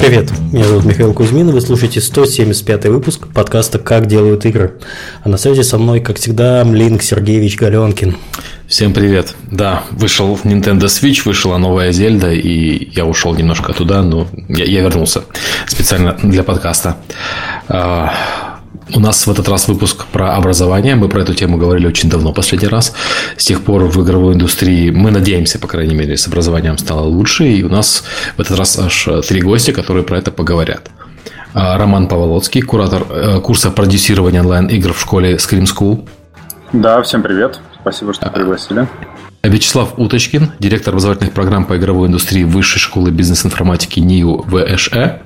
Привет, меня зовут Михаил Кузьмин, и вы слушаете 175 выпуск подкаста «Как делают игры». А на связи со мной, как всегда, Млинк Сергеевич Галенкин. Всем привет. Да, вышел Nintendo Switch, вышла новая Зельда, и я ушел немножко туда, но я, я вернулся специально для подкаста. А, у нас в этот раз выпуск про образование. Мы про эту тему говорили очень давно, последний раз. С тех пор в игровой индустрии мы надеемся, по крайней мере, с образованием стало лучше. И у нас в этот раз аж три гостя, которые про это поговорят. А, Роман Паволоцкий, куратор э, курса продюсирования онлайн-игр в школе Scream School. Да, всем привет. Спасибо, что пригласили. Вячеслав Уточкин, директор образовательных программ по игровой индустрии Высшей школы бизнес-информатики НИУ ВШЭ.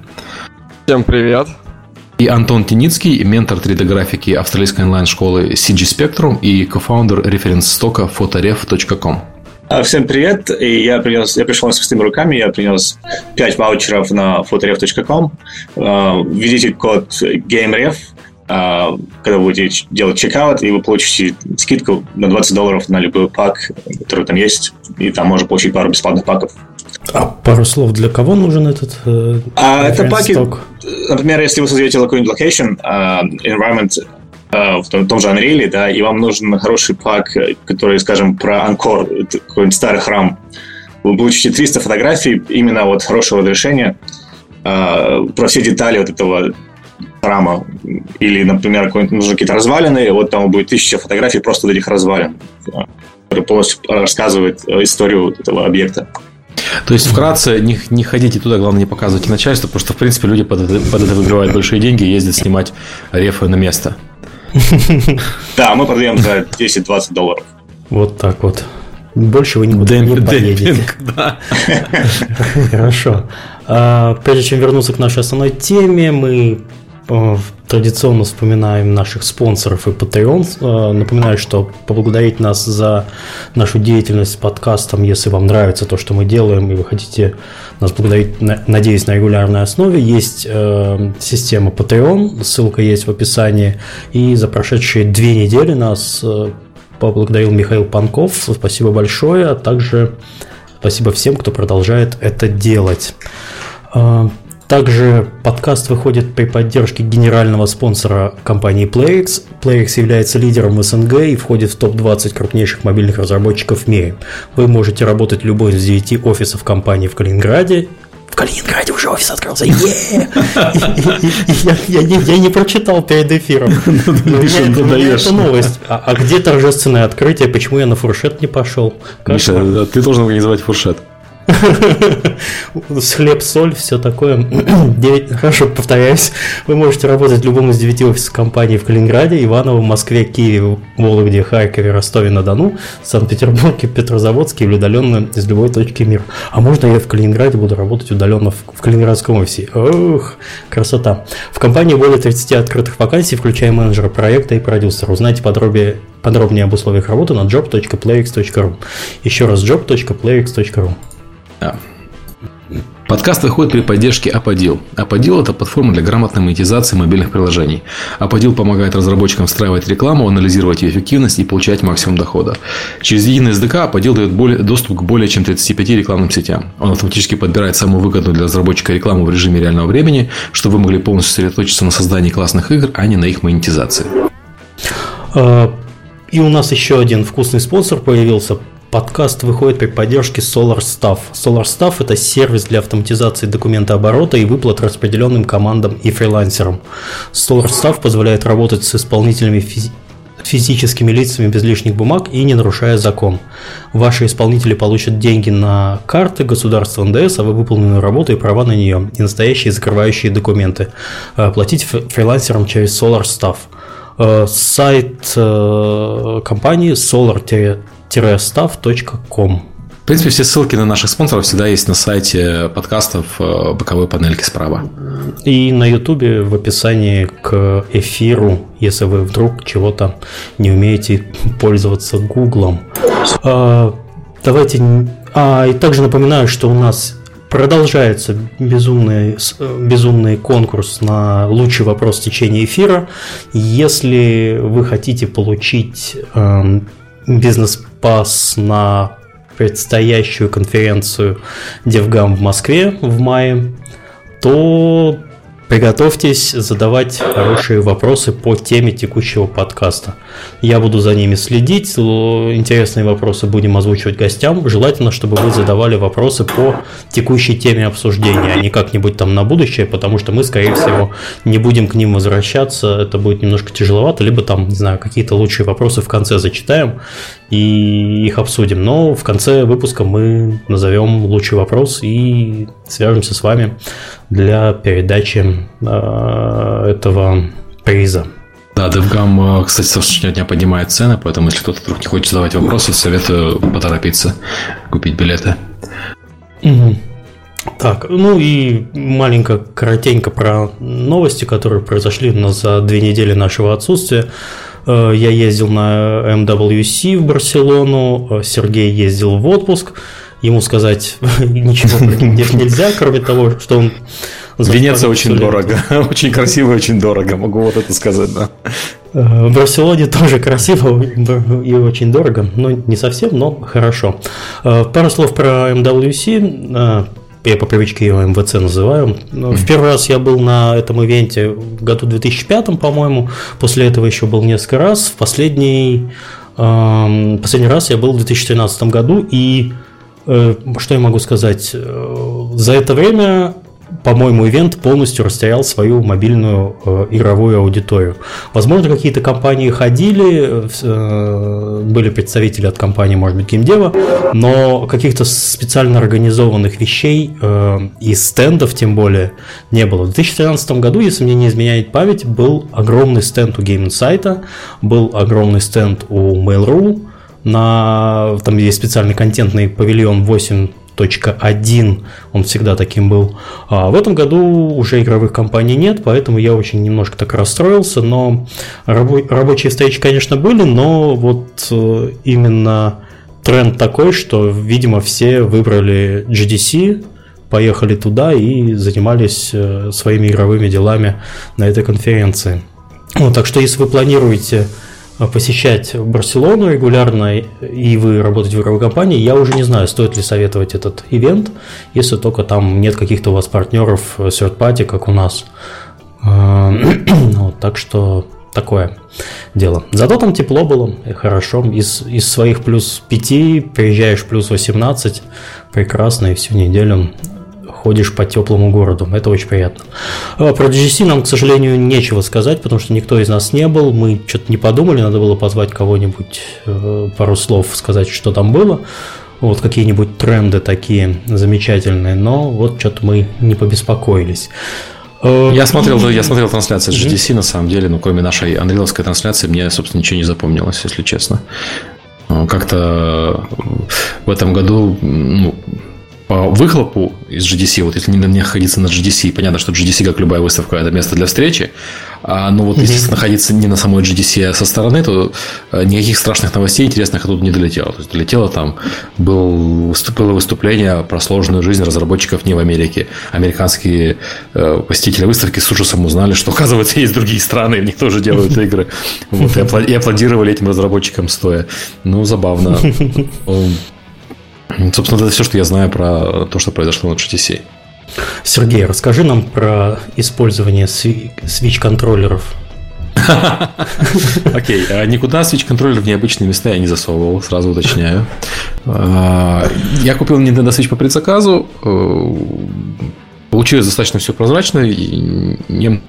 Всем привет. И Антон Теницкий, ментор 3D-графики австралийской онлайн-школы CG Spectrum и кофаундер референс-стока fotoref.com. А, всем привет! И я, принес, я пришел с пустыми руками, я принес 5 ваучеров на fotoref.com. А, введите код GameRef, а, когда будете делать чекаут, и вы получите скидку на 20 долларов на любой пак, который там есть, и там можно получить пару бесплатных паков. А пару слов, для кого нужен этот э, а, Это паки, например, если вы создаете какой-нибудь location, uh, environment uh, в том, том же Unreal, да, и вам нужен хороший пак, который, скажем, про Анкор, какой-нибудь старый храм, вы получите 300 фотографий именно вот хорошего разрешения uh, про все детали вот этого храма. Или, например, нужны какие-то развалины, вот там будет тысяча фотографий просто вот этих развалин, которые полностью рассказывают историю этого объекта. То есть, вкратце, не, не ходите туда, главное, не показывайте начальству, потому что, в принципе, люди под это, под это выбивают большие деньги и ездят снимать рефы на место. Да, мы продаем за 10-20 долларов. Вот так вот. Больше вы никуда не поедете. Да. Хорошо. А, прежде чем вернуться к нашей основной теме, мы Э, традиционно вспоминаем наших спонсоров и Patreon. Э, напоминаю, что поблагодарить нас за нашу деятельность с подкастом, если вам нравится то, что мы делаем, и вы хотите нас благодарить, надеюсь, на регулярной основе, есть э, система Patreon, ссылка есть в описании. И за прошедшие две недели нас э, поблагодарил Михаил Панков. Спасибо большое, а также спасибо всем, кто продолжает это делать. Также подкаст выходит при поддержке генерального спонсора компании PlayX. PlayX является лидером в СНГ и входит в топ-20 крупнейших мобильных разработчиков в мире. Вы можете работать в любой из 9 офисов компании в Калининграде, в Калининграде уже офис открылся. Я не прочитал перед эфиром. Это новость. А, а где торжественное открытие? Почему я на фуршет не пошел? Миша, ты должен организовать фуршет. Хлеб, соль, все такое. 9, хорошо, повторяюсь. Вы можете работать в любом из девяти офисов компании в Калининграде, Иваново, Москве, Киеве, Вологде, Харькове, Ростове-на-Дону, Санкт-Петербурге, Петрозаводске или удаленно из любой точки мира. А можно я в Калининграде буду работать удаленно в, в Калининградском офисе? Ох, красота. В компании более 30 открытых вакансий, включая менеджера проекта и продюсера. Узнайте подробнее, подробнее об условиях работы на job.playx.ru. Еще раз job.playx.ru. Подкаст выходит при поддержке Аподил. Аподил – это платформа для грамотной монетизации мобильных приложений. Аподил помогает разработчикам встраивать рекламу, анализировать ее эффективность и получать максимум дохода. Через единый SDK Аподил дает более, доступ к более чем 35 рекламным сетям. Он автоматически подбирает самую выгодную для разработчика рекламу в режиме реального времени, чтобы вы могли полностью сосредоточиться на создании классных игр, а не на их монетизации. А, и у нас еще один вкусный спонсор появился Подкаст выходит при поддержке SolarStaff. SolarStaff – это сервис для автоматизации документооборота и выплат распределенным командам и фрилансерам. SolarStaff позволяет работать с исполнителями физи физическими лицами без лишних бумаг и не нарушая закон. Ваши исполнители получат деньги на карты государства НДС, а вы выполненную работу и права на нее, и настоящие закрывающие документы. Э, платите фрилансерам через SolarStaff. Э, сайт э, компании solar staff.com. В принципе, все ссылки на наших спонсоров всегда есть на сайте подкастов э, боковой панельки справа. И на Ютубе в описании к эфиру, если вы вдруг чего-то не умеете пользоваться Гуглом. А, давайте... А, и также напоминаю, что у нас продолжается безумный, безумный конкурс на лучший вопрос в течение эфира. Если вы хотите получить эм, бизнес-пас на предстоящую конференцию DevGam в Москве в мае, то Приготовьтесь задавать хорошие вопросы по теме текущего подкаста. Я буду за ними следить, интересные вопросы будем озвучивать гостям. Желательно, чтобы вы задавали вопросы по текущей теме обсуждения, а не как-нибудь там на будущее, потому что мы, скорее всего, не будем к ним возвращаться, это будет немножко тяжеловато, либо там, не знаю, какие-то лучшие вопросы в конце зачитаем и их обсудим. Но в конце выпуска мы назовем лучший вопрос и свяжемся с вами для передачи э, этого приза. Да, DevGam, э, кстати, со вчерашнего дня поднимает цены, поэтому если кто-то вдруг не хочет задавать вопросы, советую поторопиться купить билеты. Угу. Так, ну и маленько, коротенько про новости, которые произошли у нас за две недели нашего отсутствия. Э, я ездил на MWC в Барселону, э, Сергей ездил в отпуск. Ему сказать ничего нельзя, кроме того, что он... Венеция очень дорого, очень красиво и очень дорого, могу вот это сказать, да. Э, в Барселоне тоже красиво и очень дорого, но не совсем, но хорошо. Пару слов про MWC я по привычке его МВЦ называю. Mm-hmm. В первый раз я был на этом ивенте в году 2005, по-моему. После этого еще был несколько раз. В последний, э, последний раз я был в 2013 году. И э, что я могу сказать? Э, за это время по-моему, ивент полностью растерял свою мобильную э, игровую аудиторию. Возможно, какие-то компании ходили, э, были представители от компании, может быть, GameDev, но каких-то специально организованных вещей э, и стендов, тем более, не было. В 2013 году, если мне не изменяет память, был огромный стенд у Game Insight, был огромный стенд у Mail.ru, на, там есть специальный контентный павильон 8 1, он всегда таким был. А в этом году уже игровых компаний нет, поэтому я очень немножко так расстроился, но рабо- рабочие встречи, конечно, были, но вот э, именно тренд такой, что, видимо, все выбрали GDC, поехали туда и занимались э, своими игровыми делами на этой конференции. Вот, так что если вы планируете Э, посещать Барселону регулярно, и вы работаете в игровой компании, я уже не знаю, стоит ли советовать этот ивент, если только там нет каких-то у вас партнеров э, third party, как у нас. Э, вот, так что такое дело. Зато там тепло было, хорошо. Из, из своих плюс 5 приезжаешь плюс 18, прекрасно, и всю неделю ходишь по теплому городу. Это очень приятно. А, про DGC нам, к сожалению, нечего сказать, потому что никто из нас не был. Мы что-то не подумали, надо было позвать кого-нибудь, э, пару слов сказать, что там было. Вот какие-нибудь тренды такие замечательные, но вот что-то мы не побеспокоились. Э, я смотрел, я смотрел трансляцию GDC, на самом деле, но кроме нашей андриловской трансляции, мне, собственно, ничего не запомнилось, если честно. Э, как-то в этом году ну, по выхлопу из GDC, вот если не находиться на GDC, понятно, что GDC, как любая выставка, это место для встречи, а, но вот mm-hmm. если находиться не на самой GDC, а со стороны, то э, никаких страшных новостей интересных оттуда не долетело. То есть долетело там, был, было выступление про сложную жизнь разработчиков не в Америке. Американские э, посетители выставки с ужасом узнали, что, оказывается, есть другие страны, в них тоже делают игры. Вот, и аплодировали этим разработчикам стоя. Ну, забавно. Собственно, это все, что я знаю про то, что произошло на GTC. Сергей, расскажи нам про использование свич-контроллеров. Окей, а никуда switch-контроллер в необычные места я не засовывал, сразу уточняю. А, я купил Nintendo Switch по предзаказу, э, Получилось достаточно все прозрачно. Нем...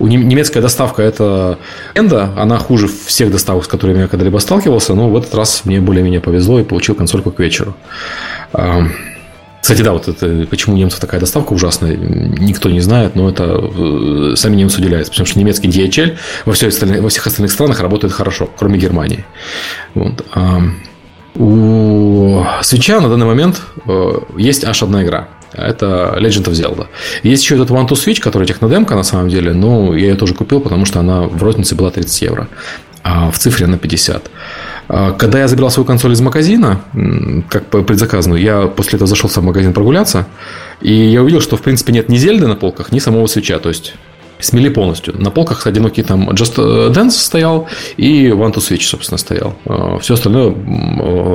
У немецкая доставка это Энда, она хуже всех доставок, с которыми я когда-либо сталкивался, но в этот раз мне более-менее повезло и получил консольку к вечеру. Кстати, да, вот это почему у немцев такая доставка ужасная, никто не знает, но это э, сами немцы удивляются, потому что немецкий DHL во, всех остальных, во всех остальных странах работает хорошо, кроме Германии. Вот. У свеча на данный момент э, есть аж одна игра. Это Legend of Zelda. Есть еще этот One to Switch, который технодемка на самом деле, но я ее тоже купил, потому что она в рознице была 30 евро, а в цифре на 50. А когда я забирал свою консоль из магазина, как предзаказанную, я после этого зашел в магазин прогуляться, и я увидел, что в принципе нет ни Зельды на полках, ни самого свеча. То есть Смели полностью. На полках одинокий там Just Dance стоял и One to Switch, собственно, стоял. Все остальное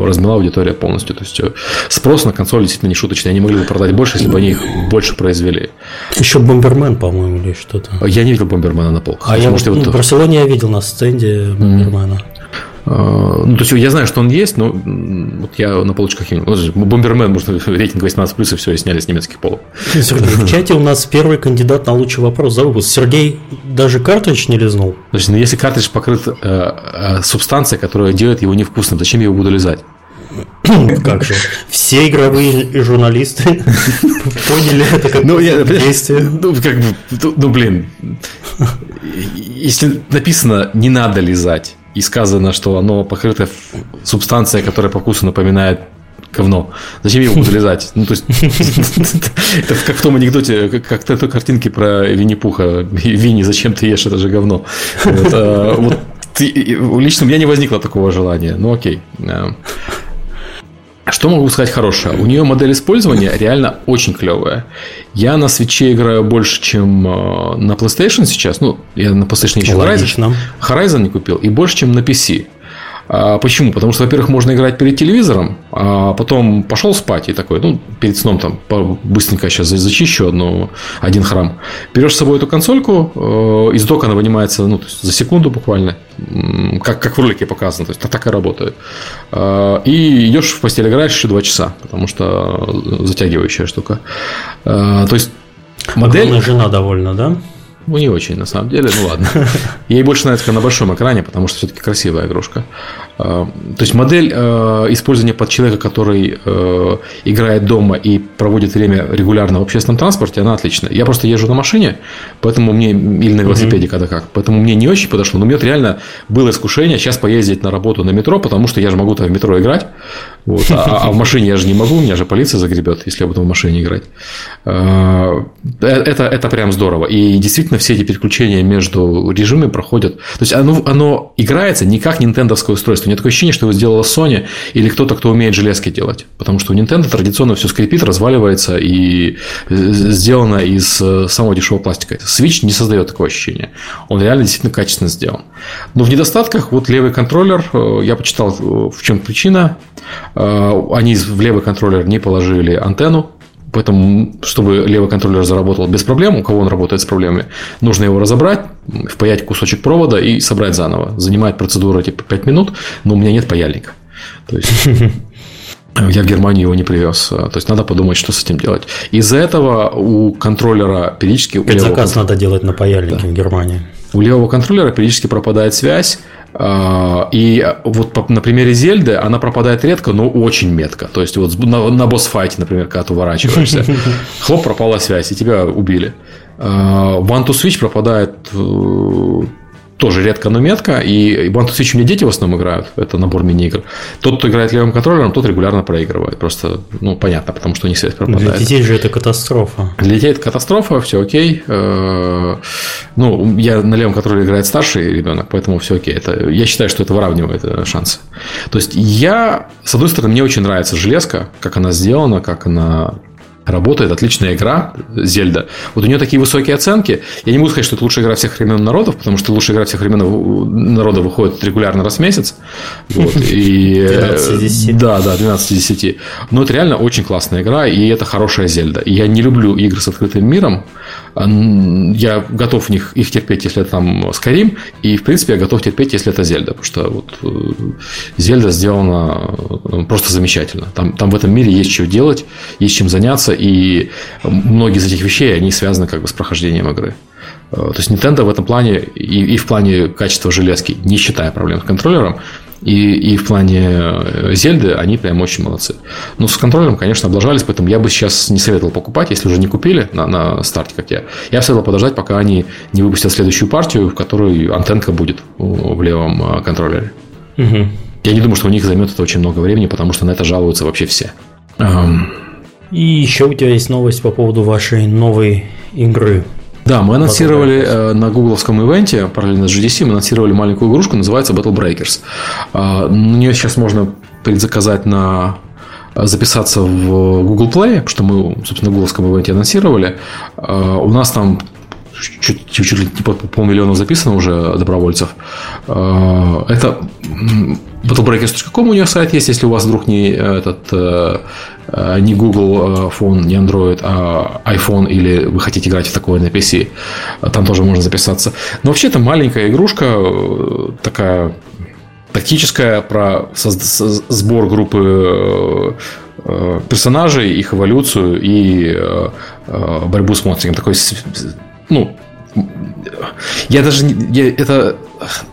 размела аудитория полностью. То есть спрос на консоль действительно не шуточный. Они могли бы продать больше, если бы они их больше произвели. Еще Бомбермен, по-моему, или что-то. Я не видел Бомбермена на полках. А я, может, ну, вот... в Барселоне я видел на стенде Бомбермена. Mm-hmm. А, ну, то есть я знаю, что он есть, но вот я на полочках не Бомбермен, может, рейтинг 18 плюс, и все, и сняли с немецких полов. Сергей, в чате у нас первый кандидат на лучший вопрос за выпуск. Сергей даже картридж не лизнул. Значит, ну, если картридж покрыт э, э, субстанцией, которая делает его невкусным, зачем я его буду лизать? Как же? Все игровые журналисты поняли это как ну, я, действие. Ну, как бы, ну, блин. Если написано «не надо лизать», и сказано, что оно покрыто субстанцией, которая по вкусу напоминает говно. Зачем его буду лизать? Ну, то есть, это как в том анекдоте, как в той картинке про Винни-Пуха. Винни, зачем ты ешь это же говно? Вот, а, лично у меня не возникло такого желания. Ну, окей. Что могу сказать хорошее? У нее модель использования реально очень клевая. Я на свече играю больше, чем э, на PlayStation сейчас. Ну, я на PlayStation еще Horizon, Horizon не купил. И больше, чем на PC. А, почему? Потому что, во-первых, можно играть перед телевизором, а потом пошел спать и такой, ну, перед сном там быстренько сейчас зачищу одну, один храм. Берешь с собой эту консольку, э, из дока она вынимается ну, за секунду буквально, как, как в ролике показано, то есть так и работает. А, и идешь в постель, играешь еще два часа, потому что затягивающая штука. А, то есть модель... Огромная жена довольна, да? Ну, не очень, на самом деле, ну ладно. Ей больше нравится на большом экране, потому что все-таки красивая игрушка. А, то есть модель э, использования под человека, который э, играет дома и проводит время регулярно в общественном транспорте, она отличная. Я просто езжу на машине, поэтому мне или на велосипеде, когда как, поэтому мне не очень подошло. Но мне вот реально было искушение сейчас поездить на работу на метро, потому что я же могу там в метро играть, вот, а, а в машине я же не могу, меня же полиция загребет, если я буду в машине играть. А, э, это, это прям здорово. И действительно все эти переключения между режимами проходят. То есть оно, оно играется не как нинтендовское устройство. У меня такое ощущение, что его сделала Sony или кто-то, кто умеет железки делать. Потому что у Nintendo традиционно все скрипит, разваливается и сделано из э, самого дешевого пластика. Switch не создает такого ощущения. Он реально действительно качественно сделан. Но в недостатках вот левый контроллер, э, я почитал, в чем причина. Они в левый контроллер не положили антенну, Поэтому, чтобы левый контроллер заработал без проблем, у кого он работает с проблемами, нужно его разобрать, впаять кусочек провода и собрать заново. Занимает процедура типа 5 минут, но у меня нет паяльника. То есть я в Германию его не привез. То есть надо подумать, что с этим делать. Из-за этого у контроллера периодически... Заказ надо делать на паяльнике да. в Германии. У левого контроллера периодически пропадает связь, и вот на примере Зельды она пропадает редко, но очень метко. То есть, вот на, на босс-файте, например, когда ты уворачиваешься, хлоп, пропала связь, и тебя убили. А, One to Switch пропадает э, тоже редко, но метко. И One to Switch у меня дети в основном играют. Это набор мини-игр. Тот, кто играет левым контроллером, тот регулярно проигрывает. Просто, ну, понятно, потому что у них связь пропадает. Для детей же это катастрофа. Для детей это катастрофа, все окей. Э, ну, я на левом контроллере играет старший ребенок, поэтому все окей. Это, я считаю, что это выравнивает э, шансы. То есть, я, с одной стороны, мне очень нравится железка, как она сделана, как она работает, отличная игра, Зельда. Вот у нее такие высокие оценки. Я не буду сказать, что это лучшая игра всех времен народов, потому что лучшая игра всех времен народов выходит регулярно раз в месяц. Вот, и, 12 10. Да, да, 12 10. Но это реально очень классная игра, и это хорошая Зельда. Я не люблю игры с открытым миром. Я готов в них, их терпеть, если это там Skyrim, и, в принципе, я готов терпеть, если это Зельда, потому что вот э, Зельда сделана э, просто замечательно. Там, там в этом мире есть что делать, есть чем заняться, и многие из этих вещей, они связаны как бы с прохождением игры. Э, то есть Nintendo в этом плане и, и в плане качества железки, не считая проблем с контроллером, и, и в плане э, Зельды они прям очень молодцы. Но с контроллером, конечно, облажались, поэтому я бы сейчас не советовал покупать, если уже не купили на, на старте, как я. Я бы советовал подождать, пока они не выпустят следующую партию, в которой антенка будет в левом э, контроллере. Угу. Я не думаю, что у них займет это очень много времени, потому что на это жалуются вообще все. И еще у тебя есть новость по поводу вашей новой игры. Да, мы анонсировали э, на гугловском ивенте, параллельно с GDC, мы анонсировали маленькую игрушку, называется Battle Breakers. Э, на нее сейчас можно предзаказать на записаться в Google Play, что мы, собственно, в гугловском ивенте анонсировали. Э, у нас там чуть, чуть, ли типа полмиллиона записано уже добровольцев. Это battlebreakers.com у них сайт есть, если у вас вдруг не этот не Google Phone, не Android, а iPhone, или вы хотите играть в такое на PC, там тоже можно записаться. Но вообще это маленькая игрушка, такая тактическая, про сбор группы Э, персонажей, их эволюцию и э, э, борьбу с монстрами. Такой, ну, я даже я, это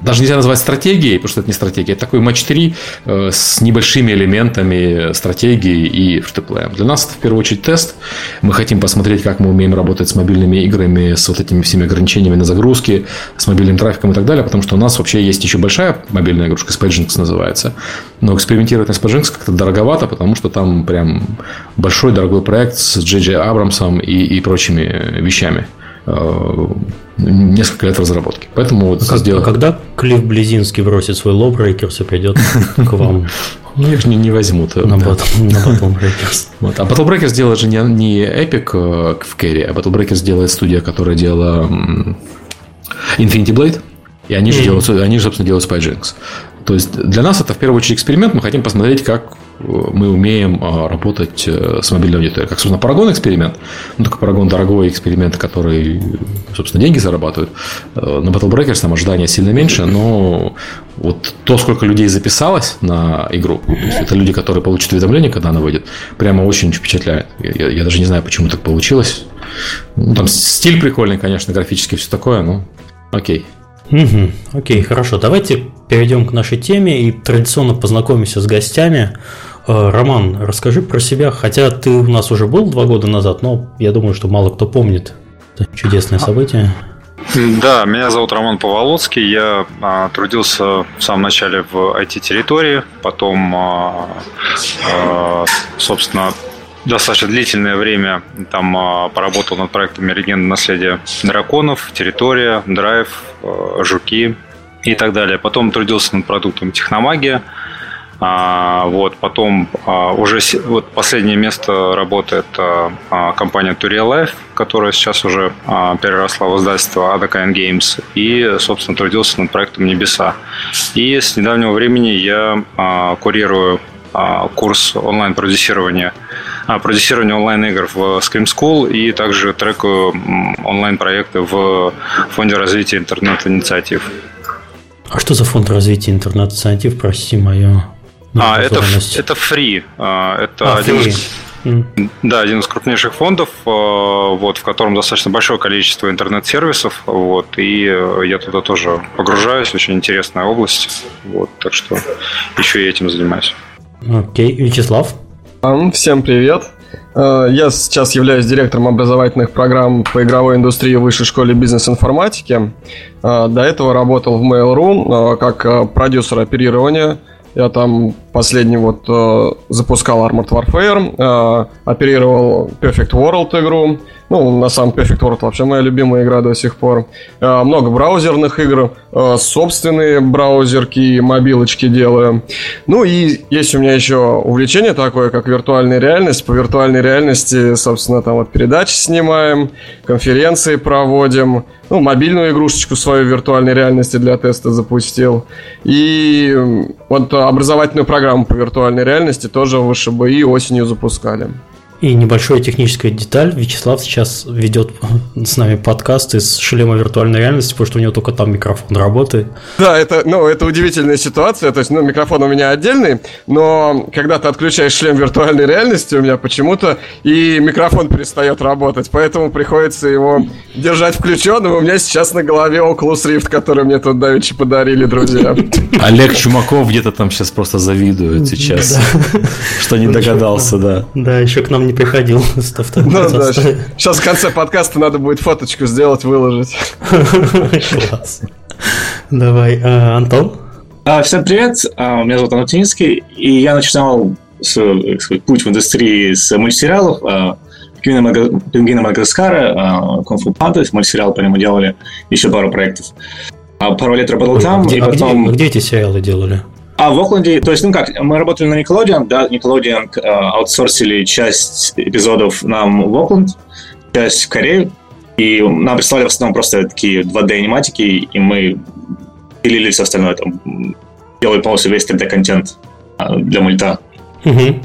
даже нельзя назвать стратегией, потому что это не стратегия. Это такой матч 3 э, с небольшими элементами стратегии и фритоплеем. Для нас это в первую очередь тест. Мы хотим посмотреть, как мы умеем работать с мобильными играми, с вот этими всеми ограничениями на загрузки, с мобильным трафиком и так далее, потому что у нас вообще есть еще большая мобильная игрушка, Spagings называется. Но экспериментировать на Spagings как-то дороговато, потому что там прям большой дорогой проект с Джей Абрамсом и, и прочими вещами. Э, несколько лет разработки. Поэтому вот а, сделал... а когда Клифф Близинский бросит свой LawBreakers и придет к вам? Ну, их не, не возьмут. На, да. на Battle Breakers. Вот. А Battle Breakers делает же не, не Epic э, в Керри, а Battle Breakers делает студия, которая делала Infinity Blade. И они же, mm-hmm. делают, они же, собственно, делают Spy Jinx. То есть для нас это в первую очередь эксперимент. Мы хотим посмотреть, как мы умеем а, работать э, с мобильной аудиторией. Как, собственно, Paragon эксперимент. Ну, только Парагон дорогой эксперимент, который, собственно, деньги зарабатывает. Э, на Battle Breakers там ожидания сильно меньше, но вот то, сколько людей записалось на игру, то есть это люди, которые получат уведомление, когда она выйдет, прямо очень впечатляет. Я, я даже не знаю, почему так получилось. Ну, там стиль прикольный, конечно, графически все такое, но окей. Угу, окей, хорошо. Давайте перейдем к нашей теме и традиционно познакомимся с гостями. Э, Роман, расскажи про себя, хотя ты у нас уже был два года назад, но я думаю, что мало кто помнит это чудесное событие. Да, меня зовут Роман Поволоцкий, я а, трудился в самом начале в IT-территории, потом, а, а, собственно, достаточно длительное время там а, поработал над проектами «Легенда наследия драконов», «Территория», «Драйв», «Жуки» и так далее. Потом трудился над продуктом «Техномагия», а, вот, потом а, уже вот последнее место работы это а, компания Turia Life, которая сейчас уже а, переросла в издательство Adakan Games и, собственно, трудился над проектом Небеса. И с недавнего времени я а, курирую а, курс онлайн-продюсирования а, продюсирование онлайн-игр в Scream School и также треку онлайн-проекты в Фонде развития интернет-инициатив. А что за фонд развития интернет-инициатив, прости мою а, это, это free. А, это а, один, free. Из, mm. да, один из крупнейших фондов, а, вот, в котором достаточно большое количество интернет-сервисов. Вот, и э, я туда тоже погружаюсь. Очень интересная область. Вот, так что еще и этим занимаюсь. Окей, okay. Вячеслав? Всем привет. Э, я сейчас являюсь директором образовательных программ по игровой индустрии в Высшей школе бизнес-информатики. Э, до этого работал в Mail.ru как продюсер оперирования – я там последний вот э, запускал Armored Warfare, э, оперировал Perfect World игру. Ну, на самом Perfect World вообще моя любимая игра до сих пор. Э, много браузерных игр, э, собственные браузерки мобилочки делаю. Ну и есть у меня еще увлечение такое, как виртуальная реальность. По виртуальной реальности, собственно, там вот передачи снимаем, конференции проводим. Ну, мобильную игрушечку свою виртуальной реальности для теста запустил. И вот образовательную программу по виртуальной реальности тоже в ВШБИ осенью запускали. И небольшая техническая деталь. Вячеслав сейчас ведет с нами подкаст из шлема виртуальной реальности, потому что у него только там микрофон работает. Да, это, ну, это удивительная ситуация. То есть, ну, микрофон у меня отдельный, но когда ты отключаешь шлем виртуальной реальности, у меня почему-то и микрофон перестает работать. Поэтому приходится его держать включенным. У меня сейчас на голове Oculus Rift, который мне тут давеча подарили друзья. Олег Чумаков где-то там сейчас просто завидует сейчас, что не догадался, да. Да, еще к нам не приходил. Ну, да. Сейчас в конце подкаста надо будет фоточку сделать, выложить. Класс. Давай, а, Антон? А, всем привет, а, меня зовут Антон Тинский, и я начинал свой путь в индустрии с мультсериалов. Пингвина Мадагаскара, Кунг-фу Панда, мультсериал по нему делали, еще пару проектов. Пару лет работал там, и потом... Где эти сериалы делали? А в Окленде, то есть, ну как, мы работали на Nickelodeon, да, Nickelodeon э, аутсорсили часть эпизодов нам в Окленд, часть в Корею, И нам прислали в основном просто такие 2D-аниматики, и мы пилили все остальное, там, делали полностью весь 3D-контент а, для мульта. Угу.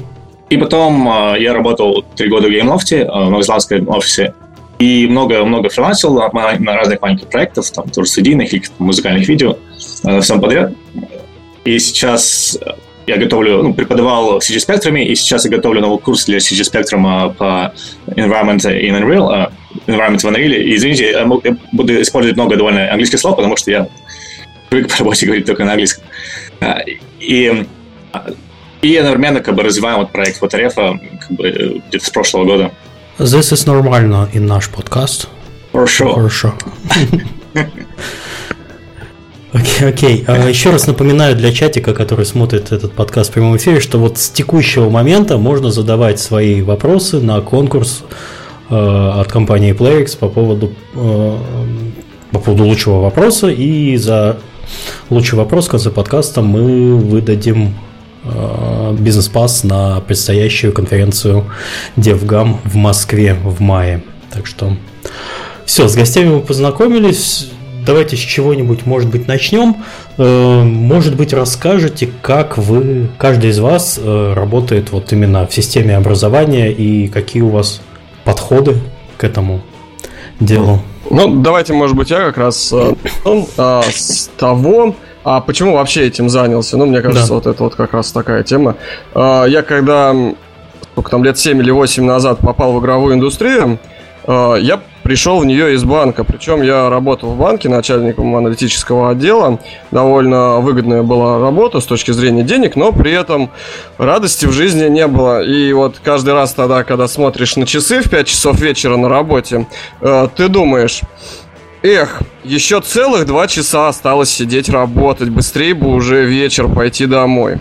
И потом а, я работал три года в геймлофте, в новозеландском офисе, и много-много фрилансил на, на разных маленьких проектах, там, тоже студийных или музыкальных видео, всем подряд. И сейчас я готовлю, ну, преподавал в CG Spectrum, и сейчас я готовлю новый курс для CG Spectrum по Environment in Unreal, Environment в Unreal. И, извините, я буду использовать много довольно английских слов, потому что я привык по работе говорить только на английском. А, и, и одновременно как бы развиваем вот проект Фоторефа как бы где-то с прошлого года. This is нормально in наш подкаст. Хорошо. Хорошо. Окей, окей. А еще раз напоминаю для чатика, который смотрит этот подкаст в прямом эфире, что вот с текущего момента можно задавать свои вопросы на конкурс э, от компании PlayX по поводу, э, по поводу лучшего вопроса. И за лучший вопрос в конце подкаста мы выдадим э, бизнес-пас на предстоящую конференцию DevGam в Москве в мае. Так что все, с гостями мы познакомились давайте с чего-нибудь, может быть, начнем. Э, может быть, расскажете, как вы, каждый из вас э, работает вот именно в системе образования и какие у вас подходы к этому делу. Ну, давайте, может быть, я как раз э, а, с того, а почему вообще этим занялся? Ну, мне кажется, да. вот это вот как раз такая тема. А, я когда, сколько там, лет 7 или 8 назад попал в игровую индустрию, я пришел в нее из банка. Причем я работал в банке начальником аналитического отдела. Довольно выгодная была работа с точки зрения денег, но при этом радости в жизни не было. И вот каждый раз тогда, когда смотришь на часы в 5 часов вечера на работе, э, ты думаешь, эх, еще целых два часа осталось сидеть работать, быстрее бы уже вечер пойти домой.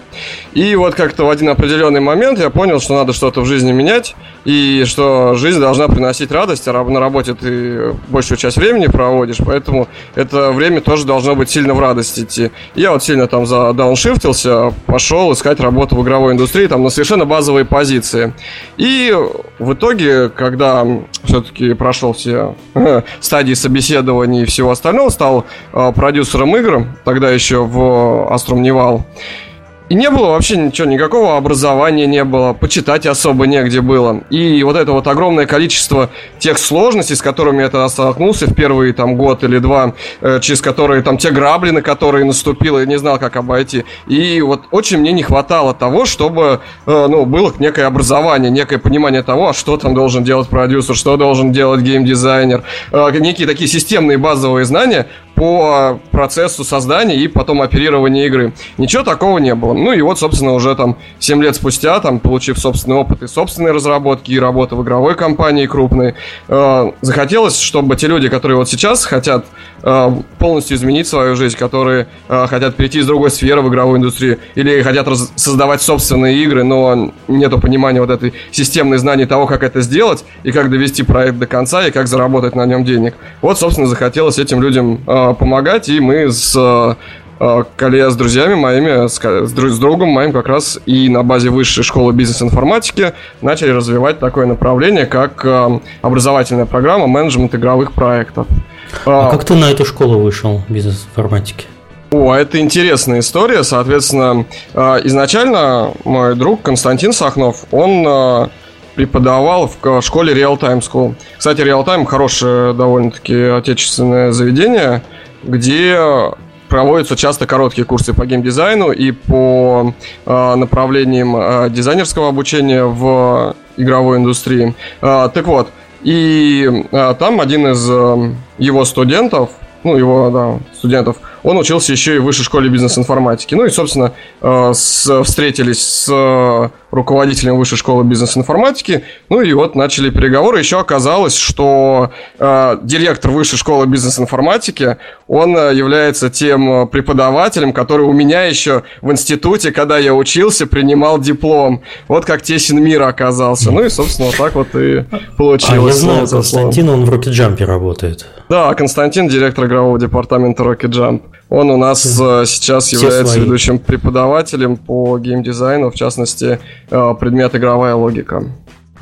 И вот как-то в один определенный момент я понял, что надо что-то в жизни менять, и что жизнь должна приносить радость, а на работе ты большую часть времени проводишь, поэтому это время тоже должно быть сильно в радость идти. Я вот сильно там задауншифтился, пошел искать работу в игровой индустрии, там на совершенно базовые позиции. И в итоге, когда все-таки прошел все стадии собеседования и всего остального, стал э, продюсером игр, тогда еще в Astrum Neval. И не было вообще ничего, никакого образования не было, почитать особо негде было. И вот это вот огромное количество тех сложностей, с которыми я тогда столкнулся в первый там год или два, э, через которые там те грабли, на которые наступил, и не знал, как обойти. И вот очень мне не хватало того, чтобы, э, ну, было некое образование, некое понимание того, а что там должен делать продюсер, что должен делать геймдизайнер, э, некие такие системные базовые знания, по процессу создания и потом оперирования игры. Ничего такого не было. Ну и вот, собственно, уже там 7 лет спустя, там, получив собственный опыт и собственной разработки, и работы в игровой компании крупной, э, захотелось, чтобы те люди, которые вот сейчас хотят э, полностью изменить свою жизнь, которые э, хотят перейти из другой сферы в игровую индустрию, или хотят раз- создавать собственные игры, но нету понимания вот этой системной знания того, как это сделать, и как довести проект до конца, и как заработать на нем денег. Вот, собственно, захотелось этим людям э, помогать, и мы с э, коллег, с друзьями моими, с, с другом моим как раз и на базе высшей школы бизнес-информатики начали развивать такое направление, как э, образовательная программа менеджмент игровых проектов. А, а как ты на эту школу вышел бизнес-информатики? О, это интересная история. Соответственно, э, изначально мой друг Константин Сахнов, он преподавал в школе Real Time School. Кстати, Real Time хорошее довольно-таки отечественное заведение, где проводятся часто короткие курсы по геймдизайну и по э, направлениям э, дизайнерского обучения в игровой индустрии. Э, так вот, и э, там один из э, его студентов, ну, его, да, студентов, он учился еще и в высшей школе бизнес-информатики. Ну и, собственно, э, с, встретились с руководителем высшей школы бизнес-информатики. Ну и вот начали переговоры. Еще оказалось, что э, директор высшей школы бизнес-информатики, он э, является тем преподавателем, который у меня еще в институте, когда я учился, принимал диплом. Вот как тесен мир оказался. Ну и, собственно, вот так вот и получилось. А я знаю, Константин, он в Rocket Jump работает. Да, Константин, директор игрового департамента Rocket Jump. Он у нас э, сейчас Все является свои. ведущим преподавателем по геймдизайну, в частности, э, предмет игровая логика.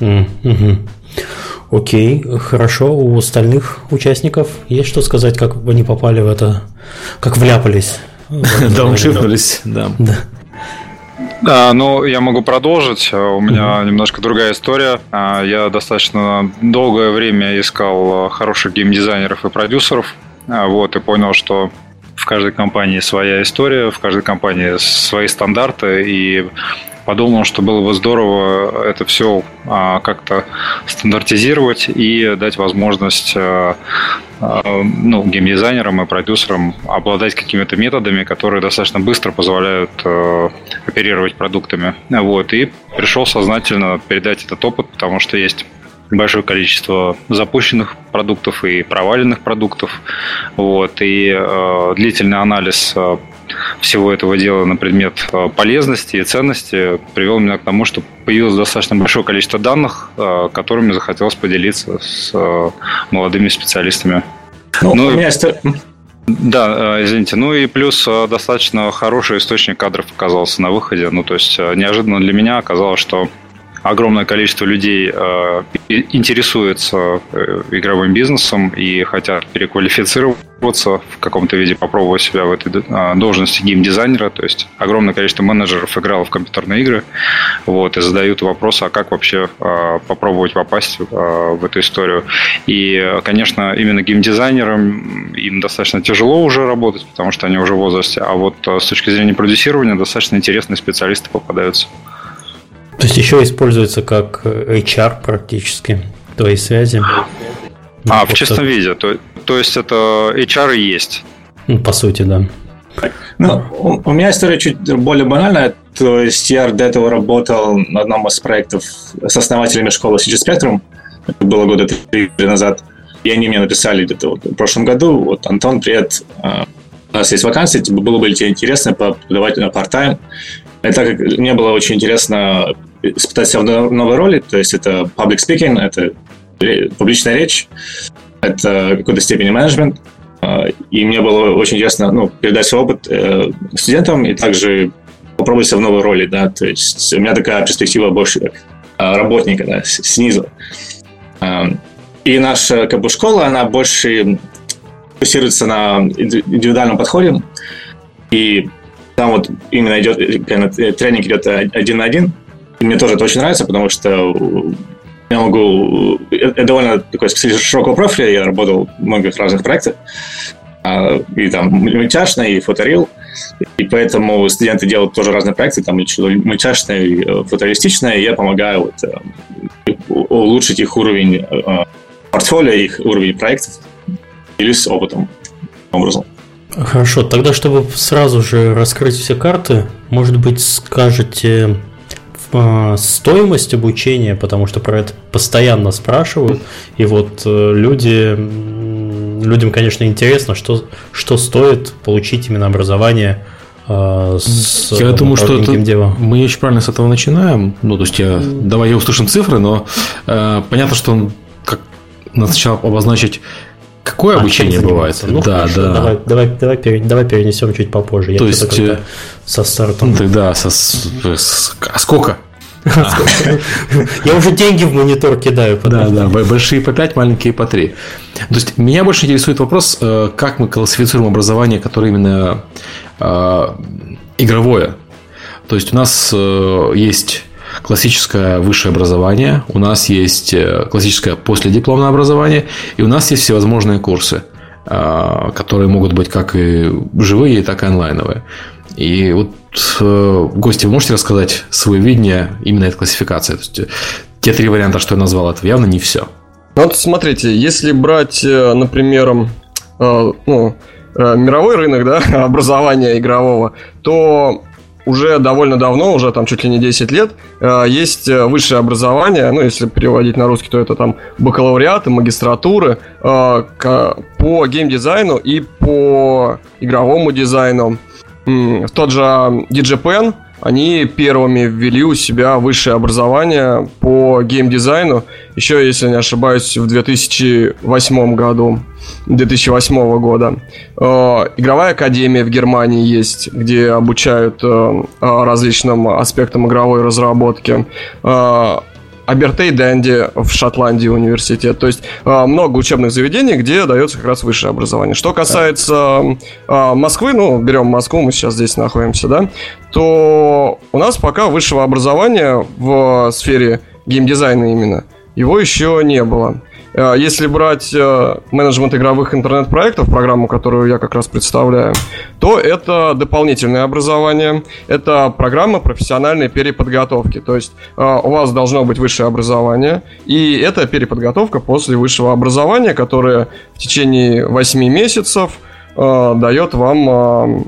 Mm-hmm. Окей, хорошо. У остальных участников есть что сказать, как они попали в это, как вляпались? Дауншифнулись, да. Да, ну, я могу продолжить. У меня немножко другая история. А, я достаточно долгое время искал хороших геймдизайнеров и продюсеров. А, вот, и понял, что в каждой компании своя история, в каждой компании свои стандарты, и подумал, что было бы здорово это все а, как-то стандартизировать и дать возможность а, а, ну, геймдизайнерам и продюсерам обладать какими-то методами, которые достаточно быстро позволяют оперировать продуктами. Вот. И пришел сознательно передать этот опыт, потому что есть большое количество запущенных продуктов и проваленных продуктов. Вот, и э, длительный анализ э, всего этого дела на предмет э, полезности и ценности привел меня к тому, что появилось достаточно большое количество данных, э, которыми захотелось поделиться с э, молодыми специалистами. Ну, ну, у меня есть... Да, извините. Ну и плюс достаточно хороший источник кадров оказался на выходе. Ну, то есть неожиданно для меня оказалось, что огромное количество людей э, интересуется э, игровым бизнесом и хотят переквалифицироваться в каком-то виде, попробовать себя в этой э, должности геймдизайнера. То есть огромное количество менеджеров играло в компьютерные игры вот, и задают вопросы, а как вообще попробовать попасть в эту историю. И, конечно, именно геймдизайнерам им достаточно тяжело уже работать, потому что они уже в возрасте, а вот с точки зрения продюсирования достаточно интересные специалисты попадаются. То есть еще используется как HR практически, твои связи. А, в чистом виде. То, то есть это HR и есть. Ну, по сути, да. Ну, у, у меня история чуть более банальная. То есть я до этого работал на одном из проектов с основателями школы CG Spectrum. Это было года три назад. И они мне написали где-то вот в прошлом году. Вот, Антон, привет. А, у нас есть вакансия, тебе было бы тебе интересно подавать на part-time. И так как мне было очень интересно испытать себя в новой роли, то есть это public speaking, это публичная речь, это в какой-то степени менеджмент, а, и мне было очень интересно ну, передать свой опыт э, студентам и также попробовать себя в новой роли, да, то есть у меня такая перспектива больше а, работника, да, снизу. А, и наша как бы школа, она больше фокусируется на индивидуальном подходе, и там вот именно идет, тренинг идет один на один, мне тоже это очень нравится, потому что я могу... Это довольно такой специалист широкого профиля, я работал в многих разных проектах, а, и там мультяшный, и фоторил, и поэтому студенты делают тоже разные проекты, там мультяшное, и э, фотореалистичное, и я помогаю вот, э, улучшить их уровень э, портфолио, их уровень проектов, с опытом образом. Хорошо, тогда, чтобы сразу же раскрыть все карты, может быть, скажете э, стоимость обучения, потому что про это постоянно спрашивают, и вот э, люди, людям, конечно, интересно, что, что стоит получить именно образование э, с Я думаю, что это, мы очень правильно с этого начинаем. Ну, то есть, я, давай я услышим цифры, но э, понятно, что как, надо сначала обозначить Какое а обучение бывает? Ну, да, хорошо, да. Давай, давай, давай, давай перенесем чуть попозже. То Я есть э, со стартом. Ну, тогда со, с, а сколько? Я уже деньги в монитор кидаю. Да, да, большие по 5, маленькие по 3. То есть меня больше интересует вопрос, э, как мы классифицируем образование, которое именно э, игровое. То есть у нас есть классическое высшее образование, у нас есть э, классическое последипломное образование, и у нас есть всевозможные курсы, а, которые могут быть как и живые, так и онлайновые. И вот, э, гости, вы можете рассказать свое видение именно этой классификации? То есть, э, те три варианта, что я назвал, это явно не все. Ну, вот смотрите, если брать, например, ну, мировой рынок да, образования игрового, то уже довольно давно, уже там чуть ли не 10 лет, э, есть э, высшее образование, ну, если переводить на русский, то это там бакалавриаты, магистратуры э, по геймдизайну и по игровому дизайну. Тот же DJ Pen, они первыми ввели у себя высшее образование по геймдизайну, еще, если не ошибаюсь, в 2008 году. 2008 года. Э, игровая академия в Германии есть, где обучают э, различным аспектам игровой разработки. Э, Абертей Дэнди в Шотландии университет. То есть э, много учебных заведений, где дается как раз высшее образование. Что касается э, Москвы, ну, берем Москву, мы сейчас здесь находимся, да, то у нас пока высшего образования в сфере геймдизайна именно, его еще не было. Э, если брать э, менеджмент игровых интернет-проектов, программу, которую я как раз представляю, то это дополнительное образование, это программа профессиональной переподготовки. То есть э, у вас должно быть высшее образование, и это переподготовка после высшего образования, которое в течение 8 месяцев дает вам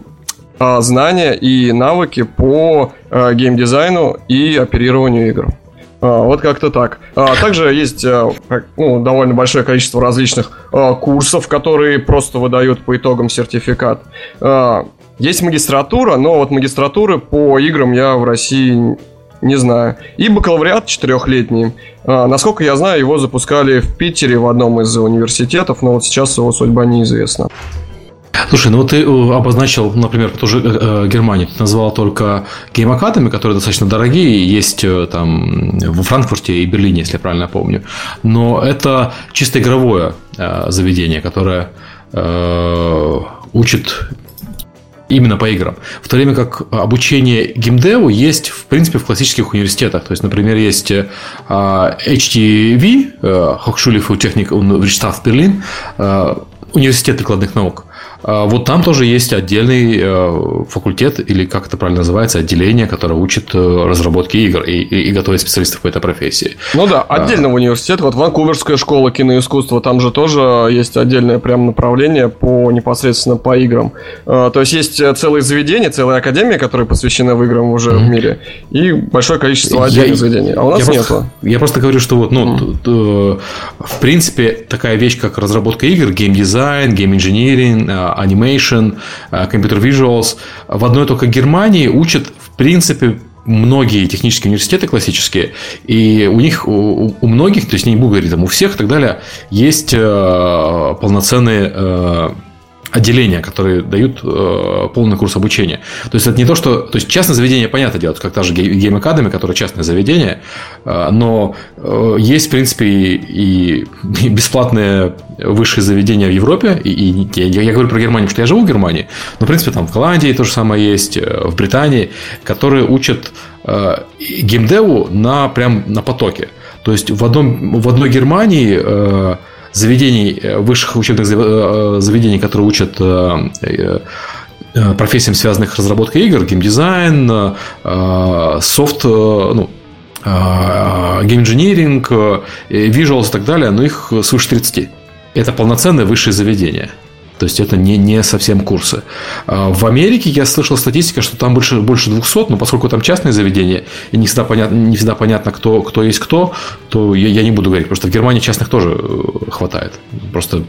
знания и навыки по геймдизайну и оперированию игр. А, вот как-то так. А, также есть а, ну, довольно большое количество различных курсов, которые просто выдают по итогам сертификат. Есть магистратура, но вот магистратуры по играм я в России не знаю. И бакалавриат четырехлетний. Насколько я знаю, его запускали в Питере в одном из университетов, но вот сейчас его судьба неизвестна. Слушай, ну вот ты э, обозначил, например, тоже э, э, Германию, ты назвал только Academy, которые достаточно дорогие, есть э, там во Франкфурте и Берлине, если я правильно помню. Но это чисто игровое э, заведение, которое э, учит именно по играм. В то время как обучение геймдеву есть, в принципе, в классических университетах. То есть, например, есть э, HTV, э, Hochschule für Technik und Wirtschaft Berlin, э, университет прикладных наук. А, вот там тоже есть отдельный э, факультет, или как это правильно называется, отделение, которое учит э, разработке игр и, и, и готовит специалистов по этой профессии. Ну да, отдельно а... университет. Вот Ванкуверская школа киноискусства, там же тоже есть отдельное прям направление по непосредственно по играм. А, то есть есть целые заведения, целая академия, которые посвящены в играм уже mm-hmm. в мире, и большое количество отдельных я, заведений. А у нас я нету. Просто, я просто говорю, что вот, ну, mm-hmm. в принципе, такая вещь, как разработка игр, геймдизайн, game engineering, animation, э, computer visuals. В одной только Германии учат, в принципе, многие технические университеты классические, и у них, у, у многих, то есть не буду говорить, там, у всех и так далее, есть э, полноценные э, отделения, которые дают э, полный курс обучения. То есть это не то, что... То есть частное заведение, понятно дело, как та же Game Academy, которое частное заведение, э, но э, есть, в принципе, и, и бесплатные высшие заведения в Европе, и, и я, я говорю про Германию, потому что я живу в Германии, но, в принципе, там в Голландии то же самое есть, э, в Британии, которые учат э, геймдеву на, прям на потоке. То есть в, одном, в одной Германии э, заведений, э, высших учебных э, заведений, которые учат э, профессиям, связанных с разработкой игр, геймдизайн, софт, ну, game engineering, visuals и так далее, но их свыше 30. Это полноценное высшее заведение. То есть это не, не совсем курсы. А в Америке я слышал статистика, что там больше, больше 200, но поскольку там частные заведения, и не всегда понятно, не всегда понятно кто, кто есть кто, то я, я не буду говорить. Просто в Германии частных тоже э, хватает. Просто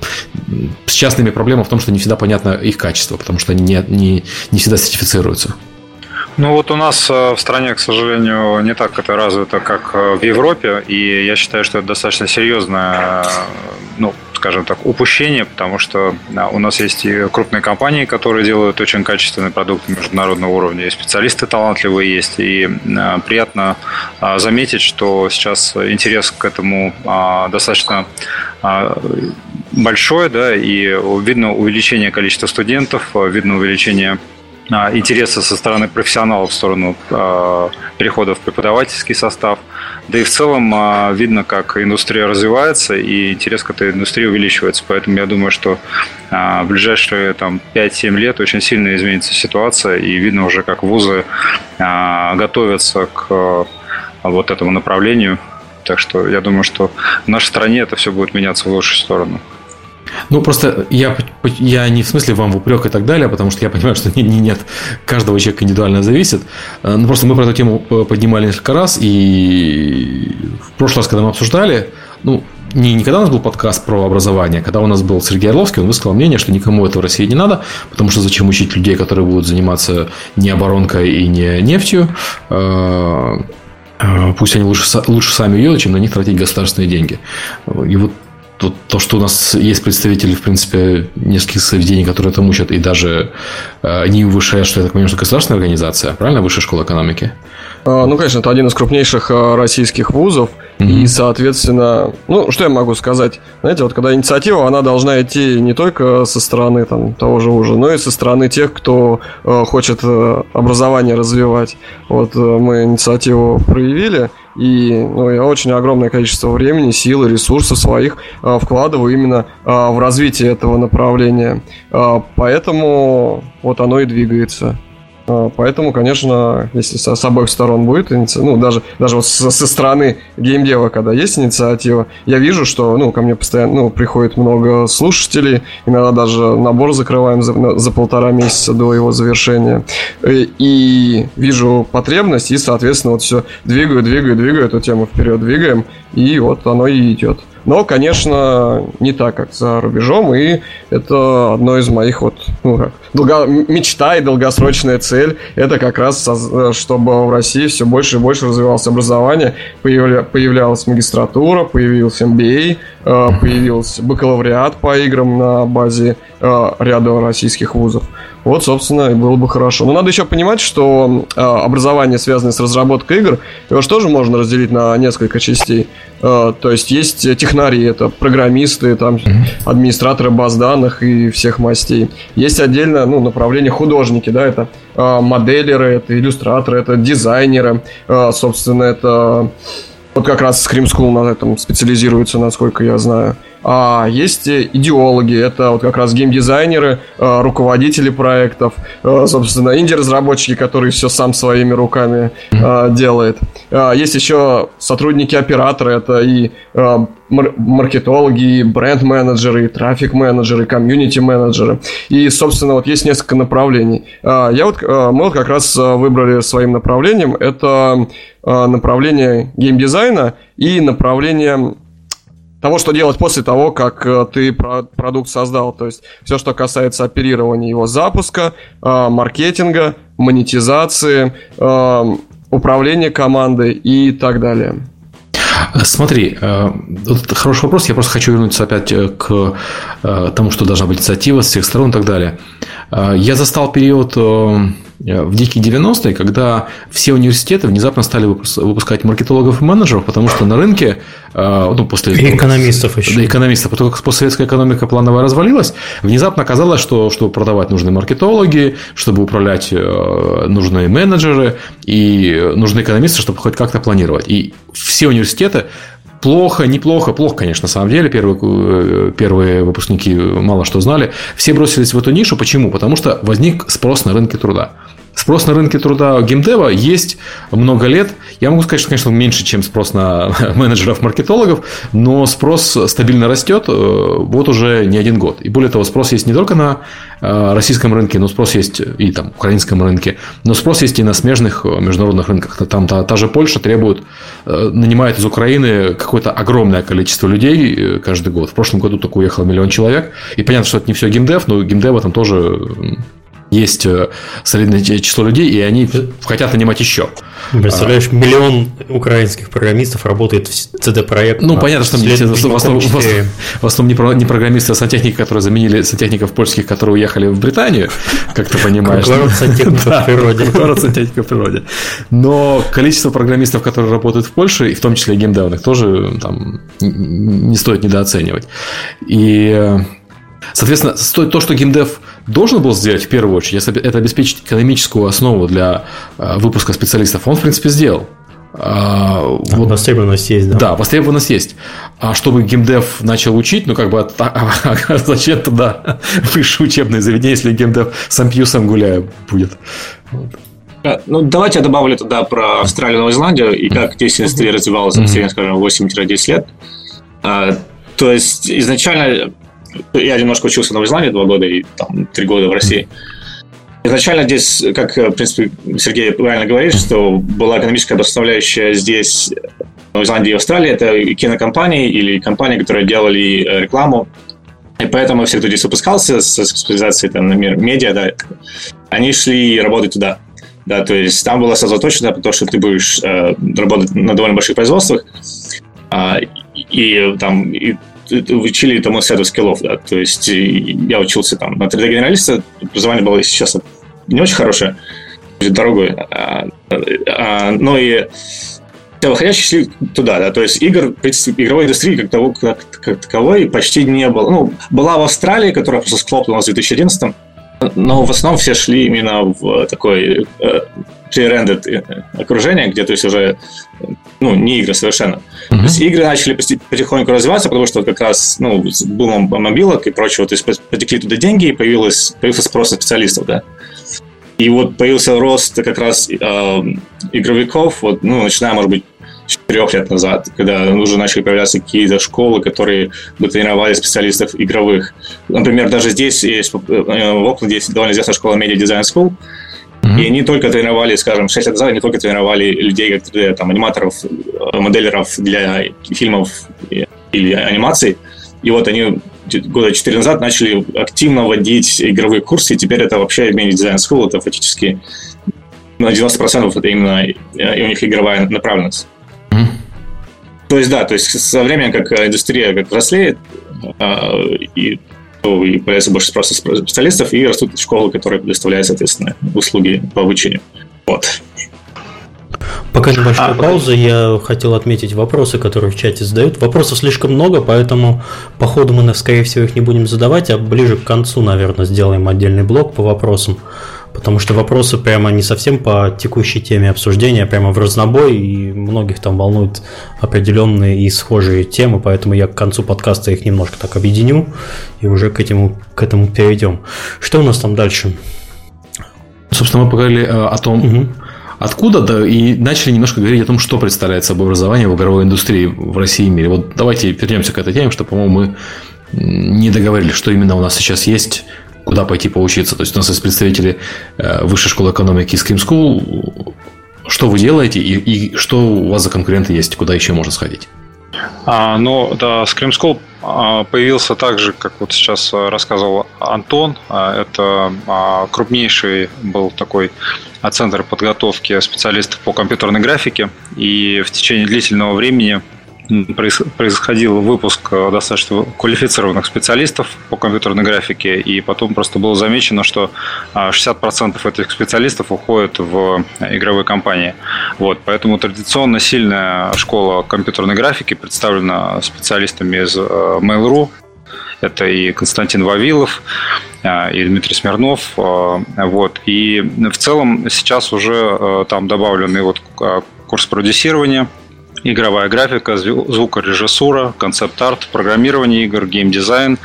с частными проблема в том, что не всегда понятно их качество, потому что они не, не, не всегда сертифицируются. Ну вот у нас э, в стране, к сожалению, не так это развито, как э, в Европе, и я считаю, что это достаточно серьезное, ну, скажем так, упущение, потому что у нас есть и крупные компании, которые делают очень качественный продукт международного уровня, и специалисты талантливые есть, и приятно заметить, что сейчас интерес к этому а, достаточно а, большой, да, и видно увеличение количества студентов, видно увеличение интереса со стороны профессионалов в сторону перехода в преподавательский состав – да и в целом а, видно, как индустрия развивается и интерес к этой индустрии увеличивается. Поэтому я думаю, что а, в ближайшие там, 5-7 лет очень сильно изменится ситуация. И видно уже, как вузы а, готовятся к вот этому направлению. Так что я думаю, что в нашей стране это все будет меняться в лучшую сторону. Ну, просто я, я не в смысле вам в упрек и так далее, потому что я понимаю, что не, не, нет, каждого человека индивидуально зависит. Э, ну, просто мы про эту тему поднимали несколько раз, и в прошлый раз, когда мы обсуждали, ну, не, не когда у нас был подкаст про образование, а когда у нас был Сергей Орловский, он высказал мнение, что никому это в России не надо, потому что зачем учить людей, которые будут заниматься не оборонкой и не нефтью, э, э, пусть они лучше, лучше сами ее, чем на них тратить государственные деньги. И вот то, то, что у нас есть представители, в принципе, нескольких заведений, которые это учат, и даже э, они высшая, что я так понимаю, что государственная организация, правильно, Высшая школа экономики, А, ну, конечно, это один из крупнейших а, российских вузов. Mm-hmm. И, соответственно, ну, что я могу сказать? Знаете, вот когда инициатива, она должна идти не только со стороны там, того же вуза, но и со стороны тех, кто э, хочет э, образование развивать. Вот э, мы инициативу проявили, и ну, я очень огромное количество времени, сил и ресурсов своих э, вкладываю именно э, в развитие этого направления. Э, поэтому вот оно и двигается. А, поэтому, конечно, если с, обоих сторон будет инициатива, ну, даже, даже вот со, со стороны геймдева, когда есть инициатива, я вижу, что, ну, ко мне постоянно, ну, приходит много слушателей, иногда даже набор закрываем за, за полтора месяца до его завершения, и, и вижу потребность, и, соответственно, вот все двигаю, двигаю, двигаю эту тему вперед, двигаем, и вот оно и идет. Но, конечно, не так, как за рубежом, и это одно из моих вот, ну, как, долго... мечта и долгосрочная цель. Это как раз, чтобы в России все больше и больше развивалось образование, появля... появлялась магистратура, появился MBA, э, появился бакалавриат по играм на базе э, ряда российских вузов. Вот, собственно, и было бы хорошо. Но надо еще понимать, что э, образование, связанное с разработкой игр, его же тоже можно разделить на несколько частей. Э, то есть есть технари, это программисты, там, администраторы баз данных и всех мастей. Есть отдельно ну, направление художники, да, это э, моделеры, это иллюстраторы, это дизайнеры, э, собственно, это вот как раз Scream School на этом специализируется, насколько я знаю. А есть идеологи, это вот как раз геймдизайнеры, э, руководители проектов, э, собственно, инди-разработчики, которые все сам своими руками э, делает. Есть еще сотрудники операторы, это и маркетологи, и бренд-менеджеры, и трафик-менеджеры, комьюнити-менеджеры. И, собственно, вот есть несколько направлений. Я вот, мы вот как раз выбрали своим направлением, это направление геймдизайна и направление того, что делать после того, как э, ты продукт создал. То есть все, что касается оперирования его запуска, э, маркетинга, монетизации, э, управления командой и так далее. Смотри, вот хороший вопрос. Я просто хочу вернуться опять к тому, что должна быть инициатива с всех сторон и так далее. Я застал период в дикие 90-е, когда все университеты внезапно стали выпускать маркетологов и менеджеров, потому что на рынке, э, ну, после... И экономистов еще. Да, экономистов. Потому как постсоветская экономика планово развалилась, внезапно оказалось, что чтобы продавать нужны маркетологи, чтобы управлять э, нужны менеджеры и нужны экономисты, чтобы хоть как-то планировать. И все университеты Плохо, неплохо, плохо, конечно, на самом деле. Первые, первые выпускники мало что знали. Все бросились в эту нишу. Почему? Потому что возник спрос на рынке труда. Спрос на рынке труда геймдева есть много лет. Я могу сказать, что, конечно, меньше, чем спрос на менеджеров-маркетологов, но спрос стабильно растет э, вот уже не один год. И более того, спрос есть не только на э, российском рынке, но спрос есть и там украинском рынке, но спрос есть и на смежных э, международных рынках. Там та, та же Польша требует, нанимает из Украины какое-то огромное количество людей каждый год. В прошлом году только уехало миллион человек. И понятно, что это не все геймдев, но геймдева там тоже есть э, солидное число людей, и они хотят нанимать еще. Представляешь, а, миллион украинских программистов работает в CD-проект. Ну, понятно, что след... в, в, основном, в основном не, про, не программисты, а сантехники, которые заменили сантехников польских, которые уехали в Британию, как ты понимаешь. Город сантехников в природе. Город сантехников в природе. Но количество программистов, которые работают в Польше, и в том числе геймдевных, тоже там не стоит недооценивать. И э, Соответственно, то, что геймдев должен был сделать в первую очередь, это обеспечить экономическую основу для э, выпуска специалистов, он, в принципе, сделал. А, вот, востребованность есть, да. Да, востребованность есть. А чтобы геймдев начал учить, ну, как бы, а, а, зачем тогда высшее учебное заведение, если геймдев сам пью, сам гуляю будет? Э, ну, давайте я добавлю туда про Австралию и Новую Зеландию и как здесь индустрия развивалась за последние, скажем, 8-10 лет. А, то есть, изначально я немножко учился в Новой Зеландии два года и там три года в России. Изначально здесь, как, в принципе, Сергей правильно говорит, что была экономическая составляющая здесь, в Новой Зеландии и Австралии, это кинокомпании или компании, которые делали э, рекламу. И поэтому все, кто здесь выпускался с специализацией, там, например, медиа, да, они шли работать туда. Да, то есть там было сосредоточено, потому что ты будешь э, работать на довольно больших производствах, э, и там и учили этому сету скиллов, да, то есть я учился там на 3D-генералиста, образование было сейчас не очень хорошее, дорогой. А, а, но и все выходящие шли туда, да, то есть игр, в принципе, игровой индустрии как, того, как, как таковой почти не было. Ну, была в Австралии, которая просто схлопнулась в 2011 но в основном все шли именно в такой э, pre-rendered э, окружение, где то есть уже ну, не игры совершенно. Mm-hmm. То есть игры начали потихоньку развиваться, потому что как раз ну, с бумом мобилок и прочего, то есть потекли туда деньги, и появилось, появился спрос на специалистов, да. И вот появился рост как раз э, игровиков, вот, ну, начиная, может быть, четырех лет назад, когда уже начали появляться какие-то школы, которые бы тренировали специалистов игровых. Например, даже здесь есть, э, в Окленде есть довольно известная школа Media Design School, Mm-hmm. И они только тренировали, скажем, 6 лет назад они только тренировали людей, как 3D, там, аниматоров, э, моделеров для фильмов или анимаций. И вот они года 4 назад начали активно вводить игровые курсы, и теперь это вообще Media Design School, это фактически на 90% это именно и у них игровая направленность. Mm-hmm. То есть, да, то есть со временем, как индустрия как взрослеет, и и появляется больше спроса специалистов, и растут школы, которые предоставляют, соответственно, услуги по обучению. Вот. Пока небольшая а, пауза, я хотел отметить вопросы, которые в чате задают. Вопросов слишком много, поэтому по ходу мы, скорее всего, их не будем задавать, а ближе к концу, наверное, сделаем отдельный блок по вопросам потому что вопросы прямо не совсем по текущей теме обсуждения, а прямо в разнобой, и многих там волнуют определенные и схожие темы, поэтому я к концу подкаста их немножко так объединю и уже к этому, к этому перейдем. Что у нас там дальше? Собственно, мы поговорили э, о том, угу. откуда, да, и начали немножко говорить о том, что представляет собой образование в игровой индустрии в России и мире. Вот давайте вернемся к этой теме, что, по-моему, мы не договорились, что именно у нас сейчас есть куда пойти поучиться. То есть у нас есть представители э, Высшей школы экономики Scream School. Что вы делаете и, и что у вас за конкуренты есть, куда еще можно сходить? А, ну, да, Scream School а, появился так же, как вот сейчас рассказывал Антон. А, это крупнейший был такой центр подготовки специалистов по компьютерной графике. И в течение длительного времени происходил выпуск э, достаточно квалифицированных специалистов по компьютерной графике, и потом просто было замечено, что 60% а, этих специалистов уходят в игровые компании. Вот, поэтому традиционно сильная школа компьютерной графики представлена специалистами из э, Mail.ru, это и Константин Вавилов, э, и Дмитрий Смирнов. Вот. И в целом сейчас уже там добавленный вот курс продюсирования – игровая графика, звукорежиссура, концепт-арт, программирование игр, геймдизайн,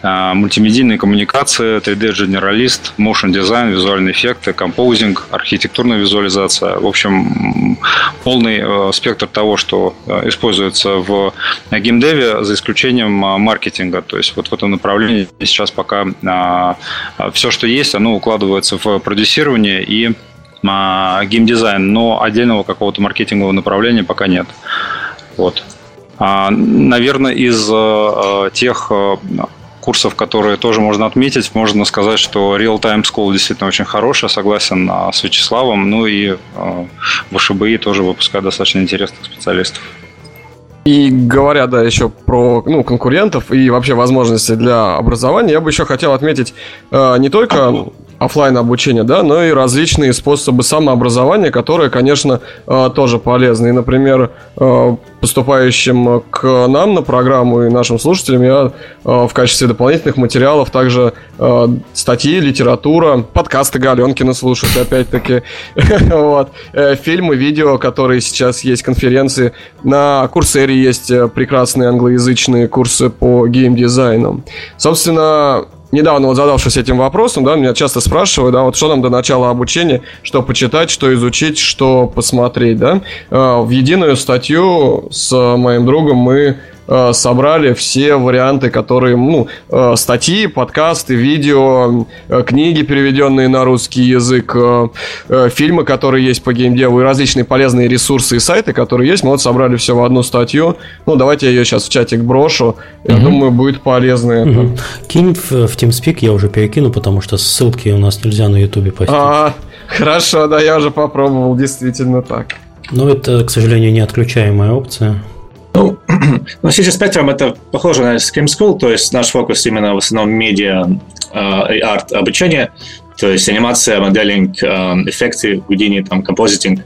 а, мультимедийные коммуникации, 3D-генералист, motion дизайн, визуальные эффекты, композинг, архитектурная визуализация. В общем, полный э, спектр того, что э, используется в геймдеве, за исключением э, маркетинга. То есть вот в этом направлении сейчас пока а, все, что есть, оно укладывается в продюсирование и геймдизайн, но отдельного какого-то маркетингового направления пока нет. Вот. А, наверное, из э, тех э, курсов, которые тоже можно отметить, можно сказать, что Real Time School действительно очень хорошая, согласен а, с Вячеславом. Ну и э, ВШБИ тоже выпускает достаточно интересных специалистов. И говоря, да, еще про ну, конкурентов и вообще возможности для образования, я бы еще хотел отметить э, не только офлайн обучения, да, но и различные способы самообразования, которые, конечно, э, тоже полезны. И, например, э, поступающим к нам на программу и нашим слушателям я э, в качестве дополнительных материалов также статьи, литература, подкасты Галенкина слушать, опять-таки, вот, фильмы, видео, которые сейчас есть, конференции. На Курсере есть прекрасные англоязычные курсы по геймдизайну. Собственно, недавно вот задавшись этим вопросом, да, меня часто спрашивают, да, вот что нам до начала обучения, что почитать, что изучить, что посмотреть, да. Э, в единую статью с моим другом мы Э, собрали все варианты, которые, ну, э, статьи, подкасты, видео, э, книги, переведенные на русский язык, фильмы, которые есть по геймдеву и различные полезные ресурсы и сайты, которые есть. Мы вот собрали все в одну статью. Ну, давайте я ее сейчас в чатик брошу. Я угу. думаю, будет полезно угу. это. Кинь в, в TeamSpeak, я уже перекину, потому что ссылки у нас нельзя на YouTube постить. А, хорошо, да, я уже попробовал, действительно так. Но это, к сожалению, не отключаемая опция. Ну, ну сейчас спектром это похоже на Scream School, то есть наш фокус именно в основном медиа э, и арт обучение. То есть анимация, моделинг, эффекты, Houdini, там, композитинг,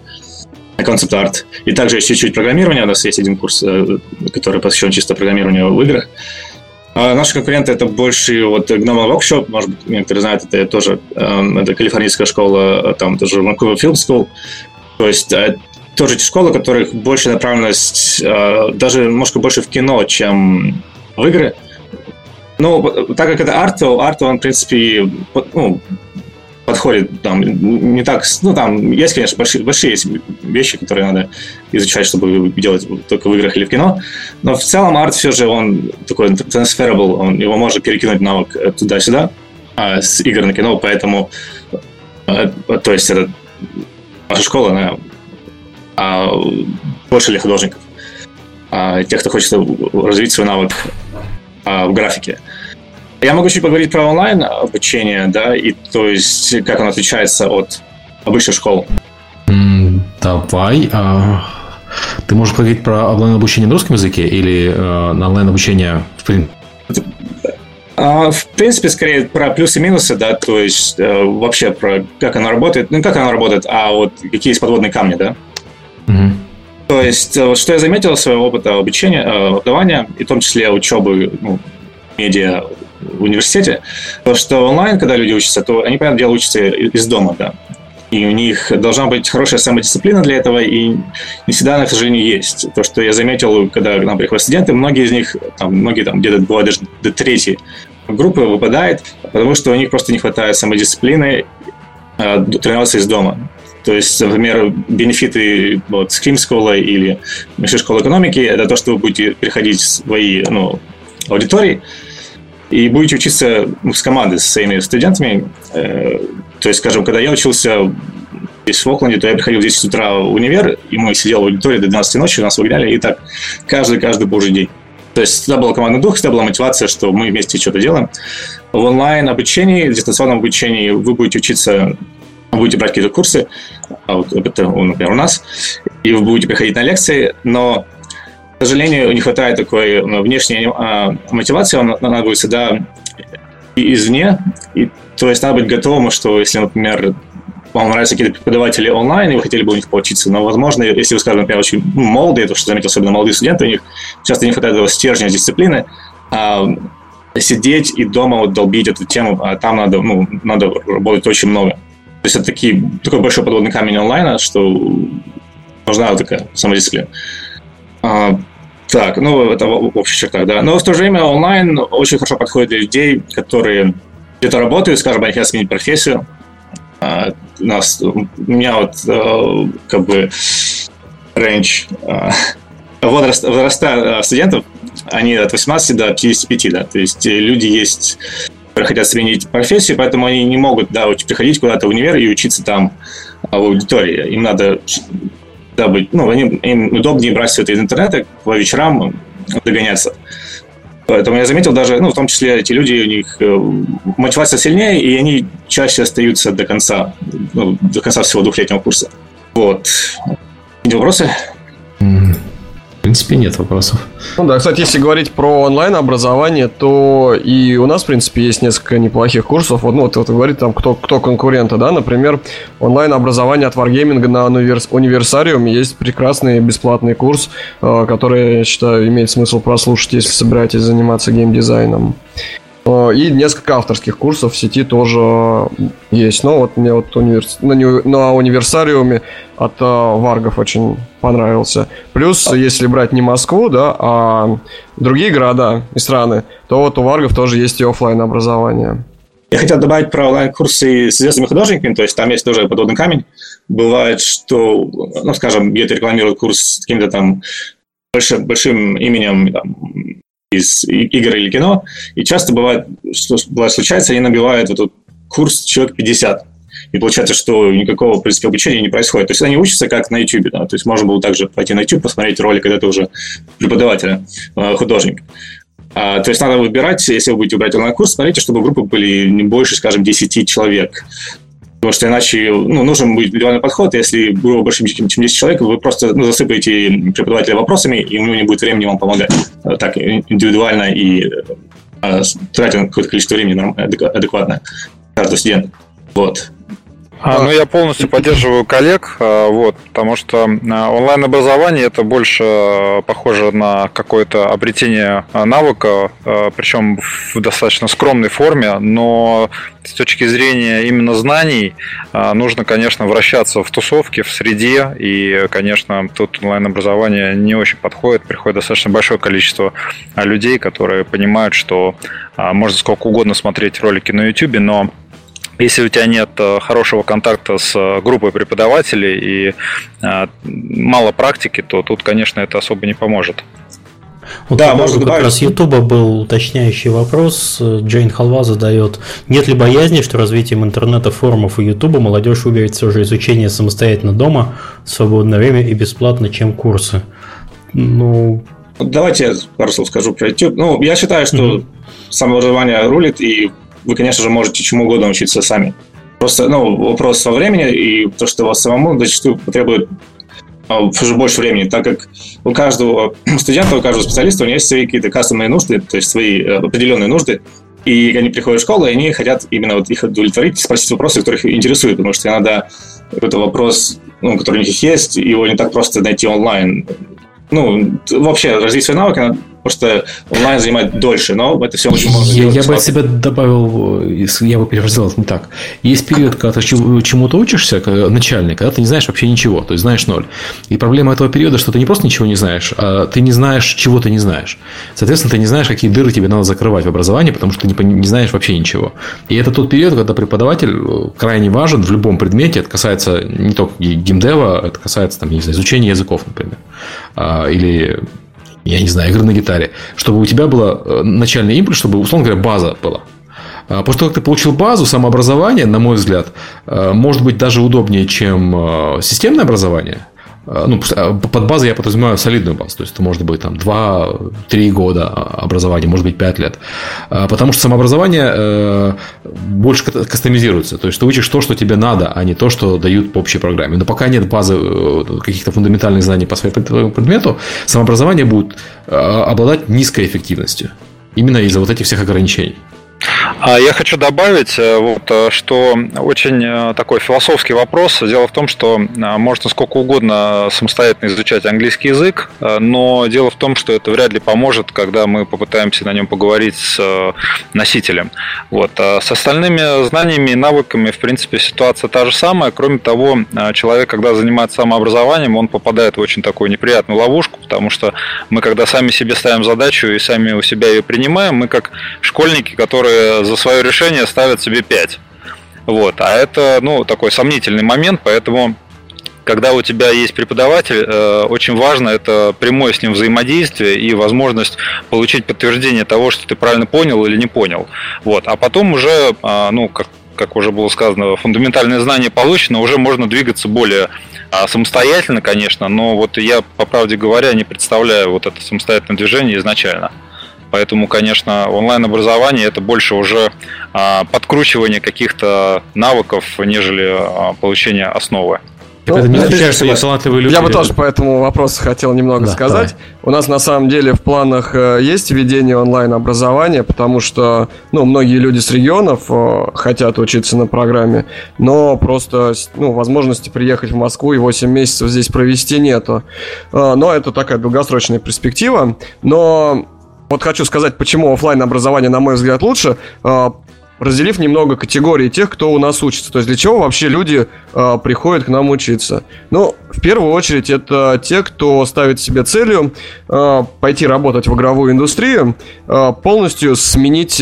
концепт-арт. И также есть чуть-чуть программирования. У нас есть один курс, который посвящен чисто программированию в играх. А наши конкуренты это больше вот Gnome Workshop, может быть, некоторые знают, это тоже это калифорнийская школа, там тоже Vancouver Film School. То есть тоже эти школы, которых больше направленность, даже немножко больше в кино, чем в игры. Ну, так как это арт, то арт, он, в принципе, ну, подходит там не так, ну там есть, конечно, большие, большие есть вещи, которые надо изучать, чтобы делать только в играх или в кино, но в целом арт все же он такой transferable, он, его можно перекинуть навык туда-сюда а, с игр на кино, поэтому а, то есть это наша школа, она а, больше для художников, а, тех, кто хочет развить свой навык а, в графике. Я могу чуть поговорить про онлайн обучение, да, и то есть как оно отличается от обычных школ. Давай. А, ты можешь поговорить про онлайн обучение на русском языке или а, на онлайн обучение в принципе? В принципе, скорее про плюсы и минусы, да, то есть э, вообще про как оно работает, ну как оно работает, а вот какие есть подводные камни, да. Угу. То есть, э, что я заметил из своего опыта обучения, э, обдавания, и в том числе учебы ну, медиа в университете, то что онлайн, когда люди учатся, то они, понятное дело, учатся из дома, да. И у них должна быть хорошая самодисциплина для этого, и не всегда она, к сожалению, есть. То, что я заметил, когда к нам приходят студенты, многие из них, там, многие там где-то бывают даже до третьей группы выпадает, потому что у них просто не хватает самодисциплины э, тренироваться из дома. То есть, например, бенефиты вот, School или школы экономики – это то, что вы будете переходить в свои ну, аудитории, и будете учиться с командой, со своими студентами. Э, то есть, скажем, когда я учился здесь в Окленде, то я приходил здесь с утра в универ, и мы сидели в аудитории до 12 ночи, нас выгоняли, и так каждый-каждый божий день. То есть всегда был командный дух, всегда была мотивация, что мы вместе что-то делаем. В онлайн-обучении, в дистанционном обучении вы будете учиться, будете брать какие-то курсы, а вот это, например, у нас, и вы будете приходить на лекции, но к сожалению, не хватает такой ну, внешней а, мотивации, она, будет всегда извне. И, то есть надо быть готовым, что если, например, вам нравятся какие-то преподаватели онлайн, и вы хотели бы у них поучиться, но, возможно, если вы, скажем, например, очень молодые, то, что заметил, особенно молодые студенты, у них часто не хватает этого стержня дисциплины, а сидеть и дома вот долбить эту тему, а там надо, ну, надо работать очень много. То есть это такие, такой большой подводный камень онлайна, что нужна такая самодисциплина. А, так, ну, это в общих чертах, да. Но в то же время онлайн очень хорошо подходит для людей, которые где-то работают, скажем, они хотят сменить профессию. А, у нас, у меня вот э, как бы рейндж э, возраст, возраста э, студентов, они от 18 до 55, да, то есть люди есть, хотят сменить профессию, поэтому они не могут, да, приходить куда-то в универ и учиться там в аудитории. Им надо дабы, ну, они, им удобнее брать все это из интернета по вечерам догоняться. Поэтому я заметил даже, ну, в том числе эти люди, у них э, мотивация сильнее, и они чаще остаются до конца, ну, до конца всего двухлетнего курса. Вот. Вопросы? Принципе, нет вопросов. Ну да, кстати, если говорить про онлайн-образование, то и у нас, в принципе, есть несколько неплохих курсов. Вот, ну, вот, вот говорит там, кто, кто конкуренты, да, например, онлайн-образование от Wargaming на универс- универсариуме есть прекрасный бесплатный курс, э, который, я считаю, имеет смысл прослушать, если собираетесь заниматься геймдизайном. Э, и несколько авторских курсов в сети тоже есть. Но вот мне вот универс... на, на универсариуме от э, Варгов очень понравился. Плюс, а... если брать не Москву, да, а другие города и страны, то вот у Варгов тоже есть и офлайн образование. Я хотел добавить про онлайн-курсы с известными художниками, то есть там есть тоже подводный камень. Бывает, что, ну, скажем, где-то рекламируют курс с каким-то там большим, большим именем там, из игр или кино, и часто бывает, что случается, они набивают этот курс человек 50. И получается, что никакого, в принципе, обучения не происходит. То есть они учатся как на YouTube. Да? То есть можно было также пойти на YouTube, посмотреть ролик, когда ты уже преподавателя, э, художник. А, то есть надо выбирать, если вы будете брать онлайн-курс, смотрите, чтобы группы были не больше, скажем, 10 человек. Потому что иначе ну, нужен будет индивидуальный подход. Если группа больше, чем 10 человек, вы просто ну, засыпаете преподавателя вопросами, и у него не будет времени вам помогать. Так, индивидуально и э, тратя какое-то количество времени адекватное каждого студента. Вот. А, ну, я полностью поддерживаю коллег, а, вот, потому что а, онлайн-образование это больше а, похоже на какое-то обретение навыка, причем в достаточно скромной форме, но с точки зрения именно знаний нужно, конечно, вращаться в тусовке, в среде, и, конечно, тут онлайн-образование не очень подходит, приходит достаточно большое количество людей, которые понимают, что можно сколько угодно смотреть ролики на YouTube, но если у тебя нет э, хорошего контакта с э, группой преподавателей и э, мало практики, то тут, конечно, это особо не поможет. Вот да, может как добавить. раз Ютуба был уточняющий вопрос. Джейн Халва задает, нет ли боязни, что развитием интернета, форумов и Ютуба молодежь выберет все же изучение самостоятельно дома, в свободное время и бесплатно, чем курсы? Ну... Давайте я пару слов скажу про YouTube. Ну, я считаю, что mm-hmm. самообразование рулит, и вы, конечно же, можете чему угодно учиться сами. Просто, ну, вопрос во времени и то, что вас самому зачастую потребует а, уже больше времени, так как у каждого студента, у каждого специалиста у него есть свои какие-то кастомные нужды, то есть свои э, определенные нужды, и они приходят в школу, и они хотят именно вот их удовлетворить, спросить вопросы, которые их интересуют, потому что иногда какой-то вопрос, ну, который у них есть, его не так просто найти онлайн. Ну, вообще, развить свои навыки Просто онлайн занимает дольше, но это все очень можно Я, я бы от себя добавил, я бы перефразировал не так. Есть период, когда ты чему-то учишься, начальный, когда ты не знаешь вообще ничего, то есть знаешь ноль. И проблема этого периода, что ты не просто ничего не знаешь, а ты не знаешь, чего ты не знаешь. Соответственно, ты не знаешь, какие дыры тебе надо закрывать в образовании, потому что ты не, не знаешь вообще ничего. И это тот период, когда преподаватель э, крайне важен в любом предмете. Это касается не только геймдева, это касается там, не знаю, изучения языков, например. А, или я не знаю, игры на гитаре, чтобы у тебя был э, начальный импульс, чтобы, условно говоря, база была. А после того, как ты получил базу, самообразование, на мой взгляд, э, может быть даже удобнее, чем э, системное образование. А, ну, а, под базой я подразумеваю солидную базу. То есть, это может быть там 2-3 года образования, может быть 5 лет. А, потому что самообразование э, больше кастомизируется. То есть, ты учишь то, что тебе надо, а не то, что дают по общей программе. Но пока нет базы э, каких-то фундаментальных знаний по своему предмету, самообразование будет э, обладать низкой эффективностью. Именно из-за вот этих всех ограничений. А я хочу добавить, э, вот, э, что очень э, такой философский вопрос. Дело в том, что можно сколько угодно самостоятельно изучать английский язык, но дело в том, что это вряд ли поможет, когда мы попытаемся на нем поговорить с носителем. Вот. А с остальными знаниями и навыками, в принципе, ситуация та же самая. Кроме того, человек, когда занимается самообразованием, он попадает в очень такую неприятную ловушку, потому что мы, когда сами себе ставим задачу и сами у себя ее принимаем, мы как школьники, которые за свое решение ставят себе 5. Вот. А это, ну, такой сомнительный момент, поэтому когда у тебя есть преподаватель, э, очень важно это прямое с ним взаимодействие и возможность получить подтверждение того, что ты правильно понял или не понял. Вот. А потом уже, а, ну, как, как уже было сказано, фундаментальные знания получено, уже можно двигаться более а, самостоятельно, конечно, но вот я, по правде говоря, не представляю вот это самостоятельное движение изначально. Поэтому, конечно, онлайн-образование это больше уже а, подкручивание каких-то навыков, нежели а, получение основы. Ну, это не означает, что есть талантливые люди. Я бы тоже по этому вопросу хотел немного да, сказать. Давай. У нас на самом деле в планах э, есть введение онлайн-образования, потому что ну, многие люди с регионов э, хотят учиться на программе, но просто ну, возможности приехать в Москву и 8 месяцев здесь провести нету. Э, но это такая долгосрочная перспектива. Но вот хочу сказать, почему офлайн образование, на мой взгляд, лучше а, разделив немного категории тех, кто у нас учится. То есть для чего вообще люди э, приходят к нам учиться? Ну, в первую очередь, это те, кто ставит себе целью э, пойти работать в игровую индустрию, полностью сменить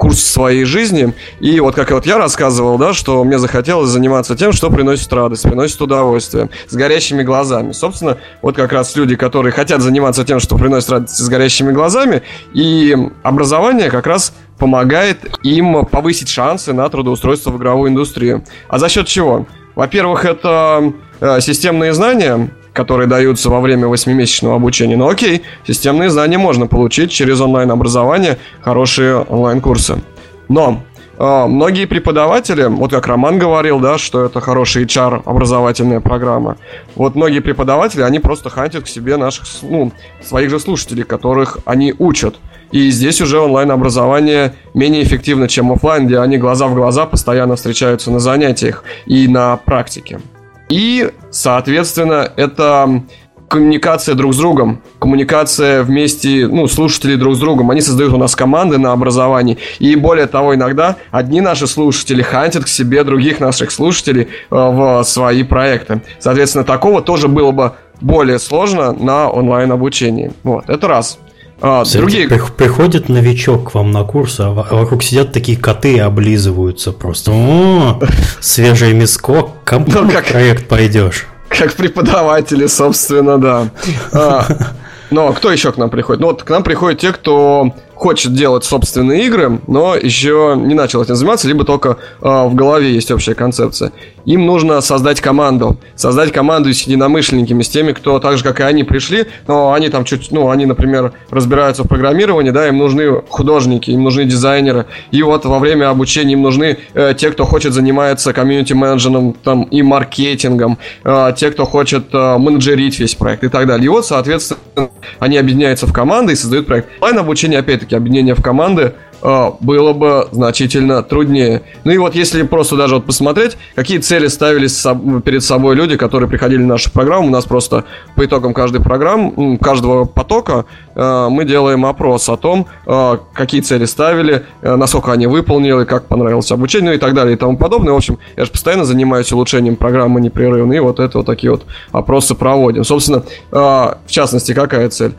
курс своей жизни. И вот как вот я рассказывал, да, что мне захотелось заниматься тем, что приносит радость, приносит удовольствие, с горящими глазами. Собственно, вот как раз люди, которые хотят заниматься тем, что приносит радость с горящими глазами, и образование как раз помогает им повысить шансы на трудоустройство в игровую индустрию. А за счет чего? Во-первых, это э, системные знания, которые даются во время восьмимесячного обучения. Ну окей, системные знания можно получить через онлайн-образование, хорошие онлайн-курсы. Но э, многие преподаватели, вот как Роман говорил, да, что это хорошая HR образовательная программа, вот многие преподаватели, они просто хантят к себе наших, ну, своих же слушателей, которых они учат. И здесь уже онлайн-образование менее эффективно, чем офлайн, где они глаза в глаза постоянно встречаются на занятиях и на практике. И, соответственно, это коммуникация друг с другом, коммуникация вместе, ну, слушателей друг с другом. Они создают у нас команды на образовании. И более того, иногда одни наши слушатели хантят к себе других наших слушателей э, в свои проекты. Соответственно, такого тоже было бы более сложно на онлайн-обучении. Вот, это раз. А, другие... Приходит новичок к вам на курс, а вокруг сидят такие коты и облизываются просто. О, свежий мискок, кому ну, как проект пойдешь? Как преподаватели, собственно, да. А, но кто еще к нам приходит? Ну вот к нам приходят те, кто хочет делать собственные игры, но еще не начал этим заниматься, либо только э, в голове есть общая концепция. Им нужно создать команду. Создать команду с единомышленниками, с теми, кто так же, как и они, пришли, но они там чуть, ну, они, например, разбираются в программировании, да, им нужны художники, им нужны дизайнеры. И вот во время обучения им нужны э, те, кто хочет заниматься комьюнити-менеджером там, и маркетингом, э, те, кто хочет э, менеджерить весь проект и так далее. И вот, соответственно, они объединяются в команды и создают проект. Онлайн-обучение, опять-таки, все-таки объединение в команды э, было бы значительно труднее. Ну и вот если просто даже вот посмотреть, какие цели ставили перед собой люди, которые приходили в нашу программу, у нас просто по итогам каждой программы, каждого потока э, мы делаем опрос о том, э, какие цели ставили, насколько они выполнили, как понравилось обучение ну и так далее и тому подобное. В общем, я же постоянно занимаюсь улучшением программы непрерывно, и вот это вот такие вот опросы проводим. Собственно, в частности, какая цель?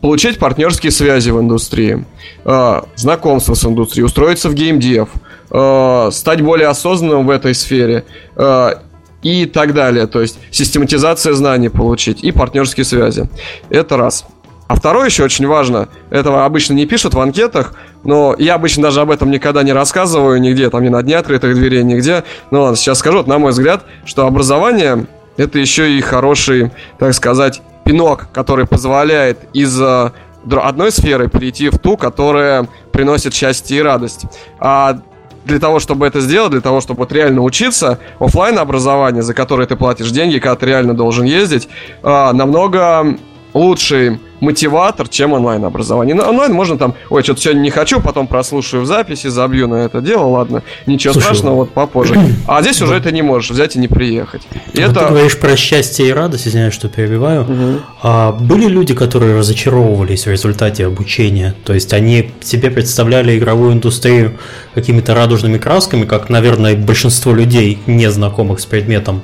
Получить партнерские связи в индустрии, э, знакомство с индустрией, устроиться в геймдев, э, стать более осознанным в этой сфере э, и так далее. То есть систематизация знаний получить и партнерские связи. Это раз. А второе еще очень важно, этого обычно не пишут в анкетах, но я обычно даже об этом никогда не рассказываю нигде, там ни на дне открытых дверей, нигде. Но ладно, сейчас скажу, вот, на мой взгляд, что образование это еще и хороший, так сказать, пинок, который позволяет из э, одной сферы перейти в ту, которая приносит счастье и радость. А для того, чтобы это сделать, для того, чтобы вот реально учиться, офлайн образование, за которое ты платишь деньги, когда ты реально должен ездить, э, намного лучший мотиватор, чем онлайн-образование. На онлайн можно там, ой, что-то сегодня не хочу, потом прослушаю в записи, забью на это дело, ладно, ничего Слушай, страшного, вот попозже. А здесь уже это не можешь взять и не приехать. И вот это... Ты говоришь про счастье и радость, извиняюсь, что перебиваю. Угу. А были люди, которые разочаровывались в результате обучения? То есть они себе представляли игровую индустрию какими-то радужными красками, как, наверное, большинство людей, не знакомых с предметом,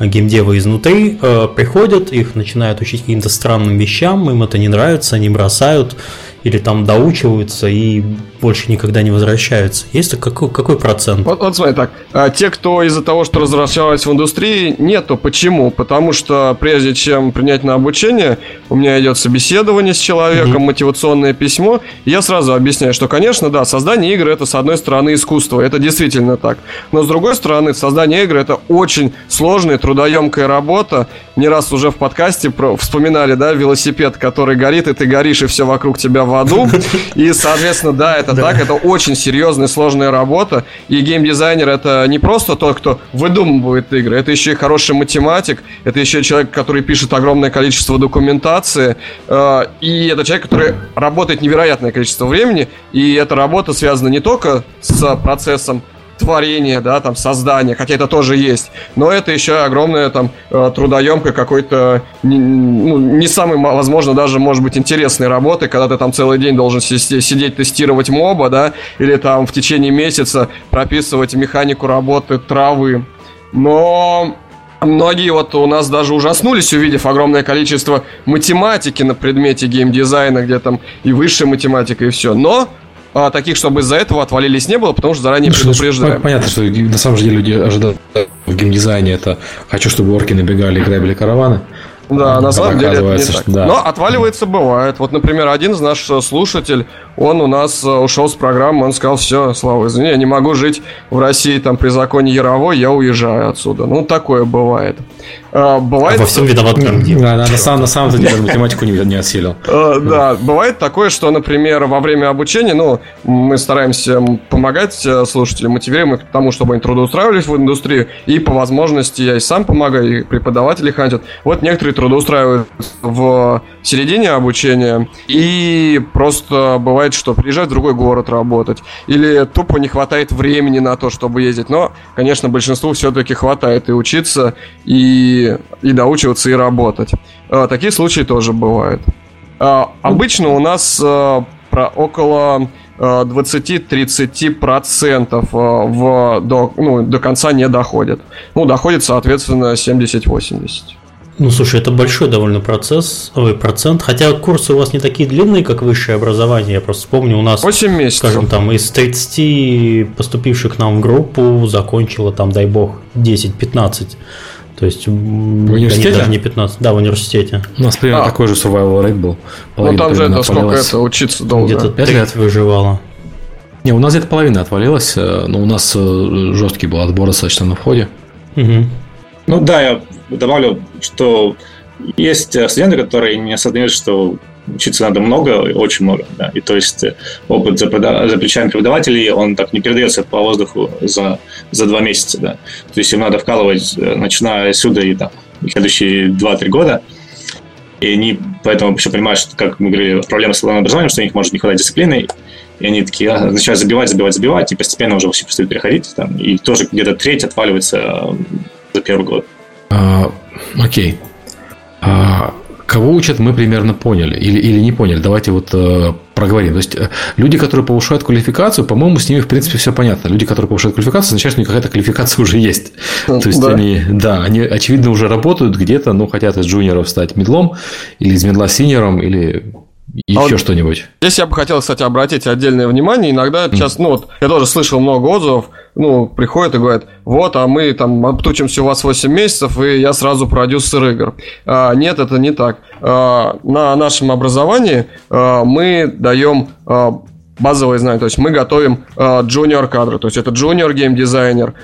геймдевы изнутри э, приходят, их начинают учить каким-то странным вещам, им это не нравится, они бросают или там доучиваются и больше никогда не возвращаются. Есть какой, какой процент? Вот, вот смотри так, а, те, кто из-за того, что возвращались в индустрии, нету. Почему? Потому что прежде чем принять на обучение, у меня идет собеседование с человеком, mm-hmm. мотивационное письмо, я сразу объясняю, что, конечно, да, создание игры это с одной стороны искусство, это действительно так, но с другой стороны, создание игры это очень сложная, трудоемкая работа. Не раз уже в подкасте про, вспоминали, да, велосипед, который горит, и ты горишь, и все вокруг тебя в аду. И, соответственно, да, это да. так, это очень серьезная, сложная работа. И геймдизайнер это не просто тот, кто выдумывает игры, это еще и хороший математик, это еще человек, который пишет огромное количество документации, э, и это человек, который работает невероятное количество времени, и эта работа связана не только с процессом творение, да, там, создание, хотя это тоже есть, но это еще огромное там э, трудоемкое какой-то, не, ну, не самый, возможно, даже, может быть, интересной работы, когда ты там целый день должен сидеть, тестировать моба, да, или там в течение месяца прописывать механику работы травы. Но Многие вот у нас даже ужаснулись, увидев огромное количество математики на предмете геймдизайна, где там и высшая математика, и все. Но а, таких, чтобы из-за этого отвалились, не было, потому что заранее ну, предупреждаем. Понятно, что на самом деле люди ожидают в геймдизайне это «хочу, чтобы орки набегали и грабили караваны». Да, на самом деле это не так. Да. Но отваливается бывает. Вот, например, один из наших слушателей, он у нас э, ушел с программы, он сказал, все, Слава, извини, я не могу жить в России там при законе Яровой, я уезжаю отсюда. Ну, такое бывает. А, бывает... Во всем виноват комдив. Да, на, самом, на самом деле математику не, не осилил. А, да, бывает такое, что, например, во время обучения, ну, мы стараемся помогать э, слушателям, мотивируем их к тому, чтобы они трудоустраивались в индустрию, и по возможности я и сам помогаю, и преподаватели хантят. Вот некоторые трудоустраивают в середине обучения, и просто бывает, что приезжают в другой город работать, или тупо не хватает времени на то, чтобы ездить. Но, конечно, большинству все-таки хватает и учиться, и, и доучиваться, и работать. А, такие случаи тоже бывают. А, обычно у нас а, про около 20-30% в, до, ну, до конца не доходит. Ну, доходит, соответственно, 70-80%. Ну, слушай, это большой довольно процесс, ой, процент. Хотя курсы у вас не такие длинные, как высшее образование. Я просто вспомню, у нас, 8 месяцев. скажем, там из 30 поступивших к нам в группу закончила там, дай бог, 10-15. То есть в университете? Даже не 15, да, в университете. У нас примерно а. такой же survival rate был. ну там же это сколько это учиться долго? Где-то 5 лет выживало. Не, у нас где-то половина отвалилась, э, но у нас э, жесткий был отбор достаточно на входе. Угу. Ну да, я добавлю, что есть студенты, которые не осознают, что учиться надо много, очень много. Да. И то есть э, опыт за, за плечами преподавателей, он так не передается по воздуху за, за два месяца. Да. То есть им надо вкалывать, э, начиная отсюда и там, следующие 2-3 года. И они поэтому еще понимают, что, как мы говорили, проблема с образованием, что у них может не хватать дисциплины, и они такие а, начинают забивать, забивать, забивать, и постепенно уже все перестают переходить. Там, и тоже где-то треть отваливается за первый год. А, окей. А, кого учат, мы примерно поняли. Или, или не поняли. Давайте вот э, проговорим. То есть, э, люди, которые повышают квалификацию, по-моему, с ними, в принципе, все понятно. Люди, которые повышают квалификацию, означает, что у них какая-то квалификация уже есть. То есть, да. они, да, они, очевидно, уже работают где-то, ну, хотят из джуниоров стать мидлом, или из мидла синьором, или еще а вот что-нибудь. Здесь я бы хотел, кстати, обратить отдельное внимание. Иногда сейчас, ну вот, я тоже слышал много отзывов, ну, приходят и говорят, вот, а мы там отучимся у вас 8 месяцев, и я сразу продюсер игр. А, нет, это не так. А, на нашем образовании а, мы даем а, базовые знания, то есть мы готовим джуниор кадры, то есть это джуниор геймдизайнер,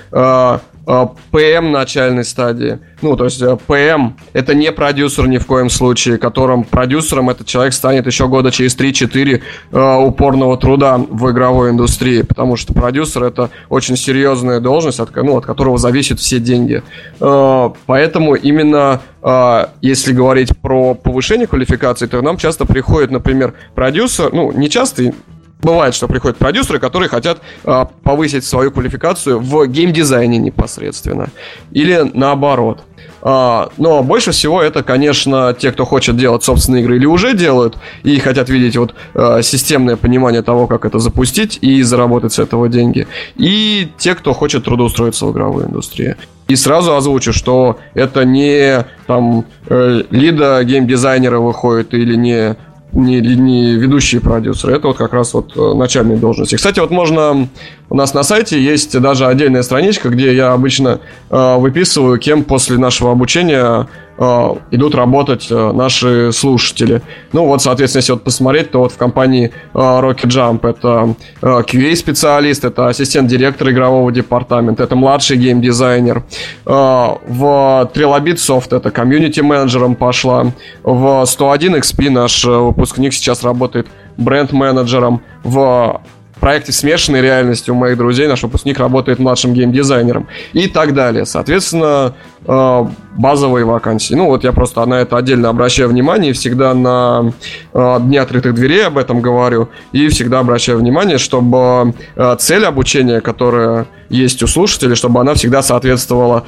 ПМ начальной стадии. Ну, то есть ПМ это не продюсер ни в коем случае, которым продюсером этот человек станет еще года через 3-4 э, упорного труда в игровой индустрии, потому что продюсер это очень серьезная должность, от, ну, от которого зависят все деньги. Э, поэтому именно э, если говорить про повышение квалификации, то нам часто приходит, например, продюсер, ну, не часто, Бывает, что приходят продюсеры, которые хотят э, повысить свою квалификацию в геймдизайне непосредственно. Или наоборот. А, но больше всего это, конечно, те, кто хочет делать собственные игры или уже делают, и хотят видеть вот а, системное понимание того, как это запустить и заработать с этого деньги. И те, кто хочет трудоустроиться в игровой индустрии. И сразу озвучу, что это не там э, лида геймдизайнера выходит или не не, не ведущие продюсеры, это вот как раз вот э, начальные должности. Кстати, вот можно, у нас на сайте есть даже отдельная страничка, где я обычно э, выписываю, кем после нашего обучения идут работать э, наши слушатели. Ну вот, соответственно, если вот посмотреть, то вот в компании э, Rocket Jump это QA-специалист, это ассистент директора игрового департамента, это младший геймдизайнер. В Trilobit Soft это комьюнити-менеджером пошла. В 101 XP наш выпускник сейчас работает бренд-менеджером. В проекте смешанной реальности у моих друзей наш выпускник работает младшим геймдизайнером и так далее. Соответственно, э, базовые вакансии. Ну вот я просто на это отдельно обращаю внимание, всегда на э, дне открытых дверей об этом говорю, и всегда обращаю внимание, чтобы э, цель обучения, которая есть у слушателей, чтобы она всегда соответствовала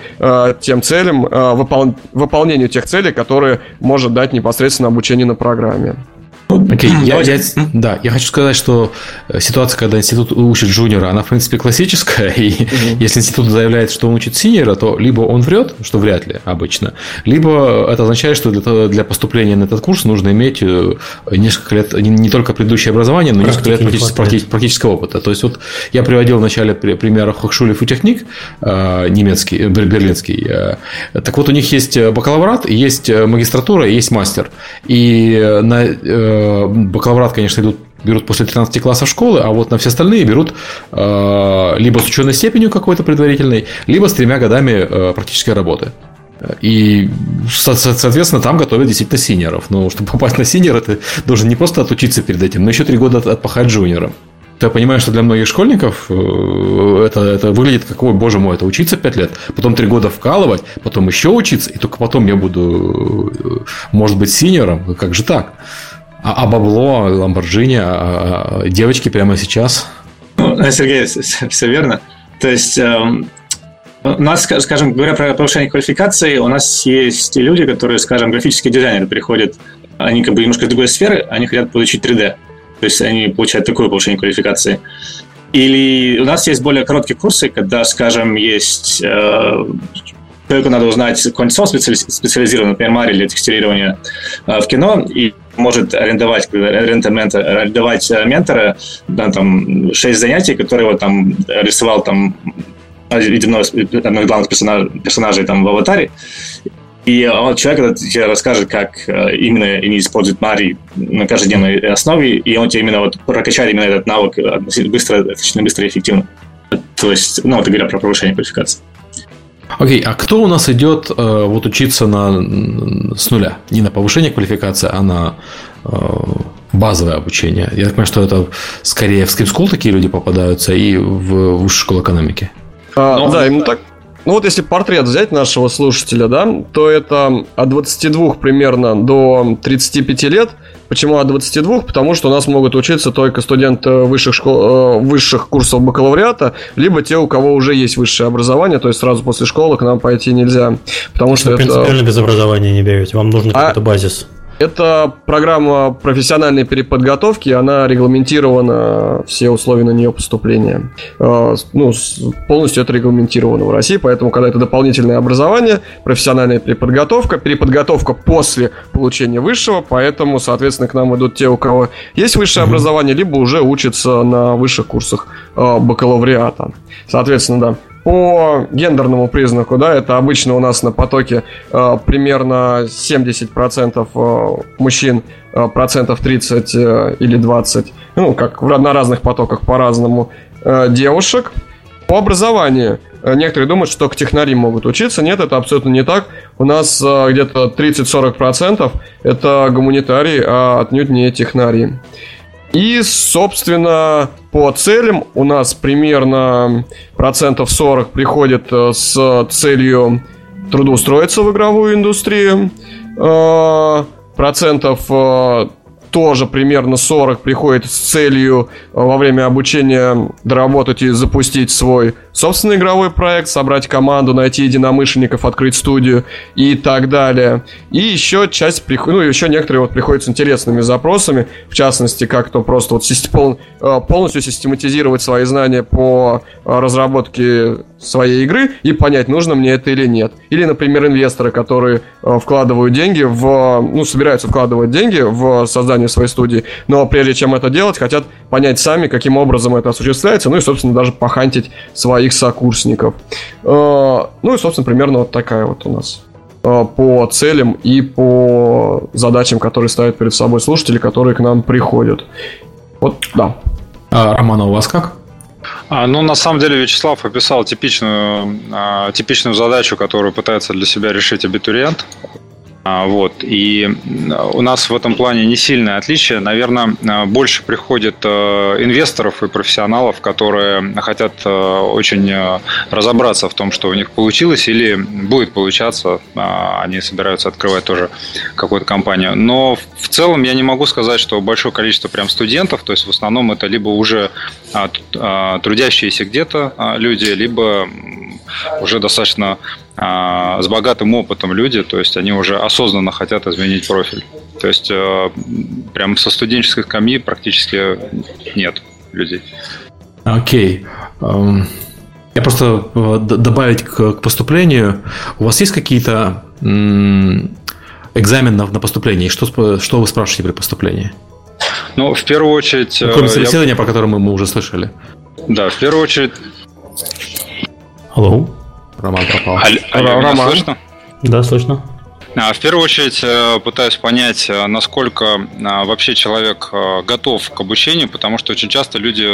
тем целям, выпол... выполнению тех целей, которые может дать непосредственно обучение на программе. Окей, okay, я, я, да, я хочу сказать, что э, ситуация, когда институт учит джуниора, она, в принципе, классическая, и mm-hmm. если институт заявляет, что он учит синьора, то либо он врет, что вряд ли обычно, либо это означает, что для, для поступления на этот курс нужно иметь э, несколько лет, не, не только предыдущее образование, но несколько лет практически, практического опыта. То есть, вот я приводил в начале пример Хохшулев и техник, э, немецкий, берлинский. Так вот, у них есть бакалаврат, есть магистратура, есть мастер. И на бакалаврат, конечно, идут берут после 13 классов школы, а вот на все остальные берут э, либо с ученой степенью какой-то предварительной, либо с тремя годами э, практической работы. И, соответственно, там готовят действительно синеров. Но чтобы попасть на синера, ты должен не просто отучиться перед этим, но еще три года отпахать джуниором. Я понимаю, что для многих школьников э, это, это выглядит как, ой, боже мой, это учиться 5 лет, потом 3 года вкалывать, потом еще учиться, и только потом я буду, э, может быть, синером. Как же так? А, а бабло, Ламборджини, а, а девочки прямо сейчас? Ну, Сергей, все верно. То есть эм, у нас, скажем, говоря про повышение квалификации, у нас есть люди, которые, скажем, графические дизайнеры приходят, они как бы немножко из другой сферы, они хотят получить 3D. То есть они получают такое повышение квалификации. Или у нас есть более короткие курсы, когда, скажем, есть э, только надо узнать какой-нибудь специализированный, например, Мари для текстилирования э, в кино, и может арендовать, арендовать э, ментора, да, там, 6 занятий, которые вот там рисовал там одного из главных персонажей, персонажей там в аватаре, и он, человек тебе расскажет, как э, именно они используют Мари на каждодневной основе, и он тебе именно вот прокачает именно этот навык быстро, достаточно быстро и эффективно. То есть, ну, это говоря про повышение квалификации. Окей, okay, а кто у нас идет э, вот учиться на, с нуля? Не на повышение квалификации, а на э, базовое обучение. Я так понимаю, что это скорее в Scream School такие люди попадаются и в высшую школу экономики. А, Но... Да, именно так. Ну вот если портрет взять нашего слушателя, да, то это от 22 примерно до 35 лет. Почему от 22? Потому что у нас могут учиться только студенты высших, школ, э, высших курсов бакалавриата, либо те, у кого уже есть высшее образование, то есть сразу после школы к нам пойти нельзя. Потому что, что это... принципиально без образования не берете, вам нужен а... какой-то базис. Это программа профессиональной переподготовки, она регламентирована, все условия на нее поступления. Э, ну, полностью это регламентировано в России, поэтому, когда это дополнительное образование, профессиональная переподготовка, переподготовка после получения высшего, поэтому, соответственно, к нам идут те, у кого есть высшее образование, либо уже учатся на высших курсах э, бакалавриата. Соответственно, да, по гендерному признаку, да, это обычно у нас на потоке э, примерно 70% э, мужчин, э, процентов 30 э, или 20, ну, как в, на разных потоках по-разному, э, девушек. По образованию э, некоторые думают, что к технари могут учиться. Нет, это абсолютно не так. У нас э, где-то 30-40% это гуманитарии, а отнюдь не технари. И, собственно, по целям у нас примерно процентов 40 приходит э, с целью трудоустроиться в игровую индустрию. Э, процентов э, тоже примерно 40 приходит с целью во время обучения доработать и запустить свой собственный игровой проект, собрать команду, найти единомышленников, открыть студию и так далее. И еще часть, ну, еще некоторые вот приходят с интересными запросами, в частности, как то просто вот систем, э, полностью систематизировать свои знания по э, разработке своей игры и понять, нужно мне это или нет. Или, например, инвесторы, которые э, вкладывают деньги в, ну, собираются вкладывать деньги в создание своей студии, но прежде чем это делать, хотят понять сами, каким образом это осуществляется, ну и, собственно, даже похантить свои своих сокурсников. Э, ну и, собственно, примерно вот такая вот у нас э, по целям и по задачам, которые ставят перед собой слушатели, которые к нам приходят. Вот, да. А, Роман, а у вас как? А, ну, на самом деле, Вячеслав описал типичную, а, типичную задачу, которую пытается для себя решить абитуриент. А, вот. И у нас в этом плане не сильное отличие. Наверное, а, больше приходит э, инвесторов и профессионалов, которые хотят э, очень э, разобраться в том, что у них получилось или будет получаться. А, они собираются открывать тоже какую-то компанию. Но в целом я не могу сказать, что большое количество прям студентов, то есть в основном это либо уже трудящиеся где-то люди, либо уже достаточно а, с богатым опытом люди, то есть они уже осознанно хотят изменить профиль. То есть э, прям со студенческой скамьи практически нет людей. Окей. Okay. Эм, я просто э, добавить к поступлению. У вас есть какие-то экзамены на поступление? Что, что вы спрашиваете при поступлении? Ну, в первую очередь... Ну, кроме собеседования, я... про которое мы уже слышали. Да, в первую очередь... Алло? Роман пропал. Аль, алло, Роман. слышно? Да, слышно. В первую очередь пытаюсь понять, насколько вообще человек готов к обучению, потому что очень часто люди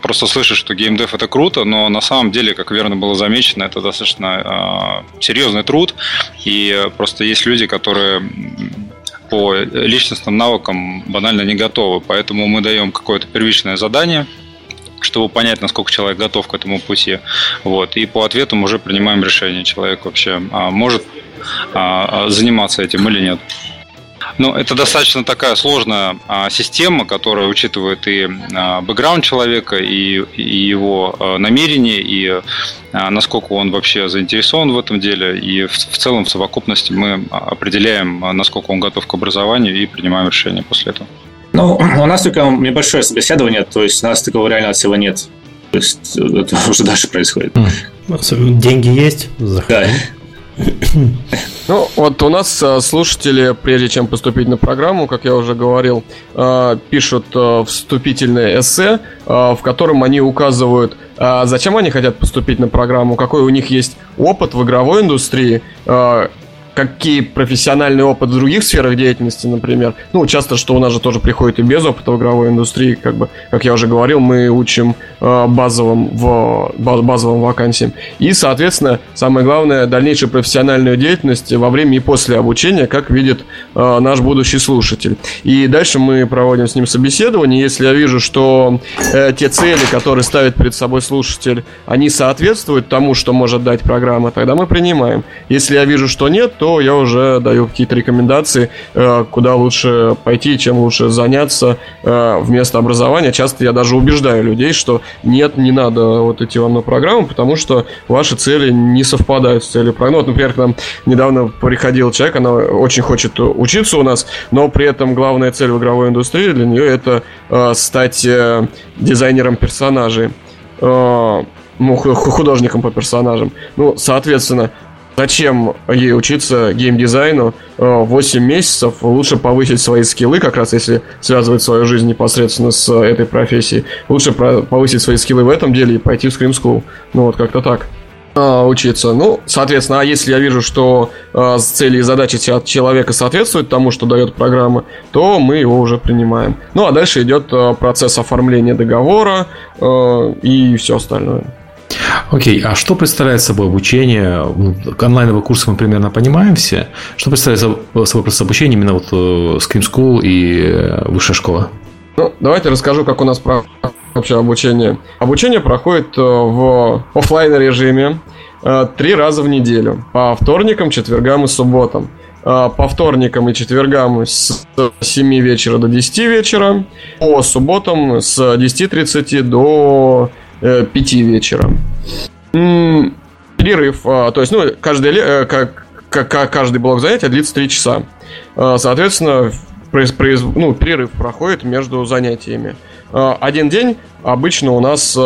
просто слышат, что геймдев это круто, но на самом деле, как верно было замечено, это достаточно серьезный труд, и просто есть люди, которые по личностным навыкам банально не готовы. Поэтому мы даем какое-то первичное задание, чтобы понять, насколько человек готов к этому пути. Вот. И по ответам уже принимаем решение, человек вообще а, может а, а заниматься этим или нет. Ну, это достаточно такая сложная а, система, которая учитывает и а, бэкграунд человека, и, и его а, намерения, и а, насколько он вообще заинтересован в этом деле. И в, в целом, в совокупности мы определяем, насколько он готов к образованию и принимаем решение после этого. Ну, у нас только небольшое собеседование, то есть у нас такого реально всего нет. То есть это уже дальше происходит. Деньги есть? Заходи. Да. Ну, вот у нас э, слушатели, прежде чем поступить на программу, как я уже говорил, э, пишут э, вступительное эссе, в котором они указывают, зачем они хотят поступить на программу, какой у них есть опыт в игровой индустрии, какие профессиональный опыт в других сферах деятельности, например. Ну, часто, что у нас же тоже приходит и без опыта в игровой индустрии, как бы, как я уже говорил, мы учим э, базовым, в, базовым вакансиям. И, соответственно, самое главное, дальнейшую профессиональную деятельность во время и после обучения, как видит э, наш будущий слушатель. И дальше мы проводим с ним собеседование. Если я вижу, что э, те цели, которые ставит перед собой слушатель, они соответствуют тому, что может дать программа, тогда мы принимаем. Если я вижу, что нет, то то я уже даю какие-то рекомендации, э, куда лучше пойти, чем лучше заняться э, вместо образования. Часто я даже убеждаю людей, что нет, не надо вот идти вам на программу, потому что ваши цели не совпадают с целью программы. Вот, например, к нам недавно приходил человек, она очень хочет учиться у нас, но при этом главная цель в игровой индустрии для нее это э, стать дизайнером персонажей ну, художником по персонажам. Ну, соответственно, Зачем ей учиться геймдизайну 8 э, месяцев? Лучше повысить свои скиллы, как раз если связывать свою жизнь непосредственно с этой профессией. Лучше повысить свои скиллы в этом деле и пойти в Scream School. Ну вот как-то так а, учиться. Ну, соответственно, а если я вижу, что э, цели и задачи человека соответствуют тому, что дает программа, то мы его уже принимаем. Ну, а дальше идет э, процесс оформления договора э, и все остальное. Окей, а что представляет собой обучение? Ну, онлайновые курсы мы примерно понимаем все. Что представляет собой просто обучение именно вот э, Scream School и э, высшая школа? Ну, давайте расскажу, как у нас вообще обучение. Обучение проходит э, в офлайн режиме три раза в неделю. По вторникам, четвергам и субботам. По вторникам и четвергам с 7 вечера до 10 вечера. По субботам с 10.30 до 5 вечера. Перерыв, а, то есть, ну, каждый, э, как, как, каждый блок занятия длится 3 часа. А, соответственно, произ, произ, ну, перерыв проходит между занятиями. А, один день обычно у нас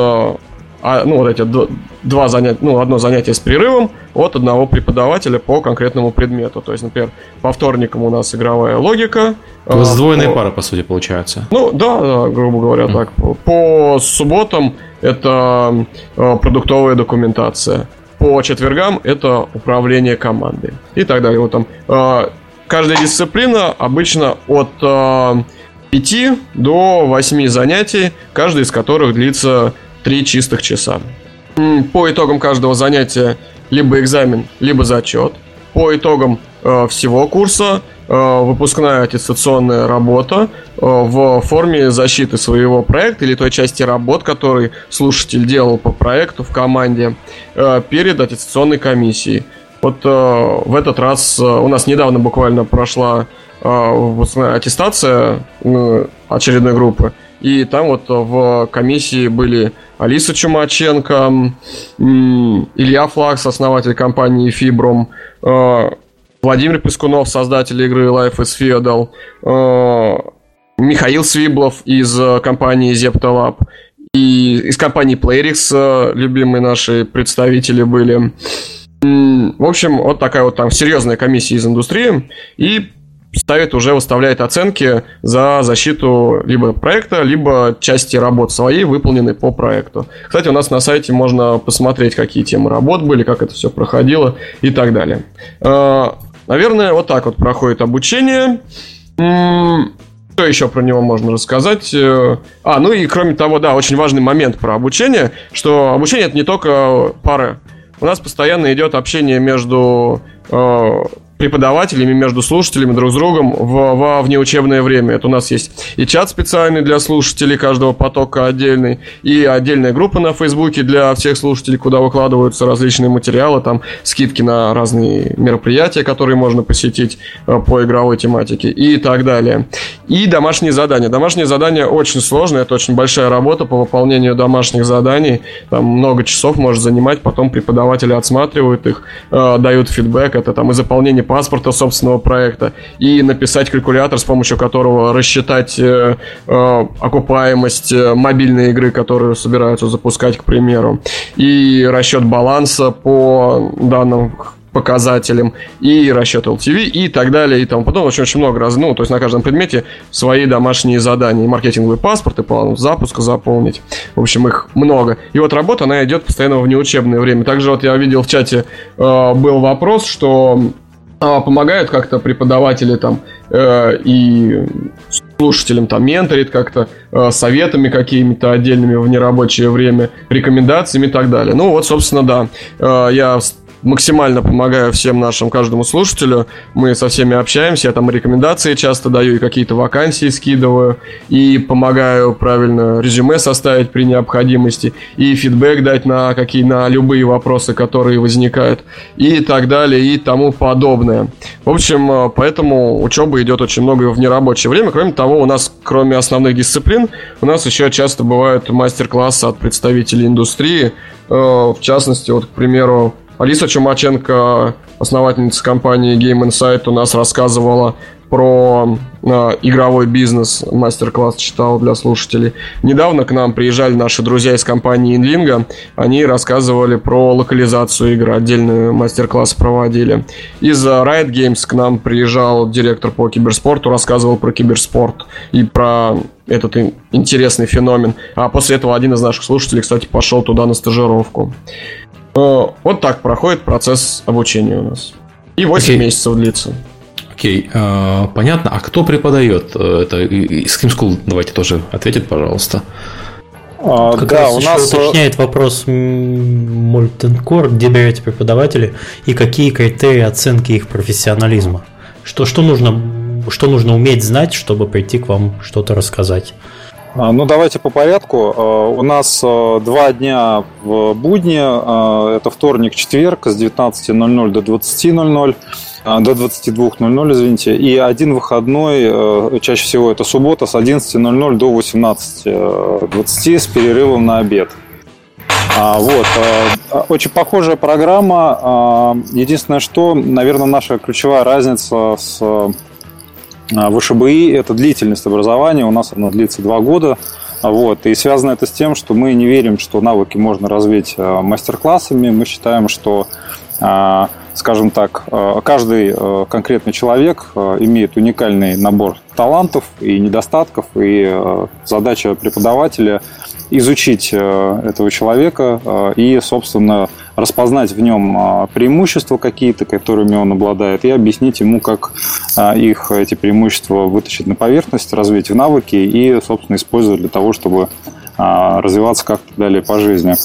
а, ну, вот эти два занятия, ну, одно занятие с перерывом от одного преподавателя по конкретному предмету. То есть, например, по вторникам у нас игровая логика. У вас сдвоенная по... пара, по сути, получается. Ну, да, да грубо говоря, mm. так. По субботам это э, продуктовая документация. По четвергам это управление командой. И так далее. Вот там э, каждая дисциплина обычно от 5 э, до 8 занятий, каждый из которых длится 3 чистых часа. По итогам каждого занятия либо экзамен, либо зачет. По итогам э, всего курса э, выпускная аттестационная работа э, в форме защиты своего проекта или той части работ, который слушатель делал по проекту в команде э, перед аттестационной комиссией. Вот э, в этот раз э, у нас недавно буквально прошла э, аттестация э, очередной группы. И там вот в комиссии были Алиса Чумаченко, Илья Флакс, основатель компании Фибром, э, Владимир Пескунов, создатель игры Life is Feudal, э, Михаил Свиблов из компании Zeptalab, и из компании Playrix э, любимые наши представители были. В общем, вот такая вот там серьезная комиссия из индустрии. И ставит уже, выставляет оценки за защиту либо проекта, либо части работ своей, выполненной по проекту. Кстати, у нас на сайте можно посмотреть, какие темы работ были, как это все проходило и так далее. А, Наверное, вот так вот проходит обучение. Что еще про него можно рассказать? Э, а, ну и кроме того, да, очень важный момент про обучение, что обучение это не только пары. У нас постоянно идет общение между преподавателями, между слушателями друг с другом в, во внеучебное время. Это у нас есть и чат специальный для слушателей каждого потока отдельный, и отдельная группа на Фейсбуке для всех слушателей, куда выкладываются различные материалы, там скидки на разные мероприятия, которые можно посетить э, по игровой тематике и так далее. И домашние задания. Домашние задания очень сложные, это очень большая работа по выполнению домашних заданий. Там много часов может занимать, потом преподаватели отсматривают их, э, дают фидбэк, это там и заполнение паспорта собственного проекта и написать калькулятор, с помощью которого рассчитать э, э, окупаемость э, мобильной игры, которую собираются запускать, к примеру, и расчет баланса по данным показателям, и расчет LTV, и так далее, и тому потом Очень, очень много раз, ну, то есть на каждом предмете свои домашние задания, маркетинговый паспорт, и план запуска заполнить. В общем, их много. И вот работа, она идет постоянно в неучебное время. Также вот я видел в чате э, был вопрос, что а, помогают как-то преподаватели там э, и слушателям там менторит как-то э, советами какими-то отдельными в нерабочее время, рекомендациями и так далее. Ну вот, собственно, да. Э, я максимально помогаю всем нашим, каждому слушателю. Мы со всеми общаемся, я там рекомендации часто даю, и какие-то вакансии скидываю, и помогаю правильно резюме составить при необходимости, и фидбэк дать на какие на любые вопросы, которые возникают, и так далее, и тому подобное. В общем, э, поэтому учеба идет очень много в нерабочее время. Кроме того, у нас, кроме основных дисциплин, у нас еще часто бывают мастер-классы от представителей индустрии. Э, в частности, вот, к примеру, Алиса Чумаченко, основательница компании Game Insight, у нас рассказывала про э, игровой бизнес, мастер-класс читал для слушателей. Недавно к нам приезжали наши друзья из компании Inlingo, они рассказывали про локализацию игры, отдельный мастер-класс проводили. Из Riot Games к нам приезжал директор по киберспорту, рассказывал про киберспорт и про этот интересный феномен. А после этого один из наших слушателей, кстати, пошел туда на стажировку. Э, вот так проходит процесс обучения у нас. И 8 okay. месяцев длится. Окей, okay. uh, понятно. А кто преподает э, это? Kim School давайте тоже ответит, пожалуйста. А, как да, раз у нас уточняет вопрос Molten где берете преподаватели и какие критерии оценки их профессионализма? Что, что, нужно, что нужно уметь знать, чтобы прийти к вам что-то рассказать? А, ну, давайте по порядку. А, у нас а, два дня в будни. Это вторник, четверг с 19.00 до 20.00 до 22.00, извините, и один выходной, чаще всего это суббота, с 11.00 до 18.20 с перерывом на обед. Вот. Очень похожая программа. Единственное, что, наверное, наша ключевая разница с в ВШБИ это длительность образования, у нас оно длится два года. Вот. И связано это с тем, что мы не верим, что навыки можно развить а, мастер-классами. Мы считаем, что а, скажем так, каждый конкретный человек имеет уникальный набор талантов и недостатков, и задача преподавателя изучить этого человека и, собственно, распознать в нем а, преимущества какие-то, которыми он обладает, и объяснить ему, как их, эти преимущества вытащить на поверхность, развить в навыки и, собственно, использовать для того, чтобы развиваться как-то далее по жизни.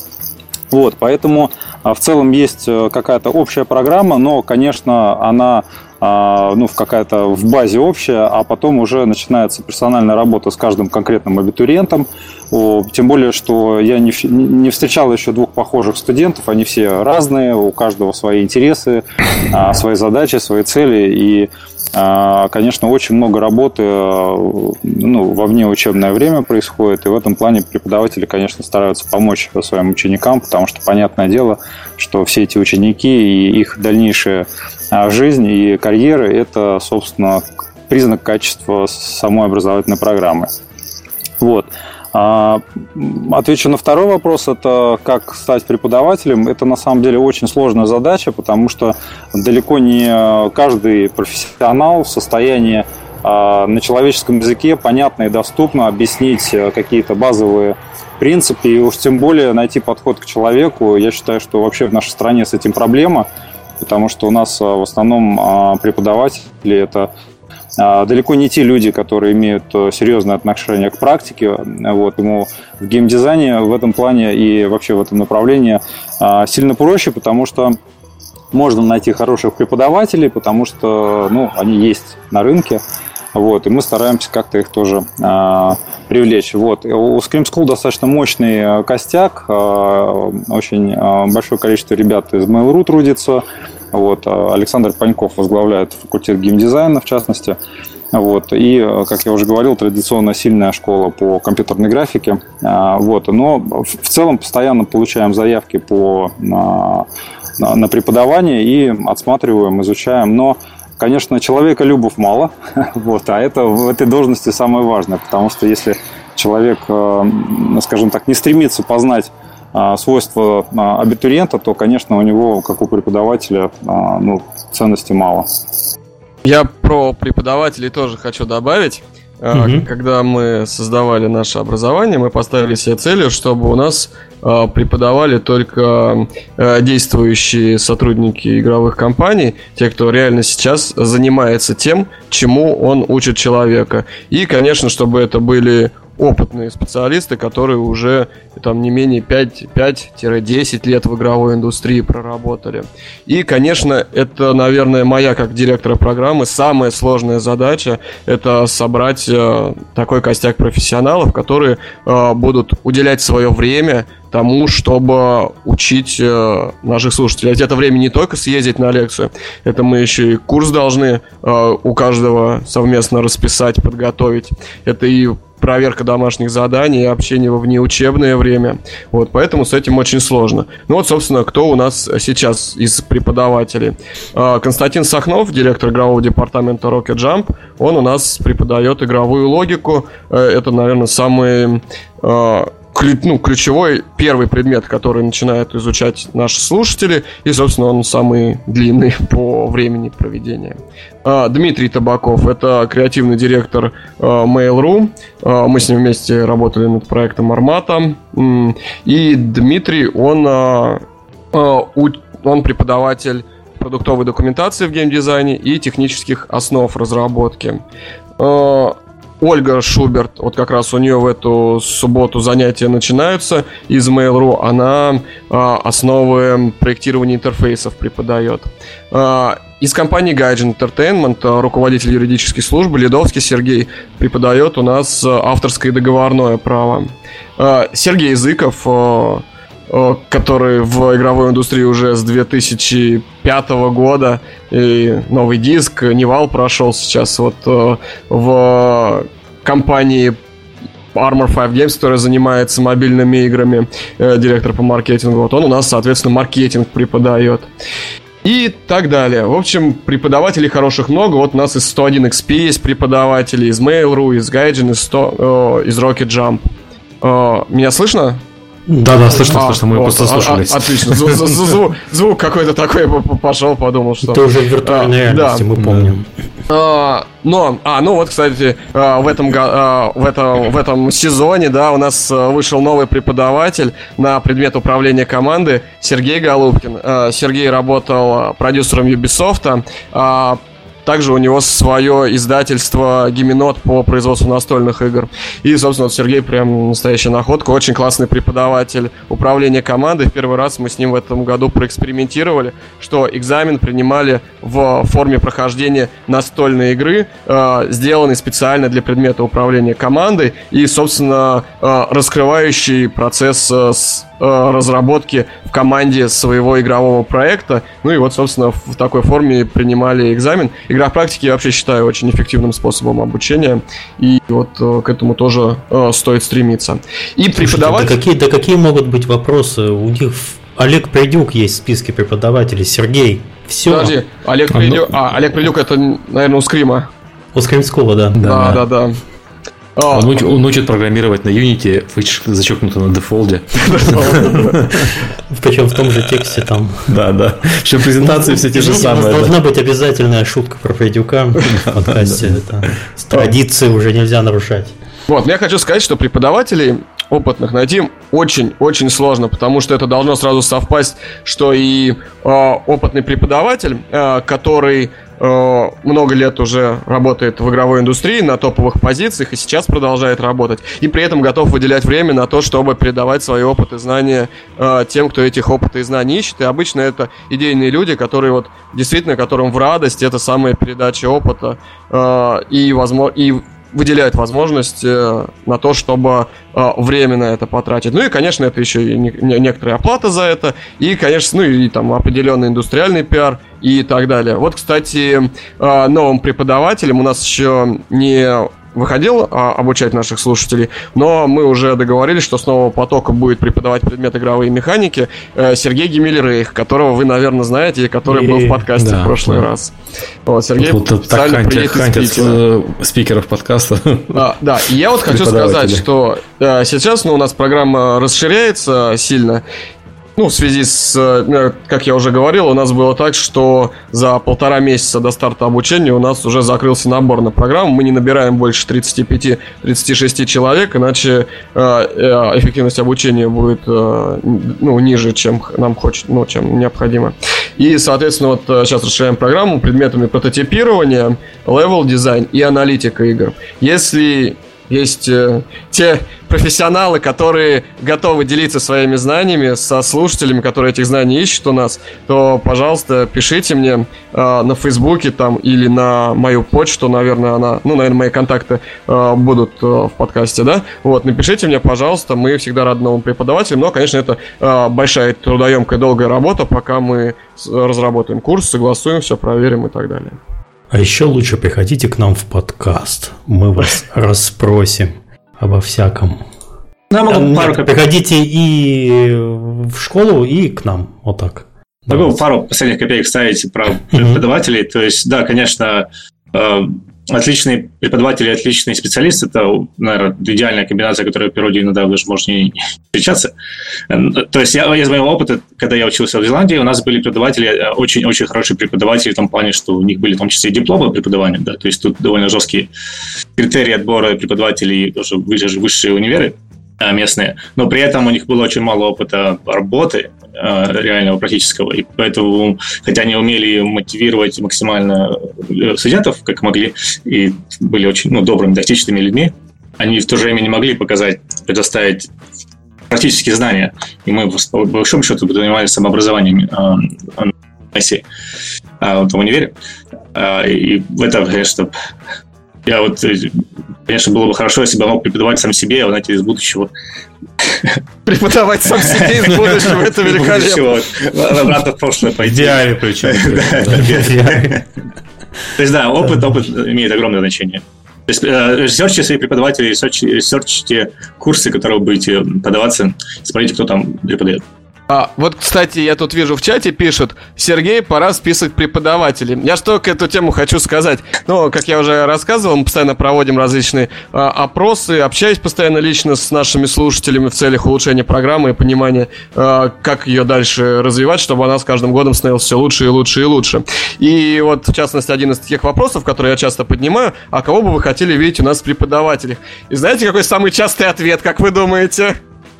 Вот, поэтому в целом есть э, какая-то общая программа, но, конечно, она ну, какая-то в базе общая, а потом уже начинается персональная работа с каждым конкретным абитуриентом. Тем более, что я не, не встречал еще двух похожих студентов, они все разные, у каждого свои интересы, а, свои задачи, свои цели. И, а, конечно, очень много работы ну, во внеучебное время происходит, и в этом плане преподаватели, конечно, стараются помочь своим ученикам, потому что, понятное дело, что все эти ученики и их дальнейшая жизнь и карьера – это, собственно, признак качества самой образовательной программы. Вот. А, отвечу на второй вопрос, это как стать преподавателем. Это на самом деле очень сложная задача, потому что далеко не каждый профессионал в состоянии а, на человеческом языке понятно и доступно объяснить э, какие-то базовые принципы, и уж тем более найти подход к человеку. Я считаю, что вообще в нашей стране с этим проблема, потому что у нас в основном преподаватели это далеко не те люди, которые имеют серьезное отношение к практике. Вот, ему в геймдизайне в этом плане и вообще в этом направлении сильно проще, потому что можно найти хороших преподавателей, потому что ну, они есть на рынке. Вот, и мы стараемся как-то их тоже э, привлечь. Вот. У Scream School достаточно мощный костяк, э, очень э, большое количество ребят из Mail.ru трудится. Вот. Александр Паньков возглавляет факультет геймдизайна, в частности. Вот. И, как я уже говорил, традиционно сильная школа по компьютерной графике. Вот. Но в целом постоянно получаем заявки по на преподавание и отсматриваем, изучаем. Но, конечно, человека любов мало, вот, а это в этой должности самое важное, потому что если человек, э, скажем так, не стремится познать э, свойства э, абитуриента, то, конечно, у него, как у преподавателя, ну, ценности мало. Я про преподавателей тоже хочу добавить. Угу. Когда мы создавали наше образование, мы поставили себе целью, чтобы у нас а, преподавали только а, действующие сотрудники игровых компаний, те, кто реально сейчас занимается тем, чему он учит человека. И, конечно, чтобы это были опытные специалисты, которые уже там не менее 5-10 лет в игровой индустрии проработали. И, конечно, это, наверное, моя как директора программы самая сложная задача – это собрать э, такой костяк профессионалов, которые э, будут уделять свое время тому, чтобы учить э, наших слушателей. Ведь это время не только съездить на лекцию, это мы еще и курс должны э, у каждого совместно расписать, подготовить. Это и проверка домашних заданий и общение во внеучебное время. Вот, поэтому с этим очень сложно. Ну вот, собственно, кто у нас сейчас из преподавателей? А, Константин Сахнов, директор игрового департамента Rocket Jump, он у нас преподает игровую логику. Э, это, наверное, самый ну, ключевой первый предмет, который начинают изучать наши слушатели, и, собственно, он самый длинный по времени проведения. А, Дмитрий Табаков, это креативный директор а, Mail.ru, а, мы с ним вместе работали над проектом Армата, и Дмитрий, он, он преподаватель продуктовой документации в геймдизайне и технических основ разработки. Ольга Шуберт, вот как раз у нее в эту субботу занятия начинаются из Mail.ru, она а, основы проектирования интерфейсов преподает. А, из компании Gaijin Entertainment, а, руководитель юридической службы Ледовский Сергей преподает у нас авторское договорное право. А, Сергей Языков а, который в игровой индустрии уже с 2005 года. И Новый Диск, Нивал прошел сейчас вот э, в компании Armor 5 Games, которая занимается мобильными играми, э, директор по маркетингу. Вот он у нас, соответственно, маркетинг преподает. И так далее. В общем, преподавателей хороших много. Вот у нас из 101 XP есть преподаватели, из Mail.ru, из Gaijin, из, 100, э, из Rocket Jump. Э, меня слышно? Да, да, слышно, а, слышно, мы вот, просто заслушались. А, отлично, звук, звук какой-то такой пошел, подумал, что... Это уже в виртуальной а, реальности, да. мы помним. А, но, а, ну вот, кстати, а, в этом, а, в, этом, в этом сезоне, да, у нас а, вышел новый преподаватель на предмет управления команды Сергей Голубкин. Сергей работал продюсером Ubisoft, также у него свое издательство Гименот по производству настольных игр. И, собственно, вот Сергей прям настоящая находка, очень классный преподаватель управления командой. В первый раз мы с ним в этом году проэкспериментировали, что экзамен принимали в форме прохождения настольной игры, э, сделанной специально для предмета управления командой и, собственно, э, раскрывающий процесс э, с разработки в команде своего игрового проекта. Ну и вот, собственно, в такой форме принимали экзамен. Игра в практике я вообще считаю очень эффективным способом обучения. И вот э, к этому тоже э, стоит стремиться. И Слушайте, преподавать... Да какие, да какие могут быть вопросы? У них Олег Придюк есть в списке преподавателей, Сергей. Все. Подожди, Олег Придюк, а, Олег Придюк это, наверное, у Скрима. У Скримского, да. Да, да, да. да. А, он, уч, он учит программировать на Unity, зачеркнуто на дефолде. Причем в том же тексте там. Да, да. Причем презентации все те же самые. Должна быть обязательная шутка про Фредюка в подкасте. Традиции уже нельзя нарушать. Вот, я хочу сказать, что преподавателей опытных найти очень-очень сложно, потому что это должно сразу совпасть, что и э, опытный преподаватель, э, который много лет уже работает в игровой индустрии на топовых позициях и сейчас продолжает работать, и при этом готов выделять время на то, чтобы передавать свои опыты и знания э, тем, кто этих опыт и знаний ищет. И обычно это идейные люди, которые вот действительно, которым в радость это самая передача опыта э, и, возможно, и выделяет возможность э, на то, чтобы э, время на это потратить. Ну и, конечно, это еще и не, не, некоторая оплата за это, и, конечно, ну и там определенный индустриальный пиар и так далее. Вот, кстати, э, новым преподавателем у нас еще не выходил а, обучать наших слушателей, но мы уже договорились, что с нового потока будет преподавать предмет игровые механики э, Сергей Гемельрейх, которого вы, наверное, знаете, и который и... был в подкасте да, в прошлый да. раз. Вот, Сергей вот, вот специально приедет из Питера. спикеров подкаста. А, да, и я вот хочу сказать, что э, сейчас ну, у нас программа расширяется сильно, ну, в связи с, э, как я уже говорил, у нас было так, что за полтора месяца до старта обучения у нас уже закрылся набор на программу. Мы не набираем больше 35-36 человек, иначе э, э, эффективность обучения будет ну, ниже, чем нам хочет, ну, чем необходимо. И, соответственно, вот сейчас расширяем программу предметами прототипирования, level design и аналитика игр. Если есть э, те профессионалы, которые готовы делиться своими знаниями со слушателями, которые этих знаний ищут у нас, то, пожалуйста, пишите мне э, на Фейсбуке там или на мою почту, наверное, она, ну, наверное, мои контакты э, будут э, в подкасте, да? Вот, напишите мне, пожалуйста, мы всегда рады новым преподавателям, но, конечно, это э, большая трудоемкая долгая работа, пока мы разработаем курс, согласуем все, проверим и так далее. А еще лучше приходите к нам в подкаст. Мы вас расспросим обо всяком. Ну, могу Нет, пару приходите и в школу, и к нам. Вот так. Могу пару последних копеек ставить про преподавателей. То есть, да, конечно, э, отличные преподаватели, отличные специалисты, это, наверное, идеальная комбинация, которая в природе иногда даже может не встречаться. То есть я из моего опыта, когда я учился в Зеландии, у нас были преподаватели, очень-очень э, хорошие преподаватели в том плане, что у них были в том числе и дипломы преподавания, да, то есть тут довольно жесткие критерии отбора преподавателей, тоже высшие универы э, местные, но при этом у них было очень мало опыта работы, Э, реального практического. И поэтому, хотя они умели мотивировать максимально э, студентов, как могли, и были очень ну, добрыми, тактичными людьми, они в то же время не могли показать, предоставить практические знания. И мы, по большому счету, занимались самообразованием э, в универе. И в этом, конечно, я вот, конечно, было бы хорошо, если бы я мог преподавать сам себе, а знаете, из будущего. Преподавать сам себе из будущего, это великолепно. Обратно в прошлое пойти. Идеале причем. То есть, да, опыт, опыт имеет огромное значение. То есть, ресерчите своих преподавателей, ресерчите курсы, которые вы будете подаваться, смотрите, кто там преподает. А, вот, кстати, я тут вижу в чате пишут, Сергей, пора список преподавателей. Я что к эту тему хочу сказать. Ну, как я уже рассказывал, мы постоянно проводим различные а, опросы, общаюсь постоянно лично с нашими слушателями в целях улучшения программы и понимания, а, как ее дальше развивать, чтобы она с каждым годом становилась все лучше и лучше и лучше. И вот, в частности, один из таких вопросов, которые я часто поднимаю, а кого бы вы хотели видеть у нас в преподавателях? И знаете, какой самый частый ответ, как вы думаете?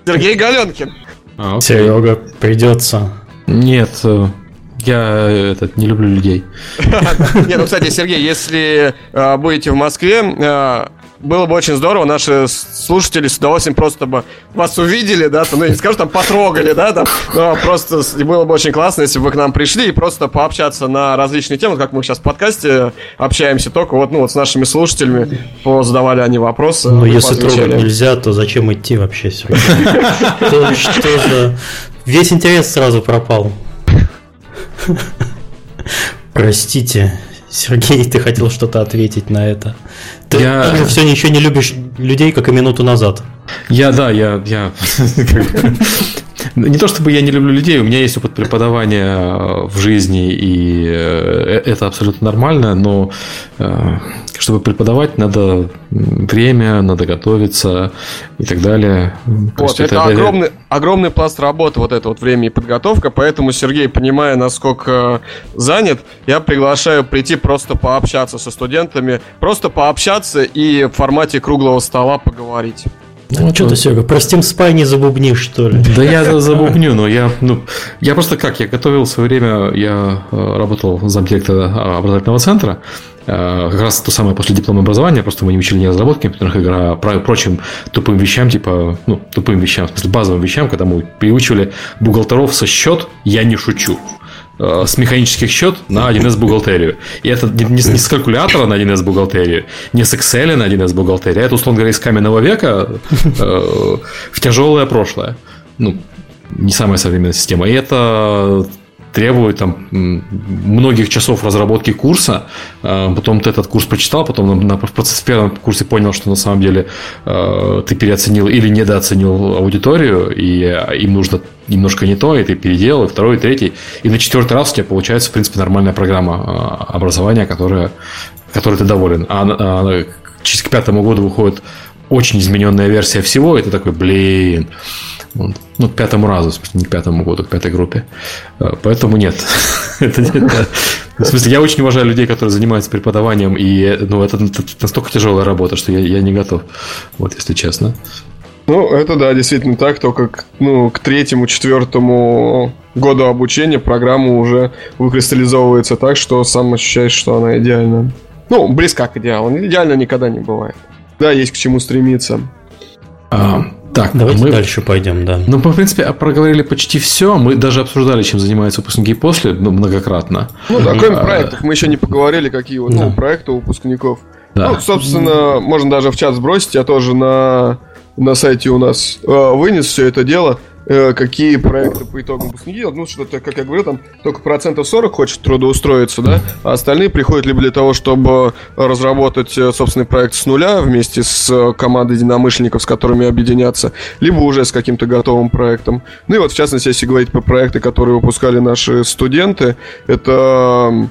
Сергей Галенкин. А, Серега, придется. Нет, э, я этот, не люблю людей. Нет, ну, кстати, Сергей, если э, будете в Москве, э, было бы очень здорово, наши слушатели с удовольствием просто бы вас увидели, да, там, ну, не скажу, там, потрогали, да, там, но просто было бы очень классно, если бы вы к нам пришли и просто пообщаться на различные темы, как мы сейчас в подкасте общаемся, только вот, ну, вот с нашими слушателями, задавали они вопросы. Ну, если трогать нельзя, то зачем идти вообще сюда? Что за... Весь интерес сразу пропал. Простите, Сергей, ты хотел что-то ответить на это. Ты я... все еще не любишь людей, как и минуту назад. Я, да, я, я не то чтобы я не люблю людей, у меня есть опыт преподавания э, в жизни, и э, это абсолютно нормально, но э, чтобы преподавать, надо время, надо готовиться и так далее. Вот, это, это огромный, огромный пласт работы, вот это вот время и подготовка, поэтому, Сергей, понимая, насколько занят, я приглашаю прийти просто пообщаться со студентами, просто пообщаться и в формате круглого стола поговорить. Ну, что ты, Серега, про Steam Spy не забубнишь, что ли? Да я забубню, но я, ну, я просто как, я готовил в свое время, я э, работал замдиректора образовательного центра, э, как раз то самое после диплома образования, просто мы не учили не разработки компьютерных игр, а прочим тупым вещам, типа, ну, тупым вещам, в смысле базовым вещам, когда мы приучивали бухгалтеров со счет, я не шучу. Э, с механических счет на 1С бухгалтерию. И это не, не, с калькулятора на 1С бухгалтерию, не с Excel на 1С бухгалтерию, а это, условно говоря, из каменного века э, в тяжелое прошлое. Ну, не самая современная система. И это требует там многих часов разработки курса. А, потом ты этот курс прочитал, потом на, в процессе первом курсе понял, что на самом деле э, ты переоценил или недооценил аудиторию, и а, им нужно немножко не то, и ты переделал, и второй, и третий. И на четвертый раз у тебя получается, в принципе, нормальная программа образования, которая, которой ты доволен. А, а через к пятому году выходит очень измененная версия всего, и ты такой, блин, вот. Ну, к пятому разу, в смысле, не к пятому году, к пятой группе. Э, поэтому нет. в смысле, я очень уважаю людей, которые занимаются преподаванием, и ну, это, настолько тяжелая работа, что я, я не готов, вот если честно. Ну, это да, действительно так, только к, ну, к третьему, четвертому году обучения программа уже выкристаллизовывается так, что сам ощущаешь, что она идеальна. Ну, близка к идеалу. Идеально никогда не бывает. Да, есть к чему стремиться. А, так, давайте мы дальше пойдем, да. Ну, мы, в принципе, проговорили почти все. Мы даже обсуждали, чем занимаются выпускники после, ну, многократно. Ну да, кроме а, проектов. Мы еще не поговорили, какие вот ну, проекты у выпускников. Да. Ну, собственно, можно даже в чат сбросить. Я тоже на, на сайте у нас э, вынес все это дело. Э, какие проекты по итогам выпускники делают. Ну, что-то, как я говорил, там только процентов 40 хочет трудоустроиться, да, а остальные приходят либо для того, чтобы разработать э, собственный проект с нуля вместе с э, командой единомышленников, с которыми объединяться, либо уже с каким-то готовым проектом. Ну и вот, в частности, если говорить про проекты, которые выпускали наши студенты, это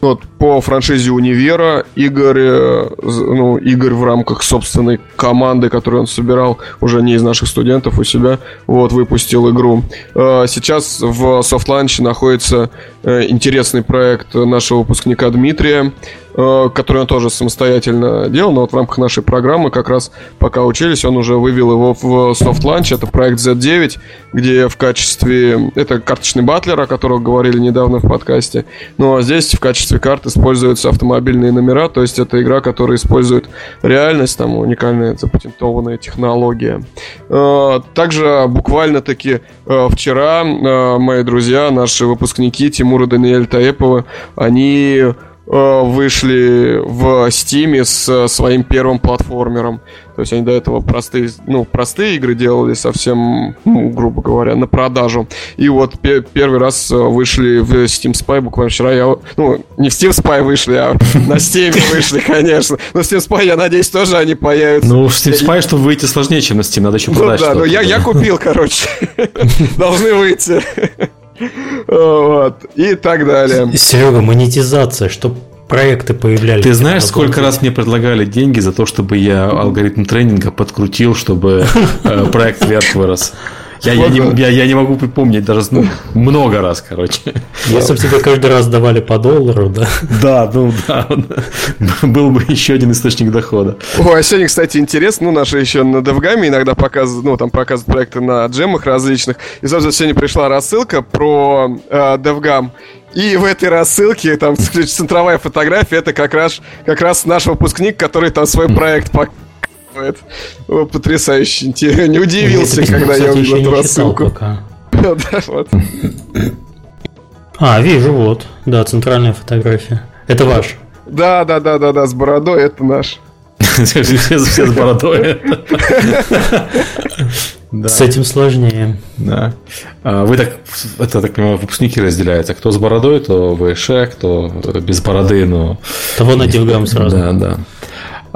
вот по франшизе Универа Игорь, э, ну, Игорь в рамках собственной команды, которую он собирал, уже не из наших студентов у себя, вот, выпустил игру. Э, сейчас в софтланче находится э, интересный проект нашего выпускника Дмитрия, который он тоже самостоятельно делал, но вот в рамках нашей программы как раз пока учились, он уже вывел его в Soft Launch, это проект Z9, где в качестве, это карточный батлер, о котором говорили недавно в подкасте, ну а здесь в качестве карт используются автомобильные номера, то есть это игра, которая использует реальность, там уникальная запатентованная технология. Э, также буквально-таки э, вчера мои друзья, наши выпускники Тимур и Даниэль Таеповы, они Э, вышли в Steam с своим первым платформером. То есть они до этого простые, ну, простые игры делали совсем, ну, грубо говоря, на продажу. И вот первый раз э, вышли в Steam Spy буквально вчера. Я, ну, не в Steam Spy вышли, а на Steam вышли, конечно. Но в Steam Spy, я надеюсь, тоже они появятся. Ну, в Steam Spy, чтобы выйти сложнее, чем на Steam. Надо еще продать Ну да, ну я, я купил, короче. Должны выйти. Вот. И так далее. Серега, монетизация, что проекты появлялись. Ты знаешь, сколько раз мне предлагали деньги за то, чтобы я алгоритм тренинга подкрутил, чтобы э, проект вверх вырос? Я, я, не, я, я не могу припомнить даже ну, много раз, короче. Если бы тебе каждый раз давали по доллару, да? Да, ну да. Был бы еще один источник дохода. О, а сегодня, кстати, интересно, ну, наши еще на DevGam иногда показывают, ну, там показывают проекты на джемах различных. И, собственно, сегодня пришла рассылка про э, DevGam. И в этой рассылке там центровая фотография, это как раз, как раз наш выпускник, который там свой проект показывает это потрясающе. Не удивился, Нет, когда я увидел эту рассылку. А, вижу, вот. Да, центральная фотография. Это ваш. Да, да, да, да, да, с бородой это наш. Все, все с бородой. Да. С этим сложнее. Да. А вы так, это, так понимаю, выпускники разделяются. Кто с бородой, то ВШ, кто без бороды, но... Того на Дилгам сразу. Да, да.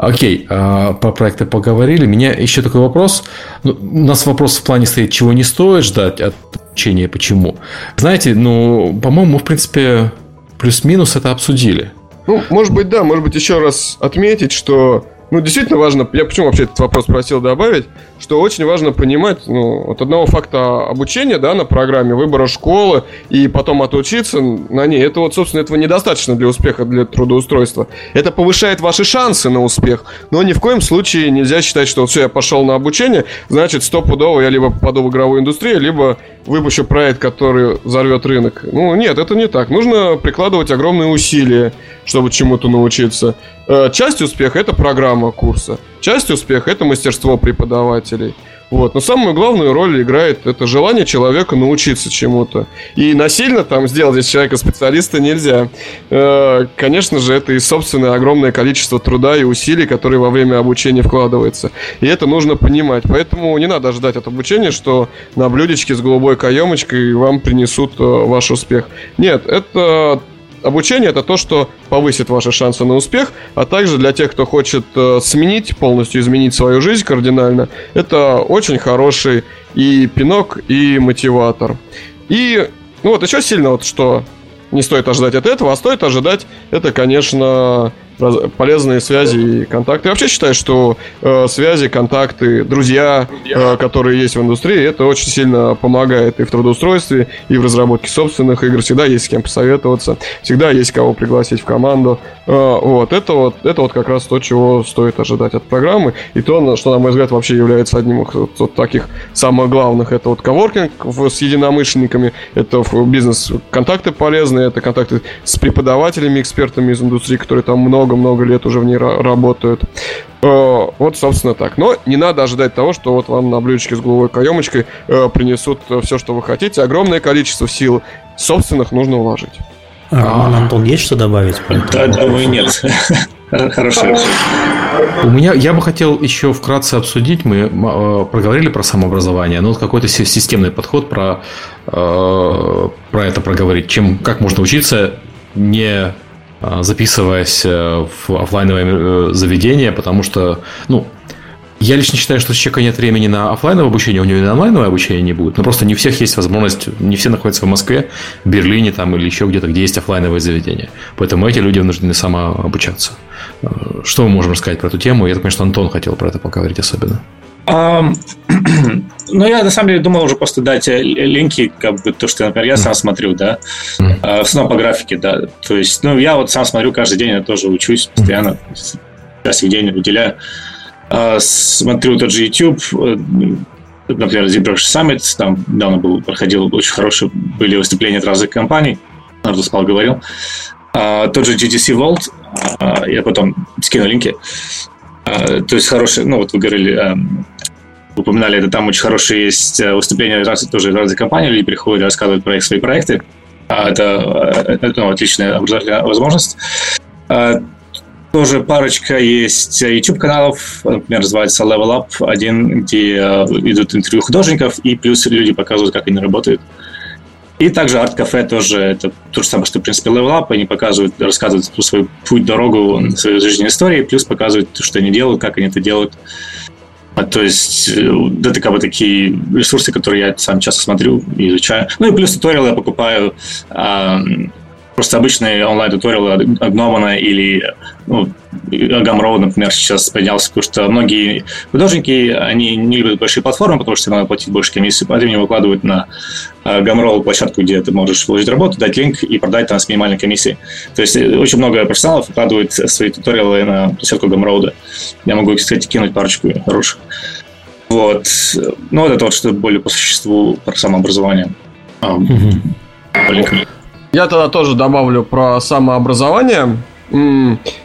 Окей, а, про проекты поговорили. Меня еще такой вопрос. Ну, у нас вопрос в плане стоит, чего не стоит ждать от обучения, почему. Знаете, ну, по-моему, мы, в принципе, плюс-минус это обсудили. Ну, может быть, да, может быть, еще раз отметить, что ну, действительно важно, я почему вообще этот вопрос просил добавить, что очень важно понимать, ну, от одного факта обучения, да, на программе, выбора школы и потом отучиться на ней, это вот, собственно, этого недостаточно для успеха, для трудоустройства. Это повышает ваши шансы на успех, но ни в коем случае нельзя считать, что вот все, я пошел на обучение, значит, стопудово я либо попаду в игровую индустрию, либо выпущу проект, который взорвет рынок. Ну, нет, это не так. Нужно прикладывать огромные усилия, чтобы чему-то научиться. Э, часть успеха – это программа курса. Часть успеха – это мастерство преподавателей. Вот. Но самую главную роль играет это желание человека научиться чему-то. И насильно там сделать из человека специалиста нельзя. Э, конечно же, это и собственное огромное количество труда и усилий, которые во время обучения вкладывается. И это нужно понимать. Поэтому не надо ждать от обучения, что на блюдечке с голубой каемочкой вам принесут э, ваш успех. Нет, это обучение это то, что повысит ваши шансы на успех, а также для тех, кто хочет э, сменить, полностью изменить свою жизнь кардинально, это очень хороший и пинок, и мотиватор. И ну вот еще сильно вот что не стоит ожидать от этого, а стоит ожидать это, конечно, полезные связи и контакты. Я вообще считаю, что э, связи, контакты, друзья, э, которые есть в индустрии, это очень сильно помогает и в трудоустройстве, и в разработке собственных игр. Всегда есть с кем посоветоваться, всегда есть кого пригласить в команду. Э, вот это вот это вот как раз то, чего стоит ожидать от программы, и то, что на мой взгляд вообще является одним из вот, вот таких самых главных. Это вот коворкинг с единомышленниками, это бизнес-контакты полезные, это контакты с преподавателями, экспертами из индустрии, которые там много много-много лет уже в ней работают. Э, вот, собственно, так. Но не надо ожидать того, что вот вам на блюдечке с головой каемочкой э, принесут все, что вы хотите. Огромное количество сил собственных нужно уложить. А, Антон, есть что добавить? Да, думаю, нет. Хорошо. У меня, я бы хотел еще вкратце обсудить, мы э, проговорили про самообразование, но вот какой-то системный подход про, про это проговорить, чем, как можно учиться не записываясь э, в офлайновое э, заведение, потому что, ну, я лично считаю, что у человека нет времени на офлайновое обучение, у него и на онлайновое обучение не будет. Но просто не у всех есть возможность, не все находятся в Москве, Берлине там, или еще где-то, где есть офлайновое заведение. Поэтому эти люди вынуждены самообучаться. Э, что мы можем рассказать про эту тему? Я что Антон хотел про это поговорить особенно. Ну, я на самом деле думал уже просто дать э, линки, как бы то, что, например, я сам смотрю, да, mm. в основном по графике, да. То есть, ну, я вот сам смотрю каждый день, я тоже учусь постоянно, час в день уделяю. А, смотрю тот же YouTube, э, например, ZBrush Summit, там недавно был, проходил очень хорошие были выступления от разных компаний, Спал говорил. А, тот же GTC Vault, а, я потом скину линки. То есть хороший, ну вот вы говорили, упоминали, это там очень хорошие есть э, выступления раз, тоже из разных компаний, люди приходят, рассказывают про их свои проекты. Это, э, это ну, отличная образовательная возможность. А, тоже парочка есть YouTube-каналов, например, называется Level Up, один, где э, идут интервью художников, и плюс люди показывают, как они работают. И также арт-кафе тоже, это то же самое, что, в принципе, Level Up, они показывают, рассказывают свой путь, дорогу, свою жизненную историю, плюс показывают, что они делают, как они это делают. А, то есть э, это как бы такие ресурсы, которые я сам часто смотрю и изучаю. Ну и плюс туториалы я покупаю просто обычные онлайн-туториалы Гномана или ну, например, сейчас поднялся, потому что многие художники, они не любят большие платформы, потому что надо платить больше комиссию, поэтому они выкладывают на э, Gumroad площадку, где ты можешь вложить работу, дать линк и продать там с минимальной комиссией. То есть э, очень много профессионалов выкладывают свои туториалы на площадку Gumroad. Я могу, кстати, кинуть парочку хороших. Вот. Ну, вот это вот что более по существу про самообразование. Mm-hmm. Я тогда тоже добавлю про самообразование.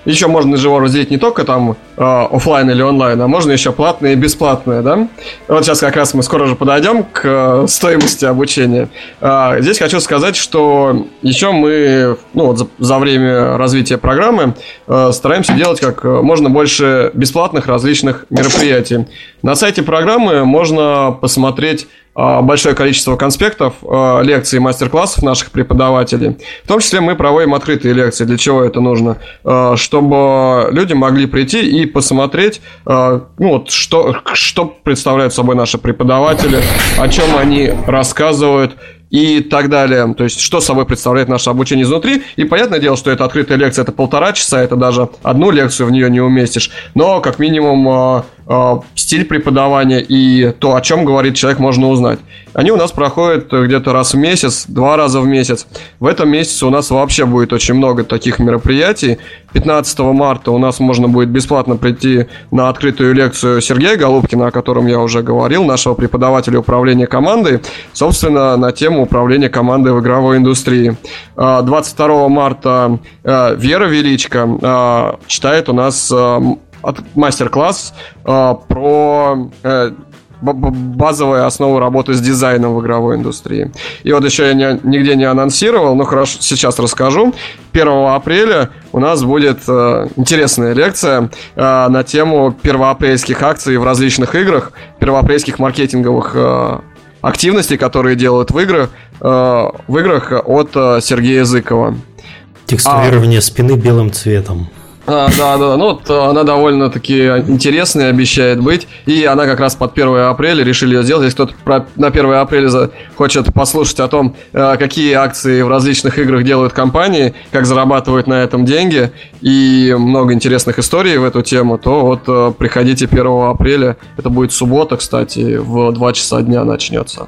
Еще можно его разделить не только там э, офлайн или онлайн, а можно еще платное и бесплатное, да? Вот сейчас как раз мы скоро же подойдем к э, стоимости обучения. Э, здесь хочу сказать, что еще мы, ну вот за, время развития программы э, стараемся делать как можно больше бесплатных различных мероприятий. На сайте программы можно посмотреть а, большое количество конспектов, а, лекций мастер-классов наших преподавателей. В том числе мы проводим открытые лекции. Для чего это нужно? А, чтобы люди могли прийти и посмотреть, ну, вот, что, что представляют собой наши преподаватели, о чем они рассказывают, и так далее. То есть, что собой представляет наше обучение изнутри. И понятное дело, что это открытая лекция, это полтора часа, это даже одну лекцию в нее не уместишь. Но, как минимум, а, а, стиль преподавания и то, о чем говорит человек, можно узнать. Они у нас проходят где-то раз в месяц, два раза в месяц. В этом месяце у нас вообще будет очень много таких мероприятий. 15 марта у нас можно будет бесплатно прийти на открытую лекцию Сергея Голубкина, о котором я уже говорил, нашего преподавателя управления командой, собственно, на тему управления командой в игровой индустрии. 22 а, марта а, Вера Величко а, читает у нас мастер-класс про э, базовые основы работы с дизайном в игровой индустрии. И вот еще я не, нигде не анонсировал, но хорошо, сейчас расскажу. 1 апреля у нас будет э, интересная лекция э, на тему первоапрельских акций в различных играх, первоапрельских маркетинговых э, активностей, которые делают в играх, э, в играх от э, Сергея Языкова. Текстурирование а... спины белым цветом. А, да, да, ну вот э, она довольно-таки интересная, обещает быть. И она как раз под 1 апреля решили ее сделать. Если кто-то про, на 1 апреля хочет послушать о том, э, какие акции в различных играх делают компании, как зарабатывают на этом деньги, и много интересных историй в эту тему, то вот э, приходите 1 апреля. Это будет суббота, кстати, в 2 часа дня начнется.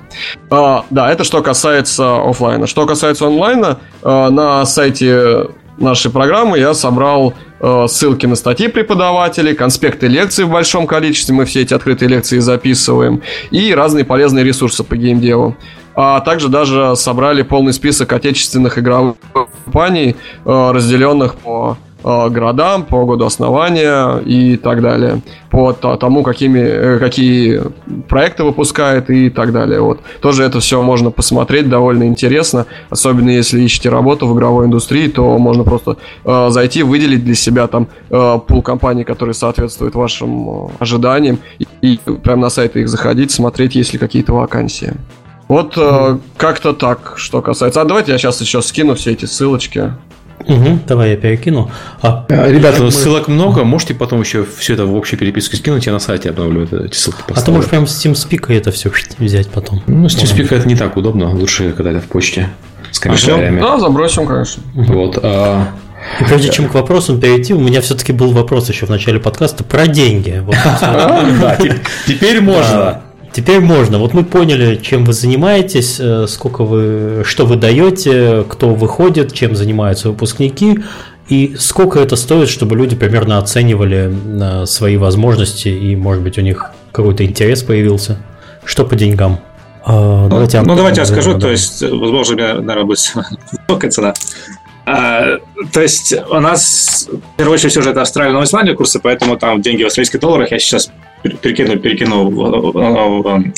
А, да, это что касается офлайна. Что касается онлайна, на сайте нашей программы я собрал э, ссылки на статьи преподавателей, конспекты лекций в большом количестве, мы все эти открытые лекции записываем, и разные полезные ресурсы по геймдеву. А также даже собрали полный список отечественных игровых компаний, э, разделенных по городам, по году основания и так далее, по тому, какими, э, какие проекты выпускает и так далее. Вот. Тоже это все можно посмотреть, довольно интересно, особенно если ищете работу в игровой индустрии, то можно просто э, зайти, выделить для себя там э, пул компаний, которые соответствуют вашим э, ожиданиям, и, и прямо на сайты их заходить, смотреть, есть ли какие-то вакансии. Вот э, как-то так, что касается. А давайте я сейчас еще скину все эти ссылочки. Угу, давай я перекину. А, а Ребята, мы... ссылок много, можете потом еще все это в общей переписке скинуть, я на сайте обновлю эти ссылки. Поставлю. А ты можешь прям с TeamSpeak это все взять потом. Ну, с TeamSpeak это не так удобно, лучше когда это в почте с комментариями. Да, забросим, конечно. Вот. А... И прежде чем к вопросу перейти, у меня все-таки был вопрос еще в начале подкаста про деньги. Теперь можно. Теперь можно. Вот мы поняли, чем вы занимаетесь, э, сколько вы, что вы даете, кто выходит, чем занимаются выпускники, и сколько это стоит, чтобы люди примерно оценивали э, свои возможности и, может быть, у них какой-то интерес появился. Что по деньгам? А, ну, давайте, ну, давайте я скажу, то есть, возможно, у меня, наверное, будет высокая цена. А, то есть у нас, в первую очередь, уже это Австралия, Новая Зеландия курсы, поэтому там деньги в австралийских долларах я сейчас перекину, перекину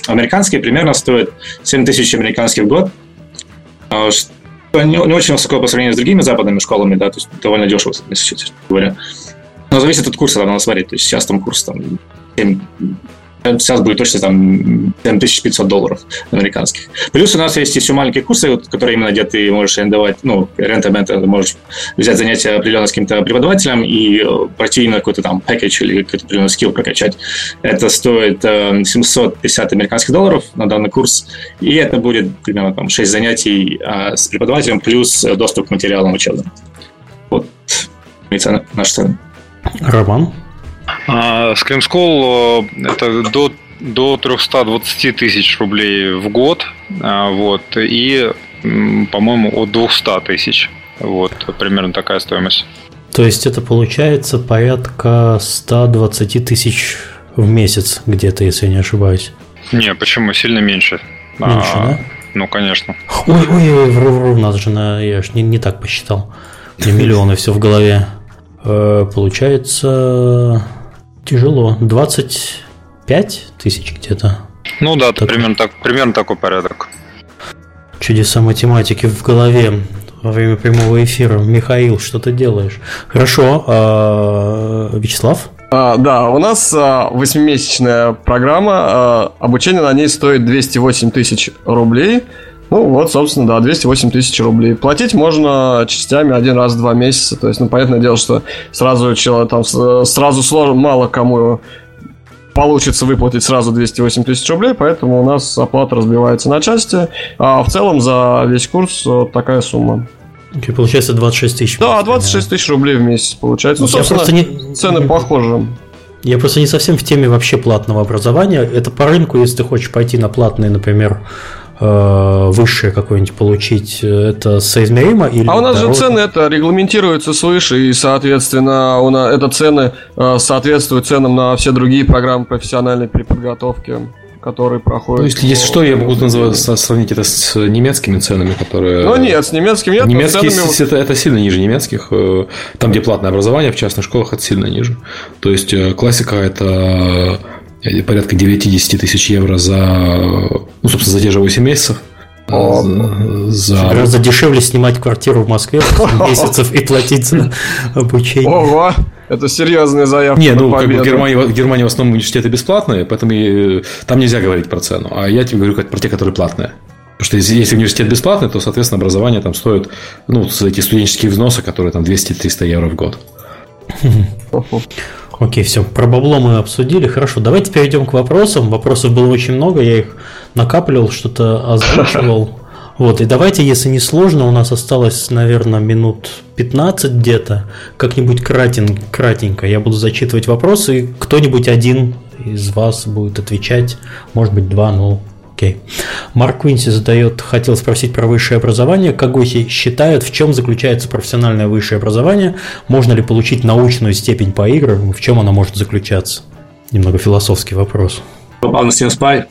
американские, примерно стоит 7 тысяч американских в год, а, что не, не очень высоко по сравнению с другими западными школами, да, то есть довольно дешево, если честно говоря. Но зависит от курса, надо смотреть. То есть сейчас там курс там 7, сейчас будет точно там 7500 долларов американских. Плюс у нас есть еще маленькие курсы, которые именно где ты можешь арендовать, ну, рентабент, можешь взять занятия определенно с каким-то преподавателем и э, пройти на какой-то там пакет или какой-то определенный скилл прокачать. Это стоит 750 э, американских долларов на данный курс, и это будет примерно там 6 занятий а, с преподавателем плюс доступ к материалам учебным. Вот, наш цены. Роман? А, Scream School э, это до, до 320 тысяч рублей в год, а, вот, и, по-моему, от 200 тысяч. Вот, примерно такая стоимость. То есть это получается порядка 120 тысяч в месяц где-то, если я не ошибаюсь. Не, почему? Сильно меньше. Меньше, а, да? Ну, конечно. Ой, ой, ой, вру, вру, надо же, на, я же не, не так посчитал. Мне миллионы все в голове. Э, получается Тяжело. 25 тысяч где-то. Ну да, так... примерно, так, примерно такой порядок. Чудеса математики в голове во время прямого эфира. Михаил, что ты делаешь? Хорошо. А, Вячеслав? А, да, у нас а, восьмимесячная программа. А, обучение на ней стоит 208 тысяч рублей. Ну вот, собственно, да, 208 тысяч рублей. Платить можно частями один раз в два месяца. То есть, ну, понятное дело, что сразу, там, сразу сложно, мало кому получится выплатить сразу 208 тысяч рублей, поэтому у нас оплата разбивается на части, а в целом за весь курс такая сумма. Okay, получается 26 тысяч. Да, 26 тысяч рублей в месяц получается. Ну, собственно, не... цены похожи. Я просто не совсем в теме вообще платного образования. Это по рынку, если ты хочешь пойти на платные, например, э, высшее какое-нибудь получить, это соизмеримо? Или а у нас дороже? же цены это регламентируются свыше, и, соответственно, у нас, это цены э, соответствуют ценам на все другие программы профессиональной переподготовки который проходит. Ну, если, если что, я могу назвать, сравнить это с немецкими ценами, которые. Ну нет, с немецкими нет. Немецкие ценами... это, это сильно ниже немецких. Э, там, где платное образование в частных школах, это сильно ниже. То есть э, классика это э, порядка 9-10 тысяч евро за, ну, собственно, за те же 8 месяцев. О, за... Гораздо дешевле снимать квартиру в Москве месяцев и платить за обучение. Ого! Это серьезная заявка. Не, ну, как бы в Германии, в Германии в основном университеты бесплатные, поэтому и, там нельзя говорить про цену. А я тебе говорю про те, которые платные. Потому что если, если университет бесплатный, то, соответственно, образование там стоит, ну, эти студенческие взносы, которые там 200-300 евро в год. Окей, все, про бабло мы обсудили. Хорошо, давайте перейдем к вопросам. Вопросов было очень много, я их накапливал, что-то озвучивал. Вот, и давайте, если не сложно, у нас осталось, наверное, минут 15 где-то, как-нибудь кратен, кратенько. Я буду зачитывать вопросы, и кто-нибудь один из вас будет отвечать, может быть, два, ну, окей. Марк Квинси задает, хотел спросить про высшее образование. Как гости считают, в чем заключается профессиональное высшее образование? Можно ли получить научную степень по играм? В чем она может заключаться? Немного философский вопрос. Попал на Steam Spy.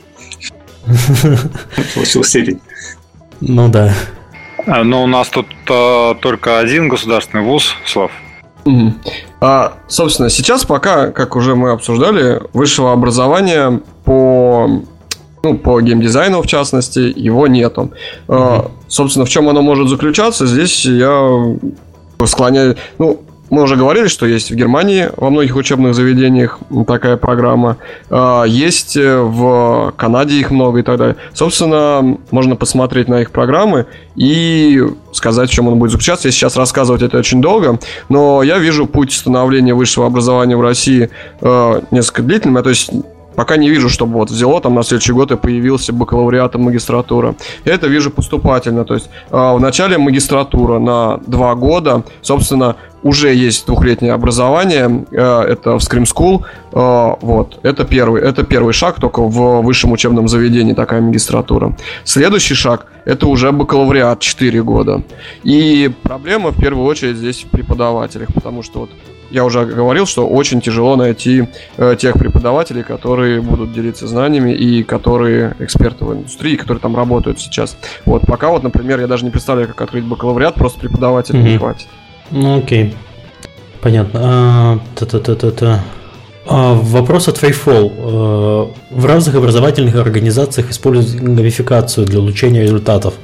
Получил степень. Ну да. А, но у нас тут а, только один государственный вуз, Слав. Угу. А, собственно, сейчас пока, как уже мы обсуждали, высшего образования по ну, по геймдизайну, в частности, его нету. Mm-hmm. Собственно, в чем оно может заключаться, здесь я склоняю... Ну, мы уже говорили, что есть в Германии во многих учебных заведениях такая программа. А, есть э, в Канаде их много и так далее. Собственно, можно посмотреть на их программы и сказать, в чем он будет заключаться. Я сейчас рассказывать это очень долго, но я вижу путь становления высшего образования в России э, несколько длительным. То есть Пока не вижу, чтобы вот взяло там на следующий год и появился бакалавриатом магистратура. Я это вижу поступательно. То есть э, начале магистратура на два года, собственно, уже есть двухлетнее образование, э, это в Scream School, э, вот, это первый, это первый шаг, только в высшем учебном заведении такая магистратура. Следующий шаг, это уже бакалавриат 4 года. И проблема в первую очередь здесь в преподавателях, потому что вот я уже говорил, что очень тяжело найти э, тех преподавателей, которые будут делиться знаниями и которые эксперты в индустрии, которые там работают сейчас. Вот пока вот, например, я даже не представляю, как открыть бакалавриат, просто преподавателей mm-hmm. не хватит. Ну окей, понятно. А, та-та-та-та-та. А, вопрос от Фейфол. А, в разных образовательных организациях используют гамификацию для улучшения результатов.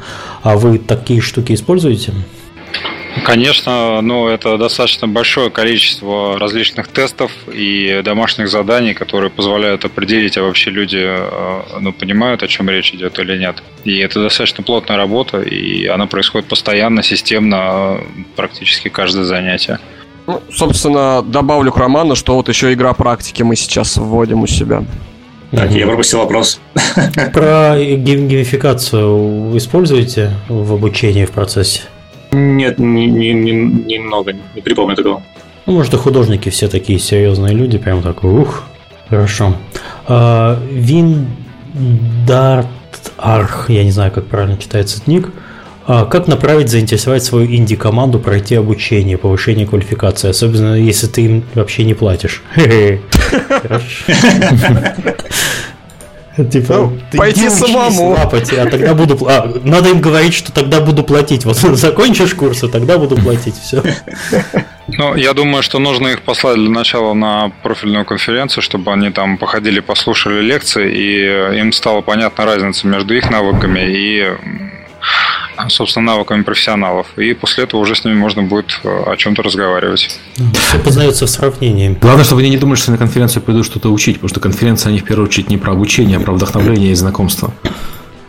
А вы такие штуки используете? Конечно, но это достаточно большое количество различных тестов и домашних заданий, которые позволяют определить, а вообще люди э, ну, понимают, о чем речь идет или нет. И это достаточно плотная работа, и она происходит постоянно, системно, практически каждое занятие. Ну, собственно, добавлю к роману, что вот еще игра практики мы сейчас вводим у себя. Так, я пропустил вопрос. Про геймификацию используете в обучении в процессе? Нет, не, не, не, немного, не припомню такого. Ну, может, и художники все такие серьезные люди, прям так, ух, хорошо. А, Виндарт Арх, я не знаю, как правильно читается этот ник. А, как направить, заинтересовать свою инди-команду пройти обучение, повышение квалификации, особенно если ты им вообще не платишь. Типа, ну, пойти самому. Лапать, а тогда буду... А, надо им говорить, что тогда буду платить. Вот закончишь курсы, тогда буду платить. Все. Ну, я думаю, что нужно их послать для начала на профильную конференцию, чтобы они там походили, послушали лекции, и им стала понятна разница между их навыками и собственно, навыками профессионалов. И после этого уже с ними можно будет э, о чем-то разговаривать. Все познается в сравнении. Главное, чтобы они не думали, что на конференцию пойду что-то учить, потому что конференция, они в первую очередь не про обучение, а про вдохновление и знакомство.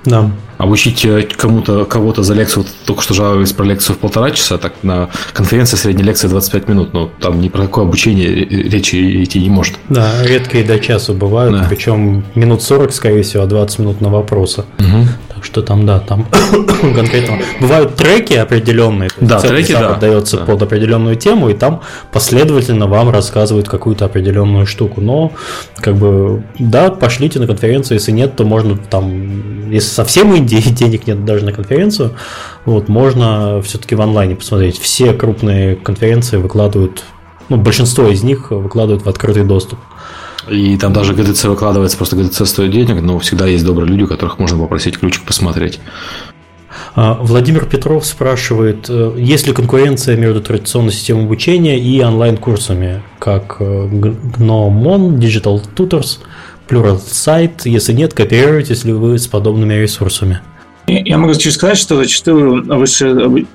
Да. Обучить э, кому-то, кого-то за лекцию, вот только что жаловались про лекцию в полтора часа, так на конференции средняя лекция 25 минут, но там ни про какое обучение речи идти не может. Да, редкие до часу бывают, да. причем минут 40, скорее всего, а 20 минут на вопросы. Угу. Так что там, да, там конкретно бывают треки определенные. Да, треки, да. Отдается да. под определенную тему, и там последовательно вам рассказывают какую-то определенную штуку. Но, как бы, да, пошлите на конференцию, если нет, то можно там, если совсем денег нет даже на конференцию, вот, можно все-таки в онлайне посмотреть. Все крупные конференции выкладывают, ну, большинство из них выкладывают в открытый доступ. И там даже ГДЦ выкладывается, просто ГДЦ стоит денег, но всегда есть добрые люди, которых можно попросить ключик посмотреть. А, Владимир Петров спрашивает, э, есть ли конкуренция между традиционной системой обучения и онлайн-курсами, как э, Gnomon, Digital Tutors, Pluralsight? Если нет, кооперируетесь ли вы с подобными ресурсами? Я могу чуть сказать, что зачастую высшие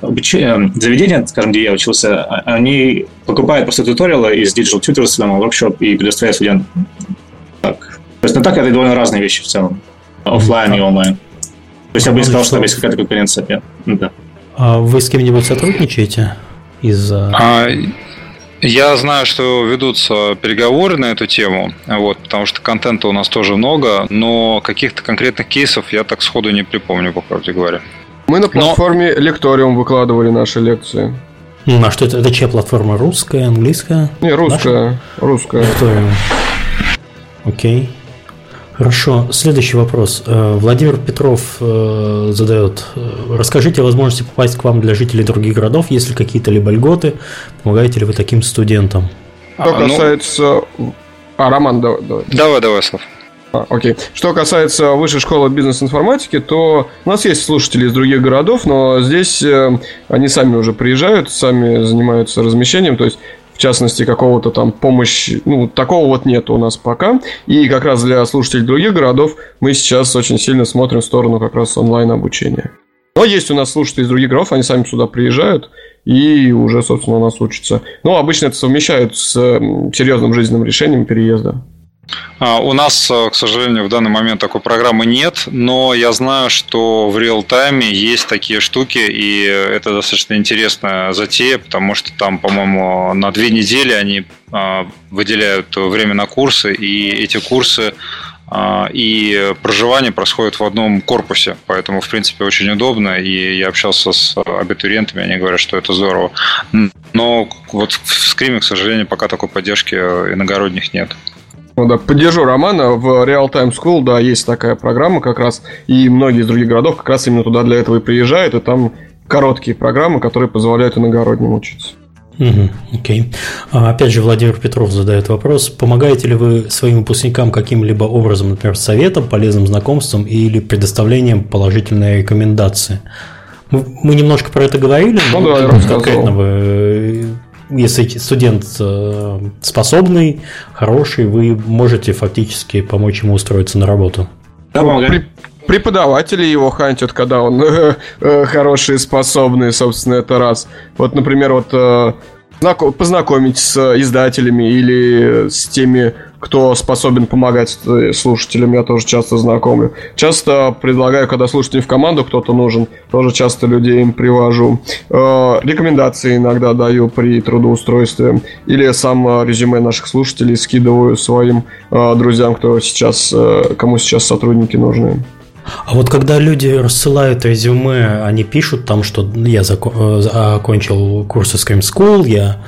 обучение, заведения, скажем, где я учился, а, они покупают просто туториалы из Digital Tutors, там, workshop и предоставляют студентам. Так. То есть, ну так, это довольно разные вещи в целом. Оффлайн и онлайн. То есть, я бы не сказал, что там есть какая-то конкуренция. Да. А вы с кем-нибудь сотрудничаете? Из... А, я знаю, что ведутся переговоры на эту тему, вот, потому что контента у нас тоже много, но каких-то конкретных кейсов я так сходу не припомню, по правде говоря. Мы на платформе но... Лекториум выкладывали наши лекции. Ну, а что это? Это чья платформа? Русская, английская? Не, русская. Наша? Русская. Лекториум. Окей. Хорошо. Следующий вопрос. Э, Владимир Петров э, задает. Э, расскажите о возможности попасть к вам для жителей других городов, есть ли какие-то либо льготы, помогаете ли вы таким студентам? Что а, ну, касается... Ну... А, Роман, давай. Давай, давай, давай Слав. А, окей. Что касается высшей школы бизнес-информатики, то у нас есть слушатели из других городов, но здесь они сами уже приезжают, сами занимаются размещением, то есть в частности, какого-то там помощи, ну, такого вот нет у нас пока. И как раз для слушателей других городов мы сейчас очень сильно смотрим в сторону как раз онлайн-обучения. Но есть у нас слушатели из других городов, они сами сюда приезжают и уже, собственно, у нас учатся. Но обычно это совмещают с серьезным жизненным решением переезда. А, у нас, э, к сожалению, в данный момент такой программы нет, но я знаю, что в реал-тайме есть такие штуки, и это достаточно интересная затея, потому что там, по-моему, на две недели они а, выделяют время на курсы, и эти курсы а, и проживание происходит в одном корпусе, поэтому, в принципе, очень удобно, и я общался с абитуриентами, они говорят, что это здорово. Но вот в скриме, к сожалению, пока такой поддержки иногородних нет. Ну да, поддержу Романа. В Real Time School, да, есть такая программа как раз, и многие из других городов как раз именно туда для этого и приезжают, и там короткие программы, которые позволяют иногородним учиться. Угу, окей. А, опять же, Владимир Петров задает вопрос. Помогаете ли вы своим выпускникам каким-либо образом, например, советом, полезным знакомством или предоставлением положительной рекомендации? Мы, мы немножко про это говорили, ну, но да, конкретно вы если студент э, способный, хороший, вы можете фактически помочь ему устроиться на работу. Да, При, преподаватели его хантят, когда он э, э, хороший, способный, собственно, это раз. Вот, например, вот э, познакомить с издателями или с теми кто способен помогать слушателям, я тоже часто знакомлю. Часто предлагаю, когда слушателям в команду кто-то нужен, тоже часто людей им привожу. Э, рекомендации иногда даю при трудоустройстве. Или сам э, резюме наших слушателей скидываю своим э, друзьям, кто сейчас, кому сейчас сотрудники нужны. А вот когда люди рассылают резюме, они пишут там, что я закончил курсы Scream School, я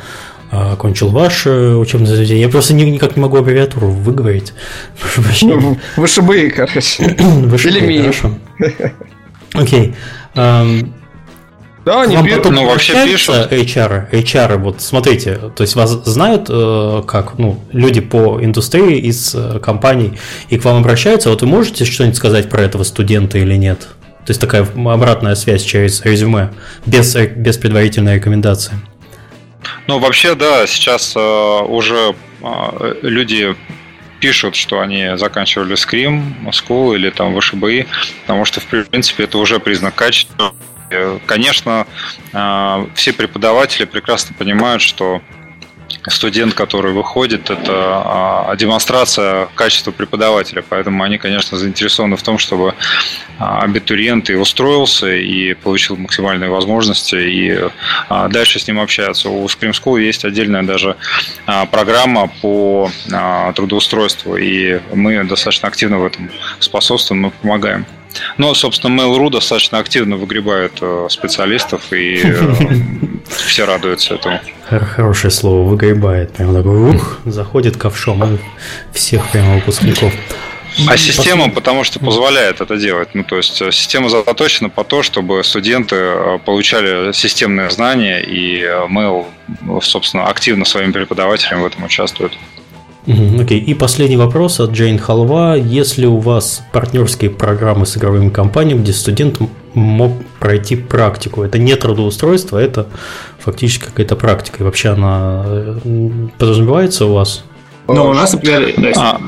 а, окончил ваше учебное заведение. Я просто никак не могу аббревиатуру выговорить. Ну, ВШБ, короче. Или МИ. Хорошо. Окей. Да, они пишут. Ну, вообще пишут. HR, HR, вот смотрите, то есть вас знают э, как, ну, люди по индустрии из э, компаний и к вам обращаются, вот вы можете что-нибудь сказать про этого студента или нет? То есть такая обратная связь через резюме, без, без предварительной рекомендации. Ну, вообще, да, сейчас э, уже э, люди пишут, что они заканчивали скрим, School или там ВШБИ, потому что, в принципе, это уже признак качества. Конечно, э, все преподаватели прекрасно понимают, что студент, который выходит, это а, демонстрация качества преподавателя. Поэтому они, конечно, заинтересованы в том, чтобы а, абитуриент и устроился, и получил максимальные возможности, и а, дальше с ним общаться. У Scream School есть отдельная даже программа по трудоустройству, и мы достаточно активно в этом способствуем, мы помогаем. Но, собственно, Mail.ru достаточно активно выгребает э, специалистов, и э, все радуются этому. Хорошее слово, выгребает. Прям такой, ух, заходит ковшом всех прямо выпускников. А система, потому что позволяет это делать. Ну, то есть э, система заточена по то, чтобы студенты получали системные знания, и Mail, собственно, активно своим преподавателям в этом участвует. Окей, okay. и последний вопрос от Джейн Халва. Если у вас партнерские программы с игровыми компаниями, где студент мог пройти практику, это не трудоустройство, это фактически какая-то практика. И вообще она э, подразумевается у вас? Ну, у нас, например, да, а.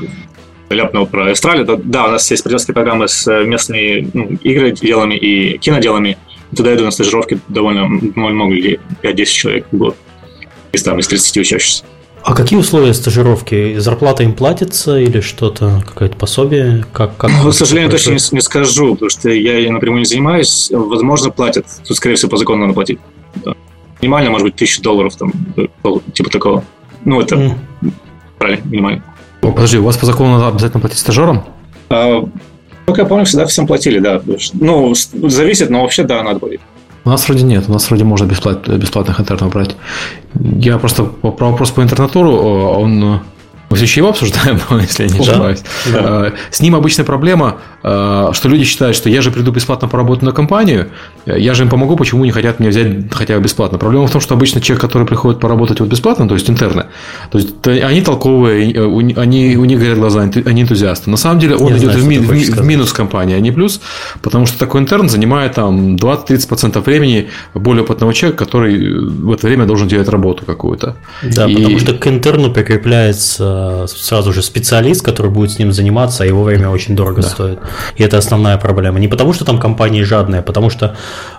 ляпнул про Австралию, да, да, у нас есть партнерские программы с местными ну, игроделами и киноделами. Туда иду на стажировки довольно много людей, 5-10 человек в год. Из, там, из 30 учащихся. А какие условия стажировки? Зарплата им платится или что-то, какое-то пособие? Как, как ну, к сожалению, точно не, не скажу, потому что я напрямую не занимаюсь. Возможно, платят. Тут, скорее всего, по закону надо платить. Да. Минимально, может быть, тысячу долларов, там, типа такого. Ну, это mm. правильно, минимально. О, подожди, у вас по закону надо обязательно платить стажерам? А, как я помню, всегда всем платили, да. Ну, зависит, но вообще, да, надо платить. У нас вроде нет, у нас вроде можно бесплат, бесплатных интернов брать. Я просто про вопрос по интернатуру, он мы все еще его обсуждаем, если я не ошибаюсь. Да, да. С ним обычная проблема, э, что люди считают, что я же приду бесплатно поработать на компанию, я же им помогу, почему не хотят меня взять хотя бы бесплатно. Проблема в том, что обычно человек, который приходит поработать вот бесплатно, то есть интерны, то есть они толковые, э, они, у них горят глаза, они энтузиасты. На самом деле он я идет знаю, в, ми, в, в минус компании, а не плюс, потому что такой интерн занимает там 20-30% времени более опытного человека, который в это время должен делать работу какую-то. Да, И... потому что к интерну прикрепляется сразу же специалист, который будет с ним заниматься, а его время очень дорого да. стоит. И это основная проблема. Не потому, что там компании жадные, а потому что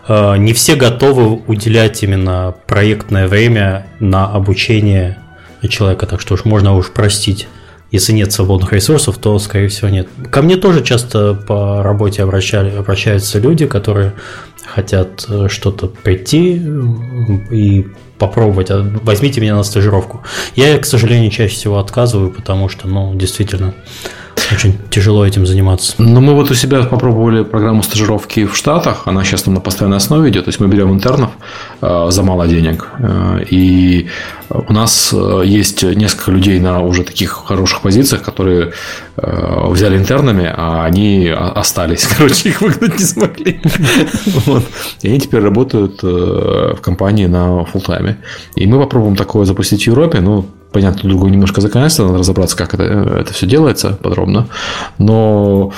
э, не все готовы уделять именно проектное время на обучение человека, так что уж можно уж простить. Если нет свободных ресурсов, то, скорее всего, нет. Ко мне тоже часто по работе обращали, обращаются люди, которые хотят э, что-то прийти и попробовать, а возьмите меня на стажировку. Я, к сожалению, чаще всего отказываю, потому что, ну, действительно, очень тяжело этим заниматься. Ну, мы вот у себя попробовали программу стажировки в Штатах. Она сейчас там на постоянной основе идет. То есть мы берем интернов э, за мало денег. Э, и у нас э, есть несколько людей на уже таких хороших позициях, которые взяли интернами, а они остались. Короче, их выгнать не смогли. И они теперь работают в компании на фултайме. И мы попробуем такое запустить в Европе. Ну, понятно, другое немножко законодательство, надо разобраться, как это, это все делается подробно. Но,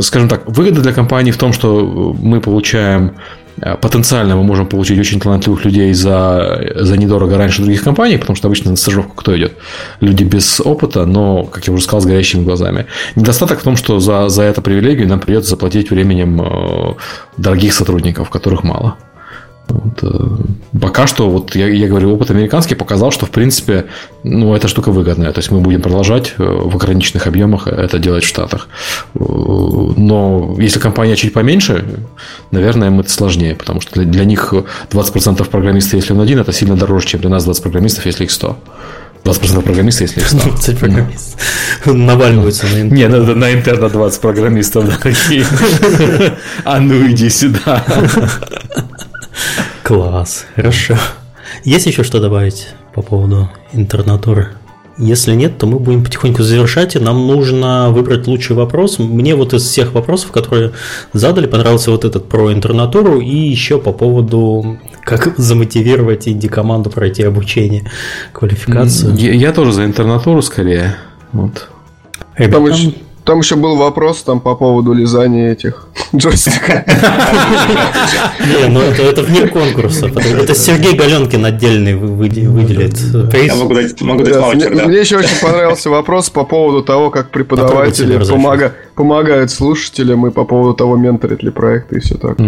скажем так, выгода для компании в том, что мы получаем Э, потенциально мы можем получить очень талантливых людей за, за недорого раньше других компаний, потому что обычно на стажировку кто идет? Люди без опыта, но, как я уже сказал, с горящими глазами. Недостаток в том, что за, за эту привилегию нам придется заплатить временем э, дорогих сотрудников, которых мало. Вот, э, пока что, вот я, я говорю, опыт американский показал, что в принципе, ну, эта штука выгодная. То есть мы будем продолжать э, в ограниченных объемах это делать в Штатах. Э, но если компания чуть поменьше, наверное, им это сложнее, потому что для, для них 20% программистов, если он один, это сильно дороже, чем для нас 20 программистов, если их 100. 20% программистов, если их 100. 20 программистов. Наваливаются на интерна. Не, на, на интерна 20 программистов. А ну иди сюда. Класс, хорошо. Есть еще что добавить по поводу интернатуры? Если нет, то мы будем потихоньку завершать, и нам нужно выбрать лучший вопрос. Мне вот из всех вопросов, которые задали, понравился вот этот про интернатуру и еще по поводу, как замотивировать инди-команду пройти обучение, квалификацию. Я, я тоже за интернатуру скорее. Вот. Ребята, там еще был вопрос там по поводу лизания этих джойстика. Не, ну это, это вне конкурса. Это Сергей Галенкин отдельный выделит Я могу дать, ваучер. Мне еще очень понравился вопрос по поводу того, как преподаватели помога, помогают слушателям и по поводу того, менторит ли проекты и все так.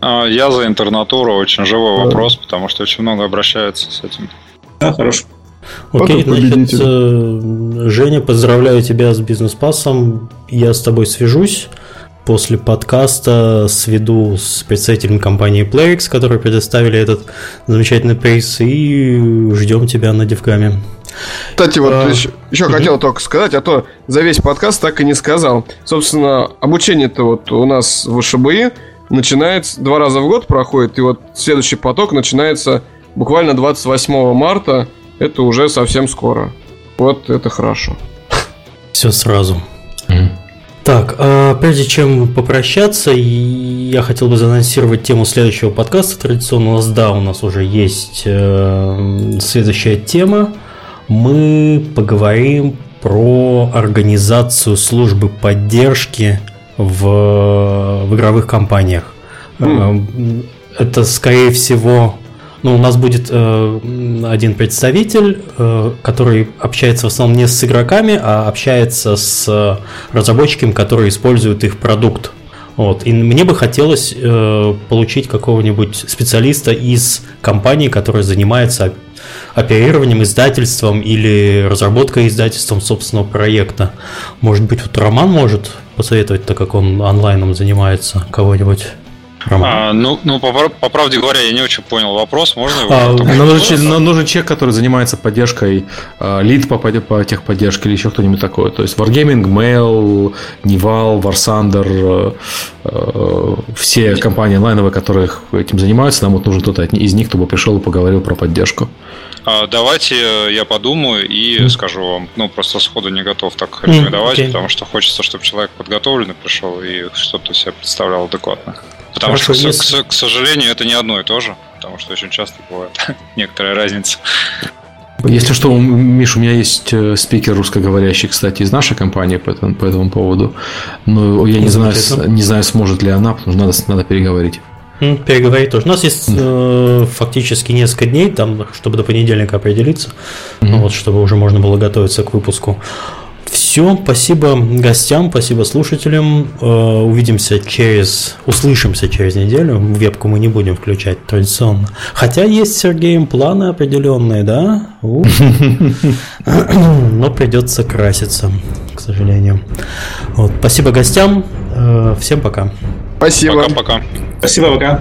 А, я за интернатуру, очень живой вопрос, потому что очень много обращаются с этим. Да, хорошо. Окей, вот значит, э, Женя, поздравляю тебя с бизнес-пассом. Я с тобой свяжусь после подкаста сведу с представителем компании Playx, которые предоставили этот замечательный приз, и ждем тебя на Девгаме. Кстати, вот а, еще, еще угу. хотел только сказать, а то за весь подкаст так и не сказал. Собственно, обучение-то вот у нас в ШБИ начинается два раза в год проходит, и вот следующий поток начинается буквально 28 марта. Это уже совсем скоро. Вот это хорошо. Все сразу. Mm. Так, а прежде чем попрощаться, я хотел бы заанонсировать тему следующего подкаста. Традиционно у нас, да, у нас уже есть э, следующая тема. Мы поговорим про организацию службы поддержки в, в игровых компаниях. Mm. Это, скорее всего, ну, у нас будет э, один представитель, э, который общается в основном не с игроками, а общается с разработчиками, которые используют их продукт. Вот. И мне бы хотелось э, получить какого-нибудь специалиста из компании, которая занимается оперированием, издательством или разработкой издательством собственного проекта. Может быть, вот Роман может посоветовать, так как он онлайном занимается, кого-нибудь? А, ну, ну по, по правде говоря, я не очень понял вопрос. Можно его? А, нужен, нужен человек, который занимается поддержкой, а, лид по, по техподдержке или еще кто-нибудь такое. То есть Wargaming, Mail, Nival, Warsander, э, все компании онлайновые, которые этим занимаются, нам вот нужен кто-то из них, кто бы пришел и поговорил про поддержку. А, давайте я подумаю и mm. скажу вам. Ну, просто сходу не готов так рекомендовать, mm, okay. потому что хочется, чтобы человек подготовленный пришел и что-то себя представлял адекватно. Потому Хорошо, что, если... к, к сожалению, это не одно и то же, потому что очень часто бывает некоторая разница. Если что, Миш, у меня есть э, спикер русскоговорящий, кстати, из нашей компании по этому, по этому поводу. Но я не знаю, не знаю, сможет ли она, потому что надо, надо переговорить. Переговорить тоже. У нас есть э, фактически несколько дней, там, чтобы до понедельника определиться, mm-hmm. ну, вот, чтобы уже можно было готовиться к выпуску. Все, спасибо гостям, спасибо слушателям. Э, увидимся через, услышимся через неделю. Вебку мы не будем включать традиционно. Хотя есть с Сергеем планы определенные, да? Но придется краситься, к сожалению. Вот, спасибо гостям. Э, всем пока. Спасибо. Пока-пока. Спасибо, пока.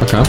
Пока.